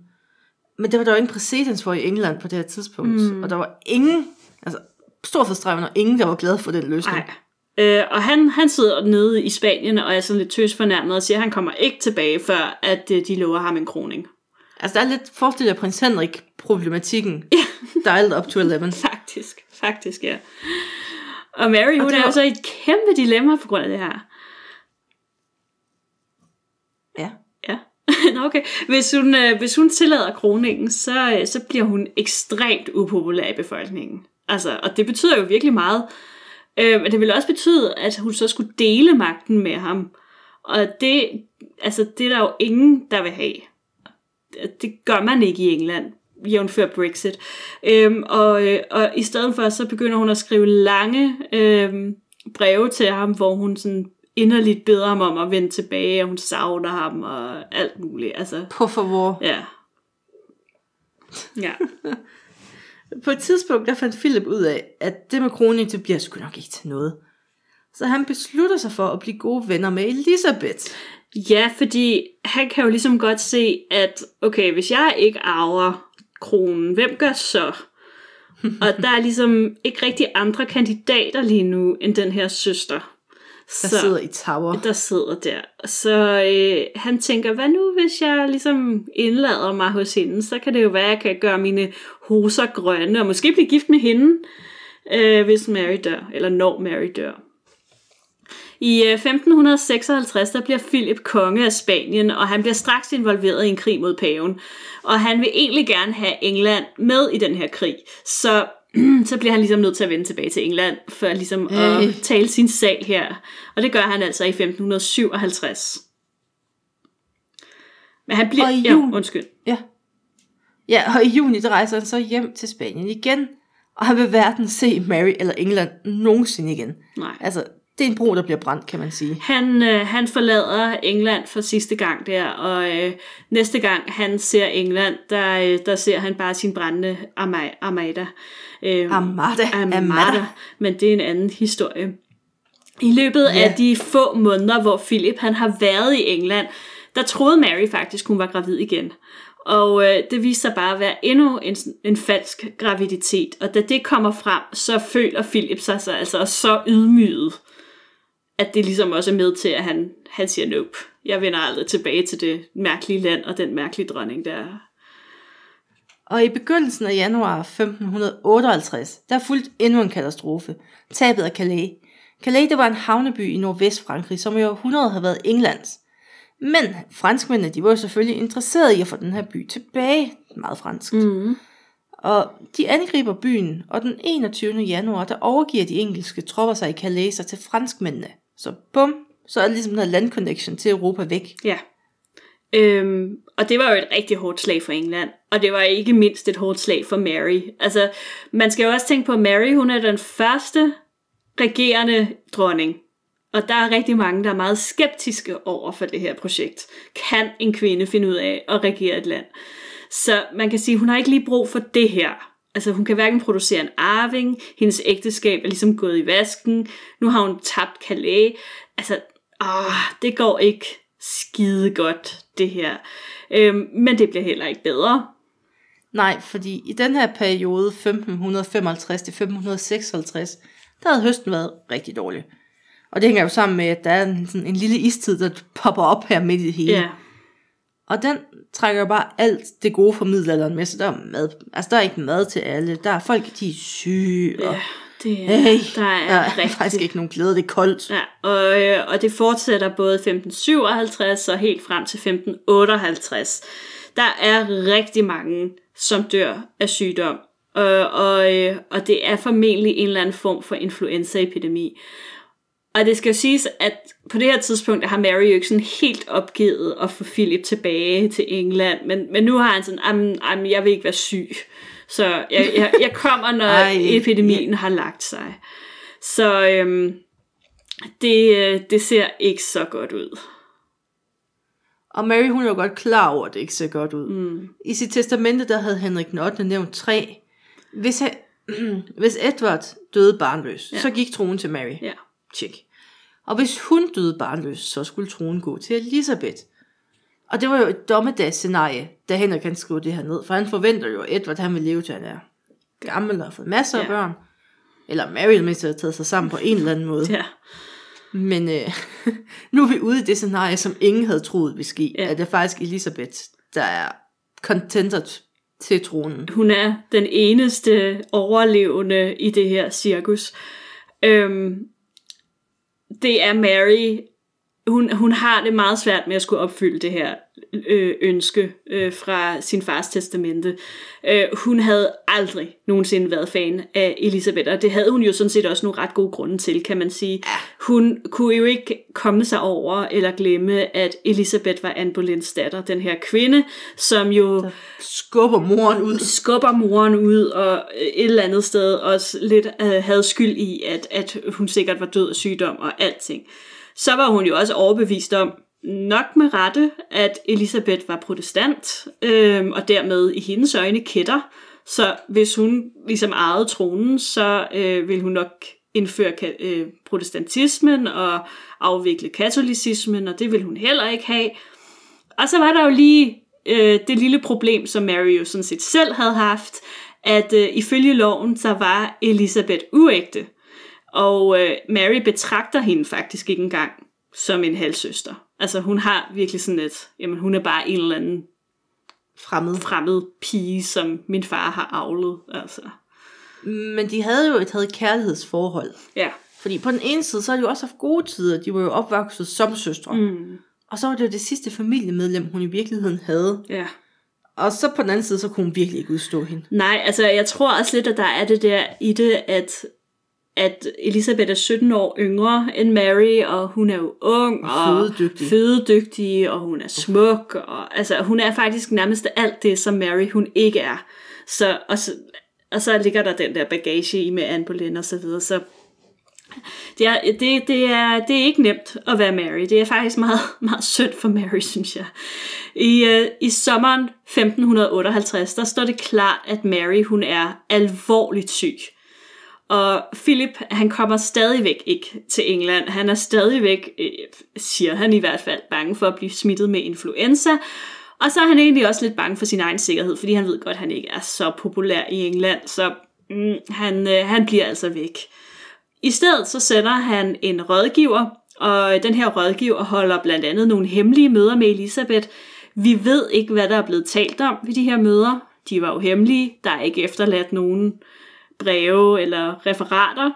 Men det var der jo ingen præcedens for i England på det her tidspunkt. Mm. Og der var ingen, altså stor forstrævende, og ingen, der var glad for den løsning. Nej. Øh, og han, han sidder nede i Spanien og er sådan lidt tøs fornærmet og siger, at han kommer ikke tilbage, før at øh, de lover ham en kroning. Altså der er lidt forestillet af prins Henrik problematikken. Ja. (laughs) Der er alt up to 11. Faktisk, faktisk, ja. Og Mary, hun det er var- jo så i et kæmpe dilemma på grund af det her. Ja. Ja, (laughs) Nå, okay. Hvis hun, øh, hvis hun tillader kroningen, så, øh, så bliver hun ekstremt upopulær i befolkningen. Altså, og det betyder jo virkelig meget. Øh, men det vil også betyde, at hun så skulle dele magten med ham. Og det, altså, det er der jo ingen, der vil have. Det gør man ikke i England, jævnfør Brexit. Øhm, og, øh, og i stedet for, så begynder hun at skrive lange øhm, breve til ham, hvor hun sådan inderligt beder ham om at vende tilbage, og hun savner ham og alt muligt. Altså, På favor. ja. Ja. På et tidspunkt, der fandt Philip ud af, at det med kroning, det bliver sgu nok ikke til noget. Så han beslutter sig for at blive gode venner med Elisabeth. Ja, fordi han kan jo ligesom godt se, at okay, hvis jeg ikke arver kronen, hvem gør så? (laughs) Og der er ligesom ikke rigtig andre kandidater lige nu, end den her søster. Der så. sidder i tower. der sidder der. Så øh, han tænker, hvad nu hvis jeg ligesom indlader mig hos hende, så kan det jo være, at jeg kan gøre mine hoser grønne, og måske blive gift med hende, øh, hvis Mary dør, eller når Mary dør. I øh, 1556 der bliver Philip konge af Spanien, og han bliver straks involveret i en krig mod paven. Og han vil egentlig gerne have England med i den her krig. Så, (clears throat) så bliver han ligesom nødt til at vende tilbage til England, for ligesom Hey. at tale sin sag her. Og det gør han altså i 1557. Men han bliver... Og i ja, juni- undskyld. Ja. Ja, og i juni der rejser han så hjem til Spanien igen, og han vil hverken se Mary eller England nogensinde igen. Nej. Altså, det er en bro, der bliver brændt, kan man sige. Han, øh, han forlader England for sidste gang der, og øh, næste gang han ser England, der, øh, der ser han bare sin brændende Arma- Armada. Øh, Armada, Armada. Armada. Men det er en anden historie. I løbet Ja. af de få måneder, hvor Philip han har været i England, der troede Mary faktisk, hun var gravid igen. Og øh, det viste sig bare at være endnu en, en falsk graviditet. Og da det kommer frem, så føler Philip sig så, altså så ydmyget, at det ligesom også er med til, at han, han siger, nope, jeg vender aldrig tilbage til det mærkelige land og den mærkelige dronning der. Og i begyndelsen af januar 1558, der fulgte endnu en katastrofe. Tabet af Calais. Calais det var en havneby i Nordvest-Frankrig, som i århundreder havde været Englands. Men franskmændene, de var jo selvfølgelig interesserede i at få den her by tilbage. Meget fransk. Mm. Og de angriber byen, og den 21. januar, der overgiver de engelske tropper sig i Calais til franskmændene. Så bum, så er det ligesom den her landconnection til Europa væk. Ja. Øhm, og det var jo et rigtig hårdt slag for England. Og det var ikke mindst et hårdt slag for Mary. Altså, man skal jo også tænke på, at Mary, hun er den første regerende dronning. Og der er rigtig mange, der er meget skeptiske over for det her projekt. Kan en kvinde finde ud af at regere et land? Så man kan sige, at hun har ikke lige brug for det her. Altså hun kan hverken producere en arving, hendes ægteskab er ligesom gået i vasken, nu har hun tabt Calais. Altså, åh, det går ikke skide godt, det her. Øhm, men det bliver heller ikke bedre. Nej, fordi i den her periode, 1555 til 1556, der havde høsten været rigtig dårlig. Og det hænger jo sammen med, at der er en, sådan en lille istid, der popper op her midt i det hele. Ja, Og den trækker jo bare alt det gode fra middelalderen med, så der er mad. Altså, der er ikke mad til alle. Der er folk, de er syge, og ja det er, hey, der er, der er rigtig faktisk ikke nogen glæde, det er koldt. Ja, og, øh, og det fortsætter både 1557 og helt frem til 1558. Der er rigtig mange, som dør af sygdom, og, og, øh, og det er formentlig en eller anden form for influenzaepidemi. Og det skal jo siges, at på det her tidspunkt har Mary jo ikke sådan helt opgivet at få Philip tilbage til England, men, men nu har han sådan, "Jamen, jamen, jeg vil ikke være syg, så jeg, jeg, jeg kommer, når Ej, epidemien har lagt sig. Så øhm, det, øh, det ser ikke så godt ud. Og Mary, hun er jo godt klar over, at det ikke ser godt ud. Mm. I sit testamente, der havde Henrik den 8. nævnt tre. Hvis, han, (clears throat) hvis Edward døde barnløs, Ja. ja. så gik tronen til Mary. Ja. Tjek. Og hvis hun døde barnløs, så skulle tronen gå til Elisabeth. Og det var jo et dommedagsscenarie, da Henrik kan skrive det her ned. For han forventer jo, at Edward han vil leve til han er gammel og har fået masser af Ja. børn. Eller Mary mindste har taget sig sammen på en eller anden måde. Ja. Men øh, (laughs) nu er vi ude i det scenarie, som ingen havde troet ville ske. Ja. At det er faktisk Elisabeth, der er contentet til tronen. Hun er den eneste overlevende i det her cirkus. Øhm, det er Mary. Hun, hun har det meget svært med at skulle opfylde det her øh, ønske øh, fra sin fars testamente. Øh, hun havde aldrig nogensinde været fan af Elisabeth, og det havde hun jo sådan set også nogle ret gode grunde til, kan man sige. Hun kunne jo ikke komme sig over eller glemme, at Elisabeth var Anne Boleyns datter, den her kvinde, som jo Skubber moren ud. skubber moren ud, og et eller andet sted også lidt øh, havde skyld i, at, at hun sikkert var død af sygdom og alting. Så var hun jo også overbevist om, nok med rette, at Elisabeth var protestant, øh, og dermed i hendes øjne kætter. Så hvis hun ligesom ejede tronen, så øh, ville hun nok indføre ka- øh, protestantismen og afvikle katolicismen, og det ville hun heller ikke have. Og så var der jo lige øh, det lille problem, som Mary jo sådan set selv havde haft, at øh, ifølge loven, så var Elisabeth uægte. Og øh, Mary betragter hende faktisk ikke engang som en halvsøster. Altså hun har virkelig sådan et, jamen hun er bare en eller anden Fremmed. fremmed pige, som min far har avlet. Altså. Men de havde jo et havde kærlighedsforhold. Ja, Fordi på den ene side, så har de jo også haft gode tider. De var jo opvokset som søstre. Mm. Og så var det jo det sidste familiemedlem, hun i virkeligheden havde. Ja. Og så på den anden side, så kunne hun virkelig ikke udstå hende. Nej, altså jeg tror også lidt, at der er det der i det, at, at Elisabeth er 17 år yngre end Mary, og hun er jo ung Og og, fødedygtig. fødedygtig, og hun er smuk, og altså hun er faktisk nærmest alt det, som Mary hun ikke er. Så, og, så, og så ligger der den der bagage i med Anne Boleyn og så videre, så det er, det, det, er, det er ikke nemt at være Mary. Det er faktisk meget, (laughs) meget synd for Mary, synes jeg. I, øh, I sommeren 1558, der står det klart, at Mary hun er alvorligt syg. Og Philip, han kommer stadigvæk ikke til England. Han er stadigvæk, øh, siger han i hvert fald, bange for at blive smittet med influenza. Og så er han egentlig også lidt bange for sin egen sikkerhed, fordi han ved godt, at han ikke er så populær i England. Så mm, han, øh, han bliver altså væk. I stedet så sender han en rådgiver, og den her rådgiver holder blandt andet nogle hemmelige møder med Elisabeth. Vi ved ikke, hvad der er blevet talt om ved de her møder. De var jo hemmelige. Der er ikke efterladt nogen breve eller referater.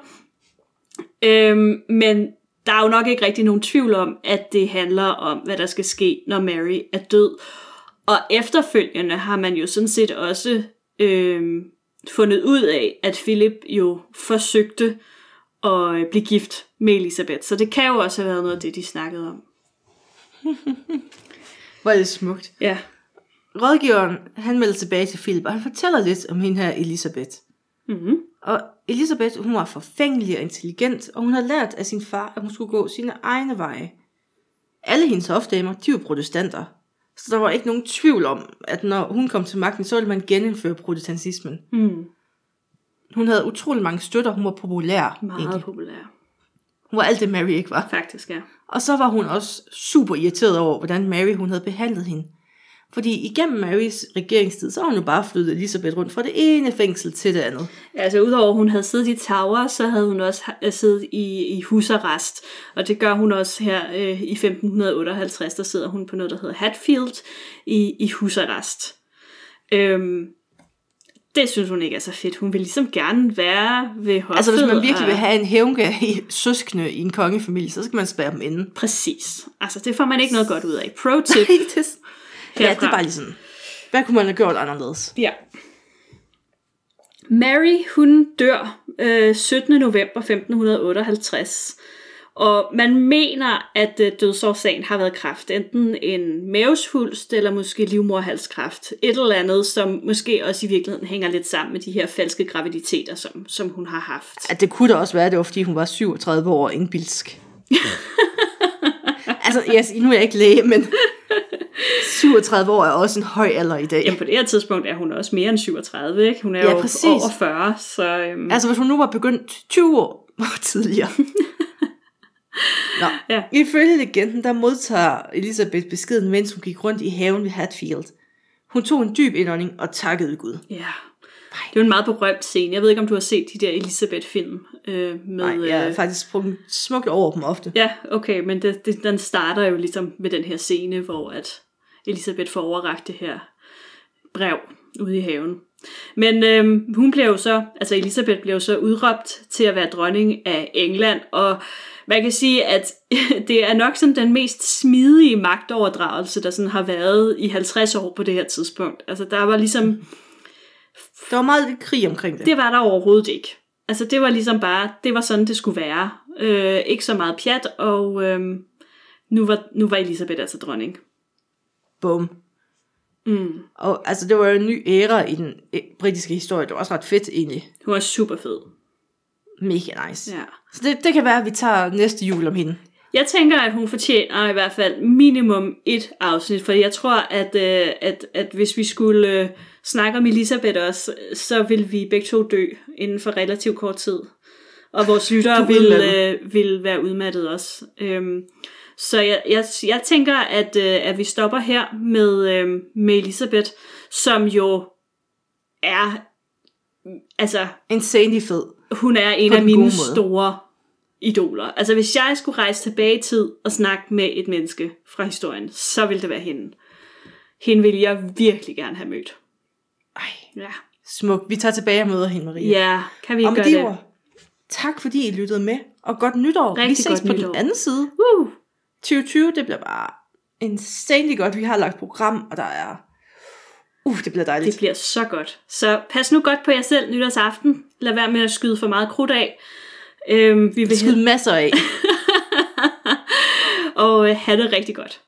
Øhm, men der er jo nok ikke rigtig nogen tvivl om, at det handler om, hvad der skal ske, når Mary er død. Og efterfølgende har man jo sådan set også øhm, fundet ud af, at Philip jo forsøgte at blive gift med Elisabeth. Så det kan jo også have været noget af det, de snakkede om. (laughs) Hvor er det smukt. Ja. Rådgiveren, han melder tilbage til Philip, og han fortæller lidt om hende her Elisabeth. Mm-hmm. Og Elisabeth, hun var forfængelig og intelligent, og hun havde lært af sin far, at hun skulle gå sine egne veje. Alle hendes hofdamer, de var protestanter. Så der var ikke nogen tvivl om, at når hun kom til magten, så ville man genindføre protestantismen. Mm. Hun havde utrolig mange støtter, hun var populær. Meget egentlig. populær. Hun var alt det, Mary ikke var. Faktisk, ja. Og så var hun også super irriteret over, hvordan Mary hun havde behandlet hende. Fordi igennem Marys regeringstid, så har hun jo bare flyttet Elisabeth rundt fra det ene fængsel til det andet. Altså udover at hun havde siddet i Tower, så havde hun også ha- siddet i, i husarrest. Og det gør hun også her øh, i 1558, der sidder hun på noget, der hedder Hatfield i, i husarrest. Øhm, det synes hun ikke er så fedt. Hun vil ligesom gerne være ved hoffet. Altså hvis man virkelig og- vil have en hævnge i søskende i en kongefamilie, så skal man spære dem inde. Præcis. Altså det får man ikke noget godt ud af. Pro tip. det, ja, det herfra. er bare lige sådan. Hvad kunne man have gjort anderledes? Ja. Mary, hun dør øh, 17. november 1558. Og man mener, at øh, dødsårsagen har været kræft. Enten en mavesvulst eller måske livmorhalskræft. Et eller andet, som måske også i virkeligheden hænger lidt sammen med de her falske graviditeter, som, som hun har haft. At det kunne da også være, at det var fordi hun var 37 år og indbilsk. (laughs) altså, yes, nu er jeg ikke læge, men 37 år er også en høj alder i dag. Jamen på det her tidspunkt er hun også mere end 37, ikke? Hun er Ja, jo præcis. over 40, så... Øhm, Altså, hvis hun nu var begyndt 20 år (laughs) tidligere. Nå. Ja. Ifølge legenden, der modtager Elisabeth beskeden, mens hun gik rundt i haven ved Hatfield. Hun tog en dyb indånding og takkede Gud. Ja. Det er jo en meget berømt scene. Jeg ved ikke, om du har set de der Elisabeth-film øh, med... Nej, jeg er øh, faktisk sprunget smukt over dem ofte. Ja, okay, men det, det, den starter jo ligesom med den her scene, hvor at Elisabeth får overragt det her brev ude i haven. Men øhm, hun blev jo så, altså Elisabeth blev jo så udråbt til at være dronning af England, og man kan sige, at (laughs) det er nok sådan den mest smidige magtoverdragelse, der sådan har været i 50 år på det her tidspunkt. Altså der var ligesom, (laughs) Der var meget lidt krig omkring det. det var der overhovedet ikke. Altså det var ligesom bare, det var sådan, det skulle være. Øh, ikke så meget pjat, og øh, nu, var, nu var Elisabeth altså dronning. Bum. Mm. Og altså, det var jo en ny æra i den øh, britiske historie. Det var også ret fedt egentlig. Hun var super fed. Mega nice. Ja. Så det, det kan være, at vi tager næste jul om hende. Jeg tænker, at hun fortjener i hvert fald minimum et afsnit, for jeg tror, at, øh, at, at hvis vi skulle øh, snakke om Elisabeth også, så vil vi begge to dø inden for relativt kort tid. Og vores lyttere er vil, øh, vil være udmattet også. Øhm, så jeg, jeg, jeg tænker, at, øh, at vi stopper her med, øh, med Elisabeth, som jo er, altså Insanely fed. hun er en af mine store idoler. Altså hvis jeg skulle rejse tilbage i tid og snakke med et menneske fra historien, så ville det være hende. Hende ville jeg virkelig gerne have mødt. Ej, Ja, smuk. Vi tager tilbage og møder hende, Maria. ja kan vi Og ikke med gøre de det? ord, Tak fordi I lyttede med, og godt nytår. Rigtig Vi ses godt på nytår. den anden side. Uh, 2020, det bliver bare insanely godt. Vi har lagt program, og der er... Uh, det bliver dejligt. det bliver så godt. Så pas nu godt på jer selv nytårsaften. Lad være med at skyde for meget krudt af. Øhm, vi vil Skyde masser af. (laughs) og øh, have det rigtig godt.